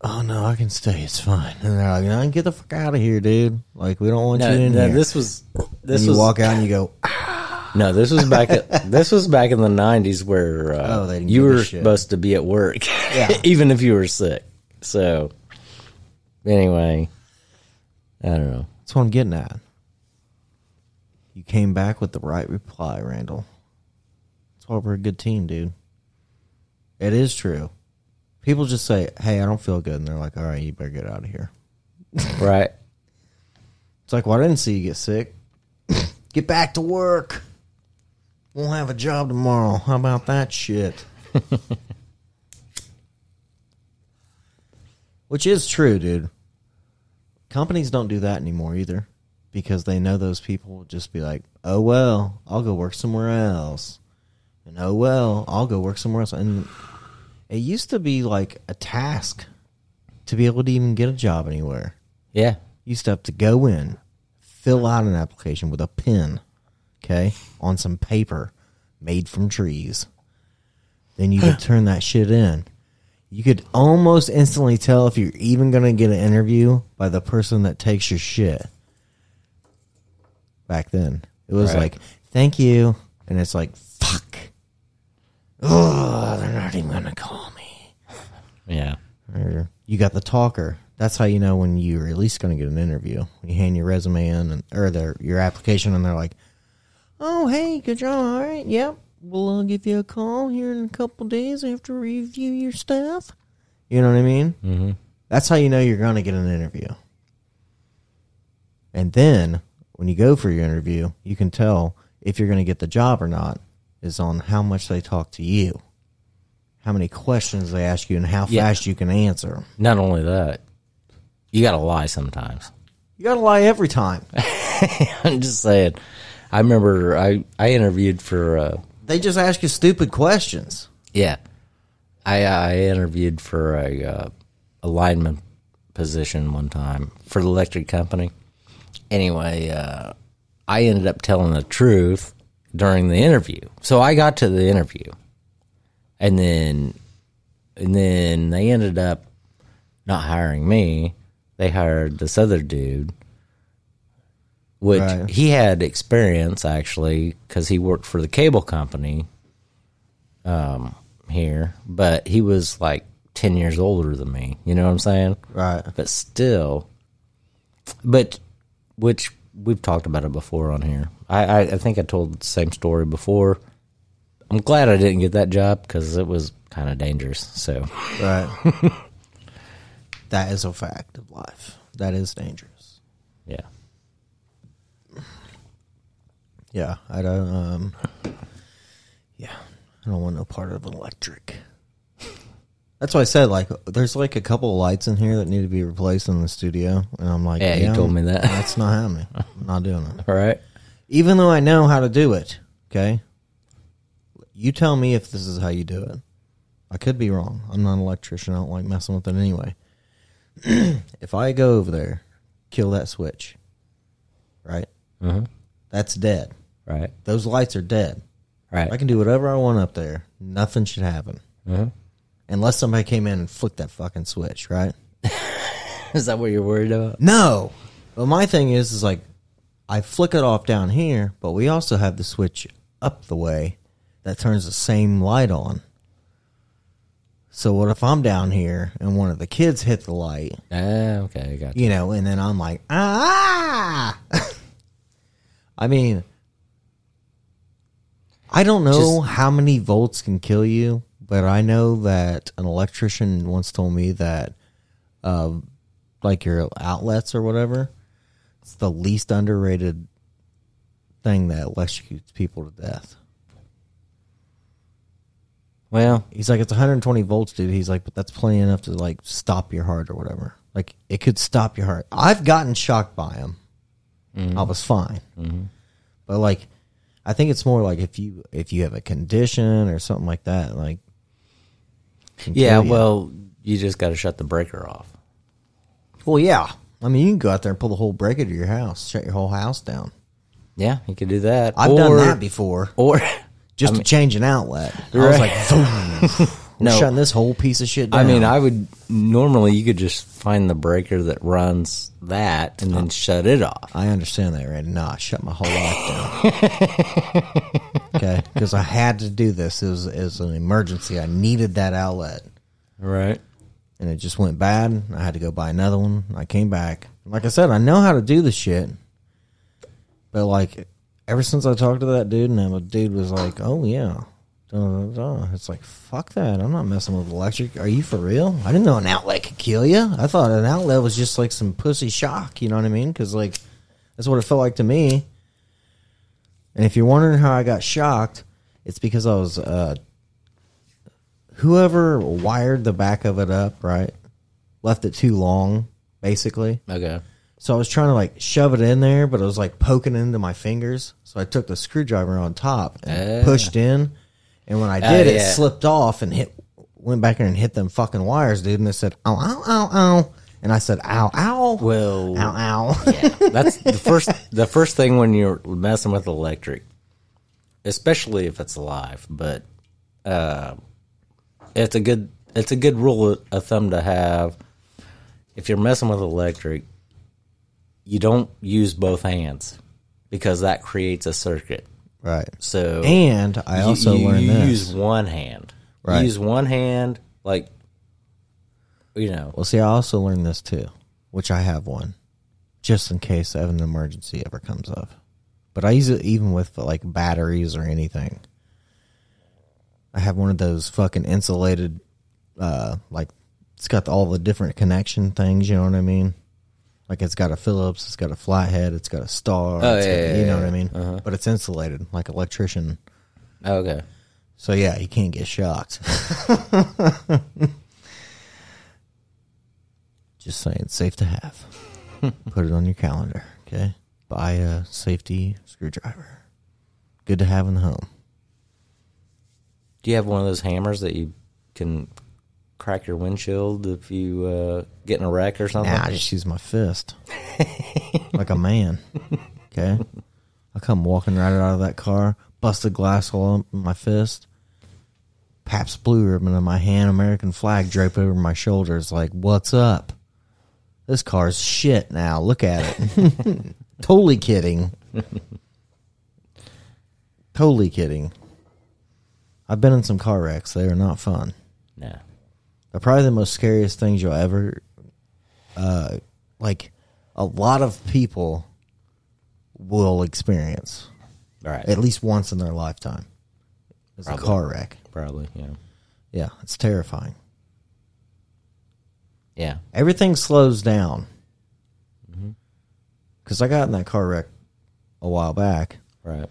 Speaker 1: oh no, I can stay. It's fine. And they're like, no, get the fuck out of here, dude. Like, we don't want
Speaker 2: No,
Speaker 1: you in
Speaker 2: no,
Speaker 1: here.
Speaker 2: this was
Speaker 1: and
Speaker 2: this
Speaker 1: you
Speaker 2: was
Speaker 1: walk out and you go,
Speaker 2: no, this was back at this was back in the '90s where uh,
Speaker 1: Oh, they didn't
Speaker 2: you
Speaker 1: give a
Speaker 2: were
Speaker 1: shit.
Speaker 2: supposed to be at work,
Speaker 1: Yeah.
Speaker 2: even if you were sick. So anyway, I don't know.
Speaker 1: That's what I'm getting at. You came back with the right reply, Randall. That's why we're a good team, dude. It is true. People just say, "Hey, I don't feel good," and they're like, "All right, you better get out of here."
Speaker 2: Right?
Speaker 1: It's like, "Well, I didn't see you get sick. get back to work. We'll have a job tomorrow. How about that shit?" Which is true, dude. Companies don't do that anymore either because they know those people will just be like, oh, well, I'll go work somewhere else. And oh, well, I'll go work somewhere else. And it used to be like a task to be able to even get a job anywhere.
Speaker 2: Yeah.
Speaker 1: You used to have to go in, fill out an application with a pen, okay, on some paper made from trees. Then you could turn that shit in. You could almost instantly tell if you're even going to get an interview by the person that takes your shit. Back then, it was
Speaker 2: Right.
Speaker 1: like, "Thank you," and it's like, "Fuck." Oh, they're not even going to call me.
Speaker 2: Yeah.
Speaker 1: Or you got the talker. That's how you know when you're at least going to get an interview. When you hand your resume in and or their your application, and they're like, "Oh, hey, good job. All right, yep, we'll uh, give you a call here in a couple days after review your stuff." You know what I mean? Mm-hmm. That's how you know you're going to get an interview. And then when you go for your interview, you can tell if you're going to get the job or not is on how much they talk to you, how many questions they ask you, and how
Speaker 2: Yeah.
Speaker 1: fast you can answer.
Speaker 2: Not only that, you got to lie sometimes.
Speaker 1: You got to lie every time.
Speaker 2: I'm just saying. I remember I I interviewed for uh,
Speaker 1: They just ask you stupid questions.
Speaker 2: yeah, I I interviewed for a uh, a lineman position one time for the electric company. Anyway, uh, I ended up telling the truth during the interview, so I got to the interview, and then and then they ended up not hiring me. They hired this other dude, which
Speaker 1: Right.
Speaker 2: he had experience actually because he worked for the cable company um, here, but he was like ten years older than me. You know what I'm saying?
Speaker 1: Right.
Speaker 2: But still, but which we've talked about it before on here. I I, I think I told the same story before. I'm glad I didn't get that job because it was kind of dangerous. So
Speaker 1: Right. that is a fact of life. That is dangerous.
Speaker 2: yeah.
Speaker 1: Yeah, I don't. Um, yeah, I don't want no part of electric. That's why I said like, there's like a couple of lights in here that need to be replaced in the studio, and I'm like,
Speaker 2: Yeah, you told me that.
Speaker 1: That's not happening. I'm not doing it.
Speaker 2: All right.
Speaker 1: Even though I know how to do it. Okay, you tell me if this is how you do it. I could be wrong. I'm not an electrician. I don't like messing with it anyway. if I go over there, kill that switch, right?
Speaker 2: Mhm.
Speaker 1: That's dead.
Speaker 2: Right.
Speaker 1: Those lights are dead.
Speaker 2: Right.
Speaker 1: I can do whatever I want up there. Nothing should happen.
Speaker 2: Mhm.
Speaker 1: Unless somebody came in and flicked that fucking switch, right?
Speaker 2: Is that what you're worried about?
Speaker 1: No. But my thing is, is like, I flick it off down here, but we also have the switch up the way that turns the same light on. So what if I'm down here and one of the kids hit the light,
Speaker 2: Ah, okay, I got you.
Speaker 1: you know, and then I'm like, ah. I mean, I don't know
Speaker 2: Just-
Speaker 1: how many volts can kill you, but I know that an electrician once told me that, uh, like your outlets or whatever, it's the least underrated thing that electrocutes people to death.
Speaker 2: Well,
Speaker 1: He's like, it's 120 volts, dude. He's like, but that's plenty enough to like stop your heart or whatever. Like, it could stop your heart. I've gotten shocked by him. I was fine, but like, I think it's more like if you if you have a condition or something like that, like,
Speaker 2: yeah,
Speaker 1: you.
Speaker 2: well, you just got to shut the breaker off.
Speaker 1: well, yeah. I mean, you can go out there and pull the whole breaker to your house, shut your whole house down.
Speaker 2: Yeah, you could do that.
Speaker 1: I've
Speaker 2: or,
Speaker 1: done that before,
Speaker 2: Or
Speaker 1: just
Speaker 2: I
Speaker 1: to change an outlet. I was like, boom, we're
Speaker 2: No.
Speaker 1: shutting this whole piece of shit down.
Speaker 2: I mean, I would normally you could just find the breaker that runs that and then shut it off.
Speaker 1: I understand that, right? No, I shut my whole life down. okay, because I had to do this. It was, it was an emergency. I needed that outlet,
Speaker 2: Right.
Speaker 1: and it just went bad. I had to go buy another one. I came back. Like I said, I know how to do the shit, but like ever since I talked to that dude, and the dude was like, "Oh yeah." Da, da, da," It's like fuck that! I'm not messing with electric. Are you for real? I didn't know an outlet could kill you. I thought an outlet was just like some pussy shock. You know what I mean? Because like that's what it felt like to me. And if you're wondering how I got shocked, it's because I was uh, whoever wired the back of it up, right? Left it too long, basically.
Speaker 2: Okay.
Speaker 1: So I was trying to like shove it in there, but it was like poking into my fingers. So I took the screwdriver on top and
Speaker 2: Ah.
Speaker 1: pushed in, and when I
Speaker 2: Ah,
Speaker 1: did, it
Speaker 2: yeah.
Speaker 1: slipped off and hit. Went back there and hit them fucking wires, dude. And it said, "Ow, ow, ow, ow," and I said, "Ow, ow."
Speaker 2: Well,
Speaker 1: ow, ow.
Speaker 2: yeah, that's the first. The first thing when you're messing with electric, especially if it's live, but uh, it's a good it's a good rule of thumb to have. If you're messing with electric, you don't use both hands because that creates a circuit.
Speaker 1: Right.
Speaker 2: So
Speaker 1: And I
Speaker 2: you-
Speaker 1: also
Speaker 2: you,
Speaker 1: learned
Speaker 2: you
Speaker 1: this.
Speaker 2: use one hand.
Speaker 1: Right.
Speaker 2: You use one hand, like you know.
Speaker 1: Well, see, I also learned this too, which I have one, just in case an emergency ever comes up. But I use it even with like batteries or anything. I have one of those fucking insulated, uh, like it's got all the different connection things. You know what I mean? Like it's got a Phillips, it's got a flathead, it's got a star.
Speaker 2: Oh, yeah,
Speaker 1: got-
Speaker 2: yeah,
Speaker 1: you know
Speaker 2: yeah.
Speaker 1: what I mean? Uh-huh. But it's insulated, like electrician.
Speaker 2: Oh, okay.
Speaker 1: So yeah, you can't get shocked. Just saying, it's safe to have. Put it on your calendar, okay? Buy a safety screwdriver. Good to have in the home.
Speaker 2: Do you have one of those hammers that you can crack your windshield if you uh, get in a wreck or something?
Speaker 1: Nah, I just use my fist, like a man. Okay, I come walking right out of that car, busted glass all up in my fist, Pabst Blue Ribbon in my hand, American flag draped over my shoulders. Like, what's up? This car's shit now. Look at it. totally kidding. totally kidding. I've been in some car wrecks. They are not fun.
Speaker 2: no.
Speaker 1: Probably the most scariest things you'll ever uh like a lot of people will experience
Speaker 2: Right.
Speaker 1: at least once in their lifetime. It's a
Speaker 2: Probably.
Speaker 1: car wreck.
Speaker 2: Probably. Yeah.
Speaker 1: Yeah, it's terrifying.
Speaker 2: Yeah.
Speaker 1: Everything slows down. Cuz I got in that car wreck a while back
Speaker 2: Right.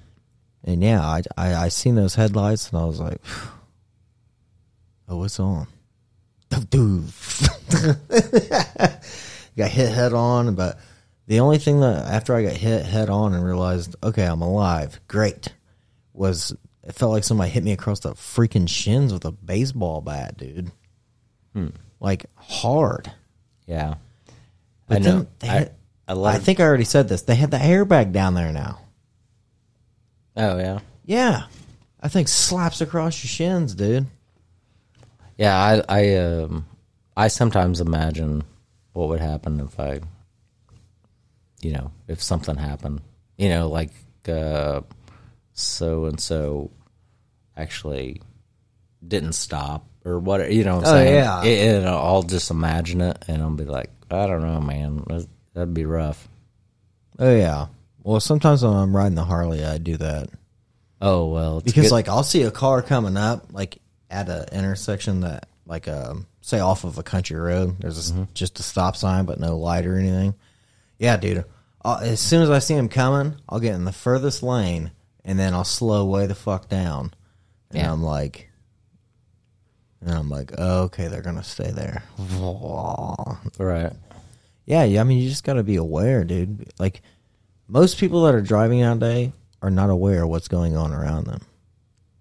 Speaker 1: and yeah, I I I seen those headlights and I was like Oh, it's on. Dude. got hit head on, but the only thing that after I got hit head on and realized, okay, I'm alive, great, was it felt like somebody hit me across the freaking shins with a baseball bat, dude. Hmm. Like hard.
Speaker 2: Yeah.
Speaker 1: But
Speaker 2: I know.
Speaker 1: they
Speaker 2: I,
Speaker 1: had-
Speaker 2: a lot
Speaker 1: I think I already said this. They had the airbag down there now.
Speaker 2: Oh yeah.
Speaker 1: Yeah. I think slaps across your shins, dude.
Speaker 2: Yeah, I I um I sometimes imagine what would happen if I you know, if something happened. You know, like uh so and so actually didn't stop or what you know what I'm
Speaker 1: Oh,
Speaker 2: saying?
Speaker 1: yeah.
Speaker 2: It, it- I'll just imagine it and I'll be like, I don't know, man. That'd, that'd be rough.
Speaker 1: Oh yeah. Well, sometimes when I'm riding the Harley, I do that
Speaker 2: Oh well,
Speaker 1: because
Speaker 2: good-
Speaker 1: like I'll see a car coming up like at an intersection that like um say off of a country road. There's a, just a stop sign but no light or anything. Yeah, dude. i as soon as I see him coming, I'll get in the furthest lane and then I'll slow way the fuck down. And
Speaker 2: Yeah.
Speaker 1: I'm like, and I'm like, oh, okay, they're gonna stay there.
Speaker 2: right.
Speaker 1: Yeah, yeah. I mean, you just got to be aware, dude. Like most people that are driving nowadays are not aware of what's going on around them.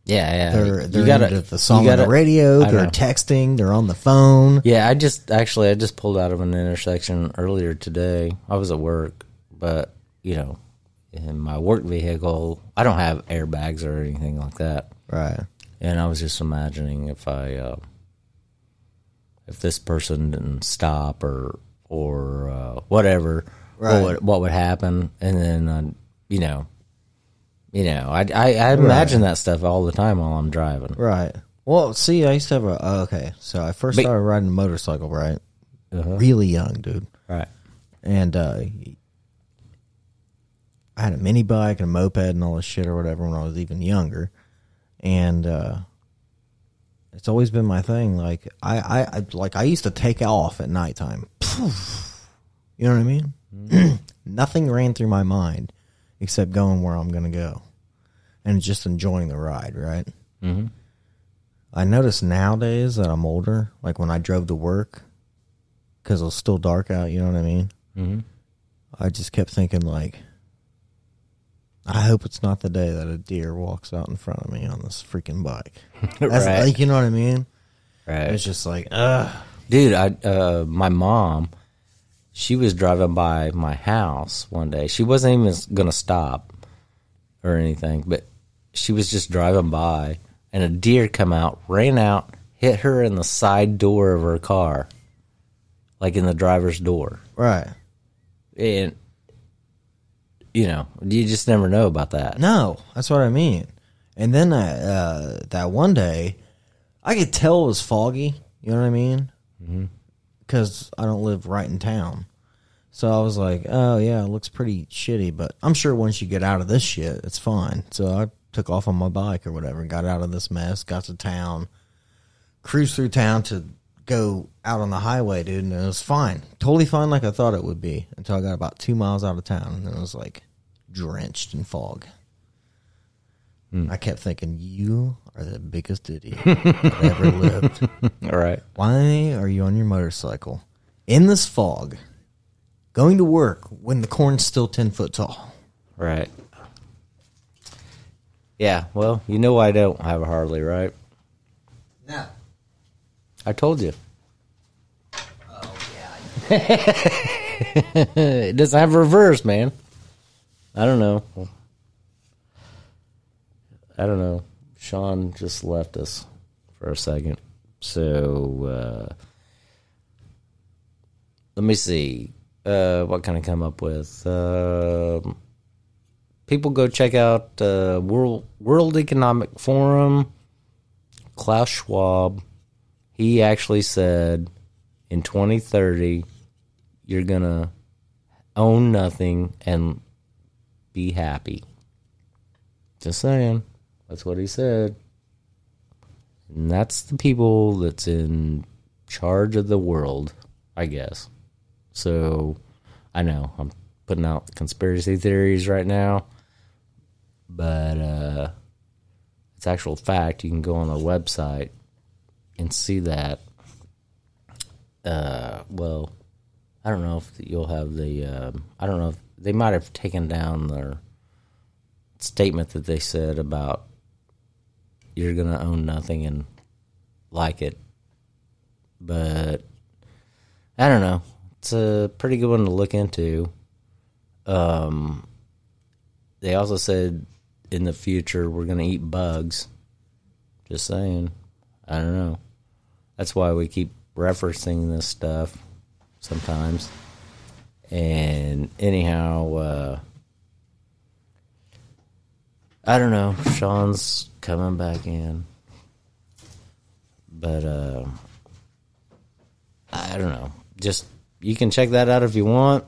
Speaker 2: Yeah, yeah.
Speaker 1: They're they're
Speaker 2: gotta-
Speaker 1: into the song
Speaker 2: you
Speaker 1: on the radio. They're texting. They're on the phone.
Speaker 2: Yeah, I just actually I just pulled out of an intersection earlier today. I was at work, but you know, in my work vehicle, I don't have airbags or anything like that.
Speaker 1: Right.
Speaker 2: And I was just imagining if I uh, if this person didn't stop or or uh, whatever,
Speaker 1: Right.
Speaker 2: what would, what would happen? And then uh, you know, you know, I I, I imagine that stuff all the time while I'm driving.
Speaker 1: Right. Well, see, I used to have a. oh, okay, so I first
Speaker 2: But-
Speaker 1: started riding a motorcycle, right?
Speaker 2: Uh-huh.
Speaker 1: Really young, dude.
Speaker 2: Right.
Speaker 1: And uh, I had a mini bike and a moped and all this shit or whatever when I was even younger, and uh, it's always been my thing. Like I, I, I like I used to take off at nighttime. You know what I mean? Nothing ran through my mind except going where I'm going to go and just enjoying the ride. Right.
Speaker 2: Mm-hmm.
Speaker 1: I notice nowadays that I'm older, like when I drove to work, because it was still dark out. You know what I mean?
Speaker 2: Mm-hmm.
Speaker 1: I just kept thinking like, I hope it's not the day that a deer walks out in front of me on this freaking bike. That's
Speaker 2: Right.
Speaker 1: like, you know what I mean?
Speaker 2: Right.
Speaker 1: It's just like, ugh.
Speaker 2: dude i uh my mom she was driving by my house one day she wasn't even gonna stop or anything but she was just driving by and a deer come out ran out hit her in the side door of her car like in the driver's door
Speaker 1: Right.
Speaker 2: and you know you just never know about that
Speaker 1: No, that's what I mean. And then uh, uh, that one day, I could tell it was foggy. You know what I mean? Because I don't live right in town. So I was like, oh, yeah, it looks pretty shitty. But I'm sure once you get out of this shit, it's fine. So I took off on my bike or whatever, and got out of this mess, got to town, cruised through town to go out on the highway, dude. And it was fine. Totally fine like I thought it would be until I got about two miles out of town. And then it was like drenched in fog. Hmm. I kept thinking, you are the biggest idiot that ever lived.
Speaker 2: all right
Speaker 1: Why are you on your motorcycle in this fog, going to work when the corn's still 10 foot tall?
Speaker 2: right yeah well you know i don't have a harley right
Speaker 1: No.
Speaker 2: I told you. Oh, yeah. it doesn't have reverse, man. I don't know. I don't know. Sean just left us for a second. So uh, let me see. Uh, what can I come up with? Um people go check out uh, World World Economic Forum. Klaus Schwab he actually said in 2030 you're gonna own nothing and be happy just saying that's what he said and that's the people that's in charge of the world i guess so i know i'm putting out conspiracy theories right now but uh it's actual fact you can go on the website and see that. Uh, well, I don't know if you'll have the. Um, I don't know if they might have taken down their statement that they said about you're gonna own nothing and like it, but I don't know. It's a pretty good one to look into. Um, they also said in the future we're gonna eat bugs. Just saying. I don't know. that's why we keep referencing this stuff sometimes. And anyhow, uh, I don't know. Sean's coming back in, but uh, I don't know. Just you can check that out if you want.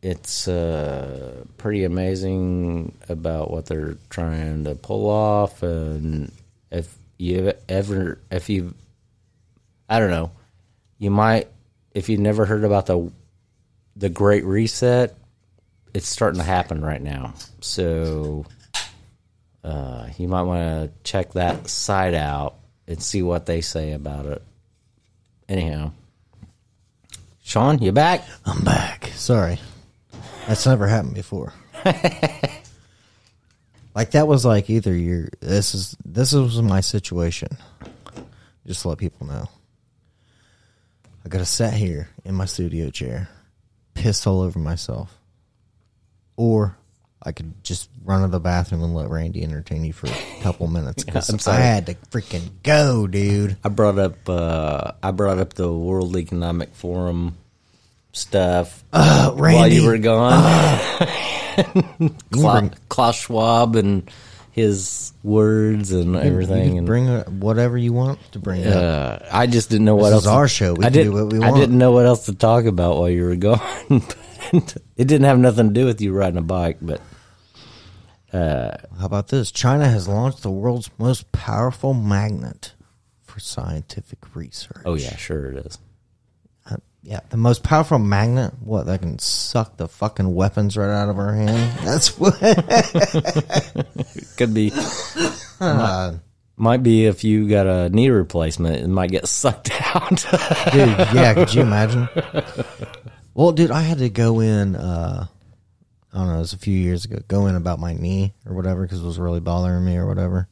Speaker 2: It's uh, pretty amazing about what they're trying to pull off, and if you ever, if you, I don't know, you might, if you've never heard about the the Great Reset, it's starting to happen right now. So uh, you might want to check that site out and see what they say about it. Anyhow, Sean, you back?
Speaker 1: I'm back. Sorry. That's never happened before. like that was like either you're this is this was my situation. Just to let people know. I gotta sit here in my studio chair, pissed all over myself. Or I could just run to the bathroom and let Randy entertain you for a couple minutes. 'cause
Speaker 2: I'm
Speaker 1: I had to freaking go, dude.
Speaker 2: I brought up uh, I brought up the World Economic Forum stuff
Speaker 1: Uh,
Speaker 2: while you were gone.
Speaker 1: You
Speaker 2: Klaus,
Speaker 1: bring-
Speaker 2: Klaus Schwab and his words and
Speaker 1: You
Speaker 2: everything. and
Speaker 1: bring uh, whatever you want to bring up.
Speaker 2: uh, I just didn't know what
Speaker 1: This
Speaker 2: else.
Speaker 1: is our show. We
Speaker 2: I
Speaker 1: can do what we
Speaker 2: I didn't know what else to talk about while you were gone. it didn't have nothing to do with you riding a bike, but
Speaker 1: How about this? China has launched the world's most powerful magnet for scientific research.
Speaker 2: oh yeah, sure it is.
Speaker 1: Uh, yeah, the most powerful magnet. What that can suck the fucking weapons right out of our hand. That's what.
Speaker 2: Could be.
Speaker 1: Uh,
Speaker 2: Might be if you got a knee replacement, it might get sucked out.
Speaker 1: dude, yeah, could you imagine? Well, dude, I had to go in. uh I don't know. It was a few years ago. Go in about my knee or whatever because it was really bothering me or whatever.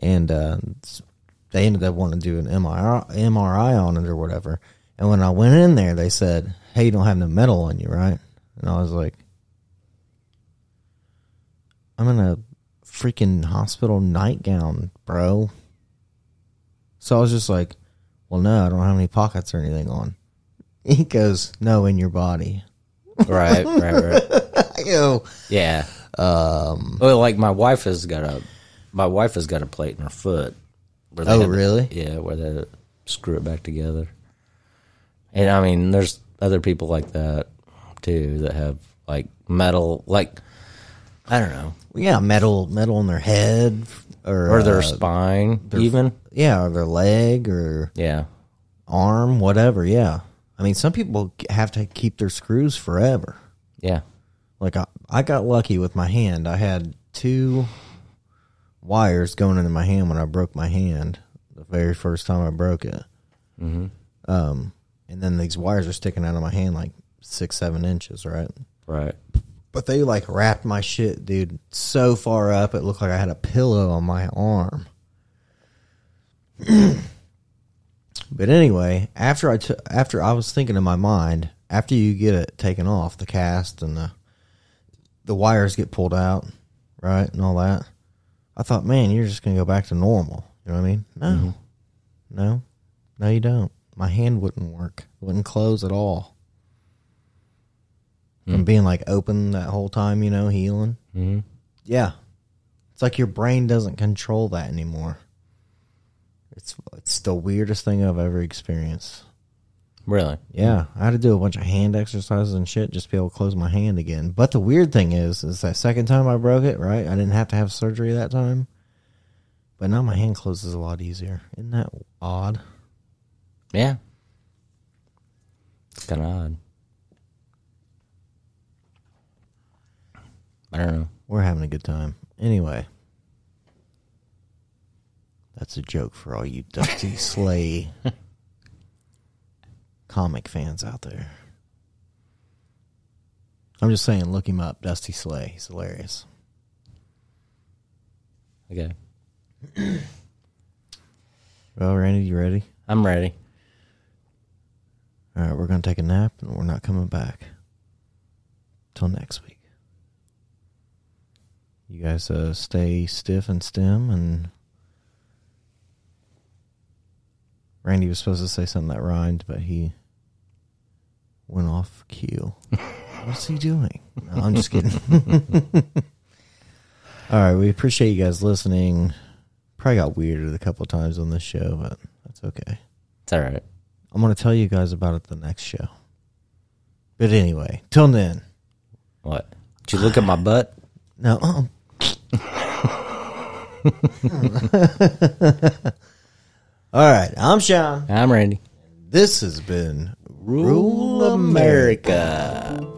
Speaker 1: And uh they ended up wanting to do an MRI, MRI on it or whatever. And when I went in there, they said, "Hey, you don't have no metal on you, right?" And I was like, "I'm in a freaking hospital nightgown, bro." So I was just like, "Well, no, I don't have any pockets or anything on." He goes, "No, in your body."
Speaker 2: right, right, right.
Speaker 1: I go,
Speaker 2: Yeah. Um. Well, like my wife has got a, my wife has got a plate in her foot.
Speaker 1: Oh,
Speaker 2: had
Speaker 1: really?
Speaker 2: yeah, where they screw it back together. And I mean, there's other people like that too that have like metal, like I don't know,
Speaker 1: "Yeah, metal, metal in their head, or
Speaker 2: or their
Speaker 1: uh,
Speaker 2: spine, even.
Speaker 1: yeah, or their leg or
Speaker 2: Yeah,
Speaker 1: arm, whatever." Yeah, I mean, some people have to keep their screws forever.
Speaker 2: yeah,
Speaker 1: Like I, I got lucky with my hand. I had two wires going into my hand when I broke my hand the very first time I broke it. Mm-hmm. Um, and then these wires are sticking out of my hand like six, seven inches, right?
Speaker 2: right.
Speaker 1: But they like wrapped my shit, dude, so far up it looked like I had a pillow on my arm. but anyway, after I took, after I was thinking in my mind, after you get it taken off the cast and the the wires get pulled out, right, and all that, I thought, man, you're just gonna go back to normal. You know what I mean? No, no, no, you don't. My hand wouldn't work. It wouldn't close at all from being like open that whole time, you know, healing. Mm-hmm. Yeah, it's like your brain doesn't control that anymore. It's it's the weirdest thing I've ever experienced.
Speaker 2: Really?
Speaker 1: Yeah, I had to do a bunch of hand exercises and shit just to be able to close my hand again. But the weird thing is, is that second time I broke it, right? I didn't have to have surgery that time. But now my hand closes a lot easier. Isn't that odd?
Speaker 2: Yeah. It's kind of odd. I don't know.
Speaker 1: We're having a good time. Anyway, that's a joke for all you Dusty Slay comic fans out there. I'm just saying, look him up, Dusty Slay. He's hilarious.
Speaker 2: Okay.
Speaker 1: Well, Randy, you ready?
Speaker 2: I'm ready.
Speaker 1: All right, we're gonna take a nap, and we're not coming back till next week. You guys uh, stay stiff and stem, and Randy was supposed to say something that rhymed, but he went off cue. What's he doing? No, I'm just kidding. All right, we appreciate you guys listening. Probably got weirded a couple times on this show, but that's okay.
Speaker 2: It's all right.
Speaker 1: I'm going to tell you guys about it the next show. But anyway, till then,
Speaker 2: What? Did you look at my butt?
Speaker 1: no. All right, I'm Sean.
Speaker 2: I'm Randy.
Speaker 1: This has been
Speaker 2: Rule America.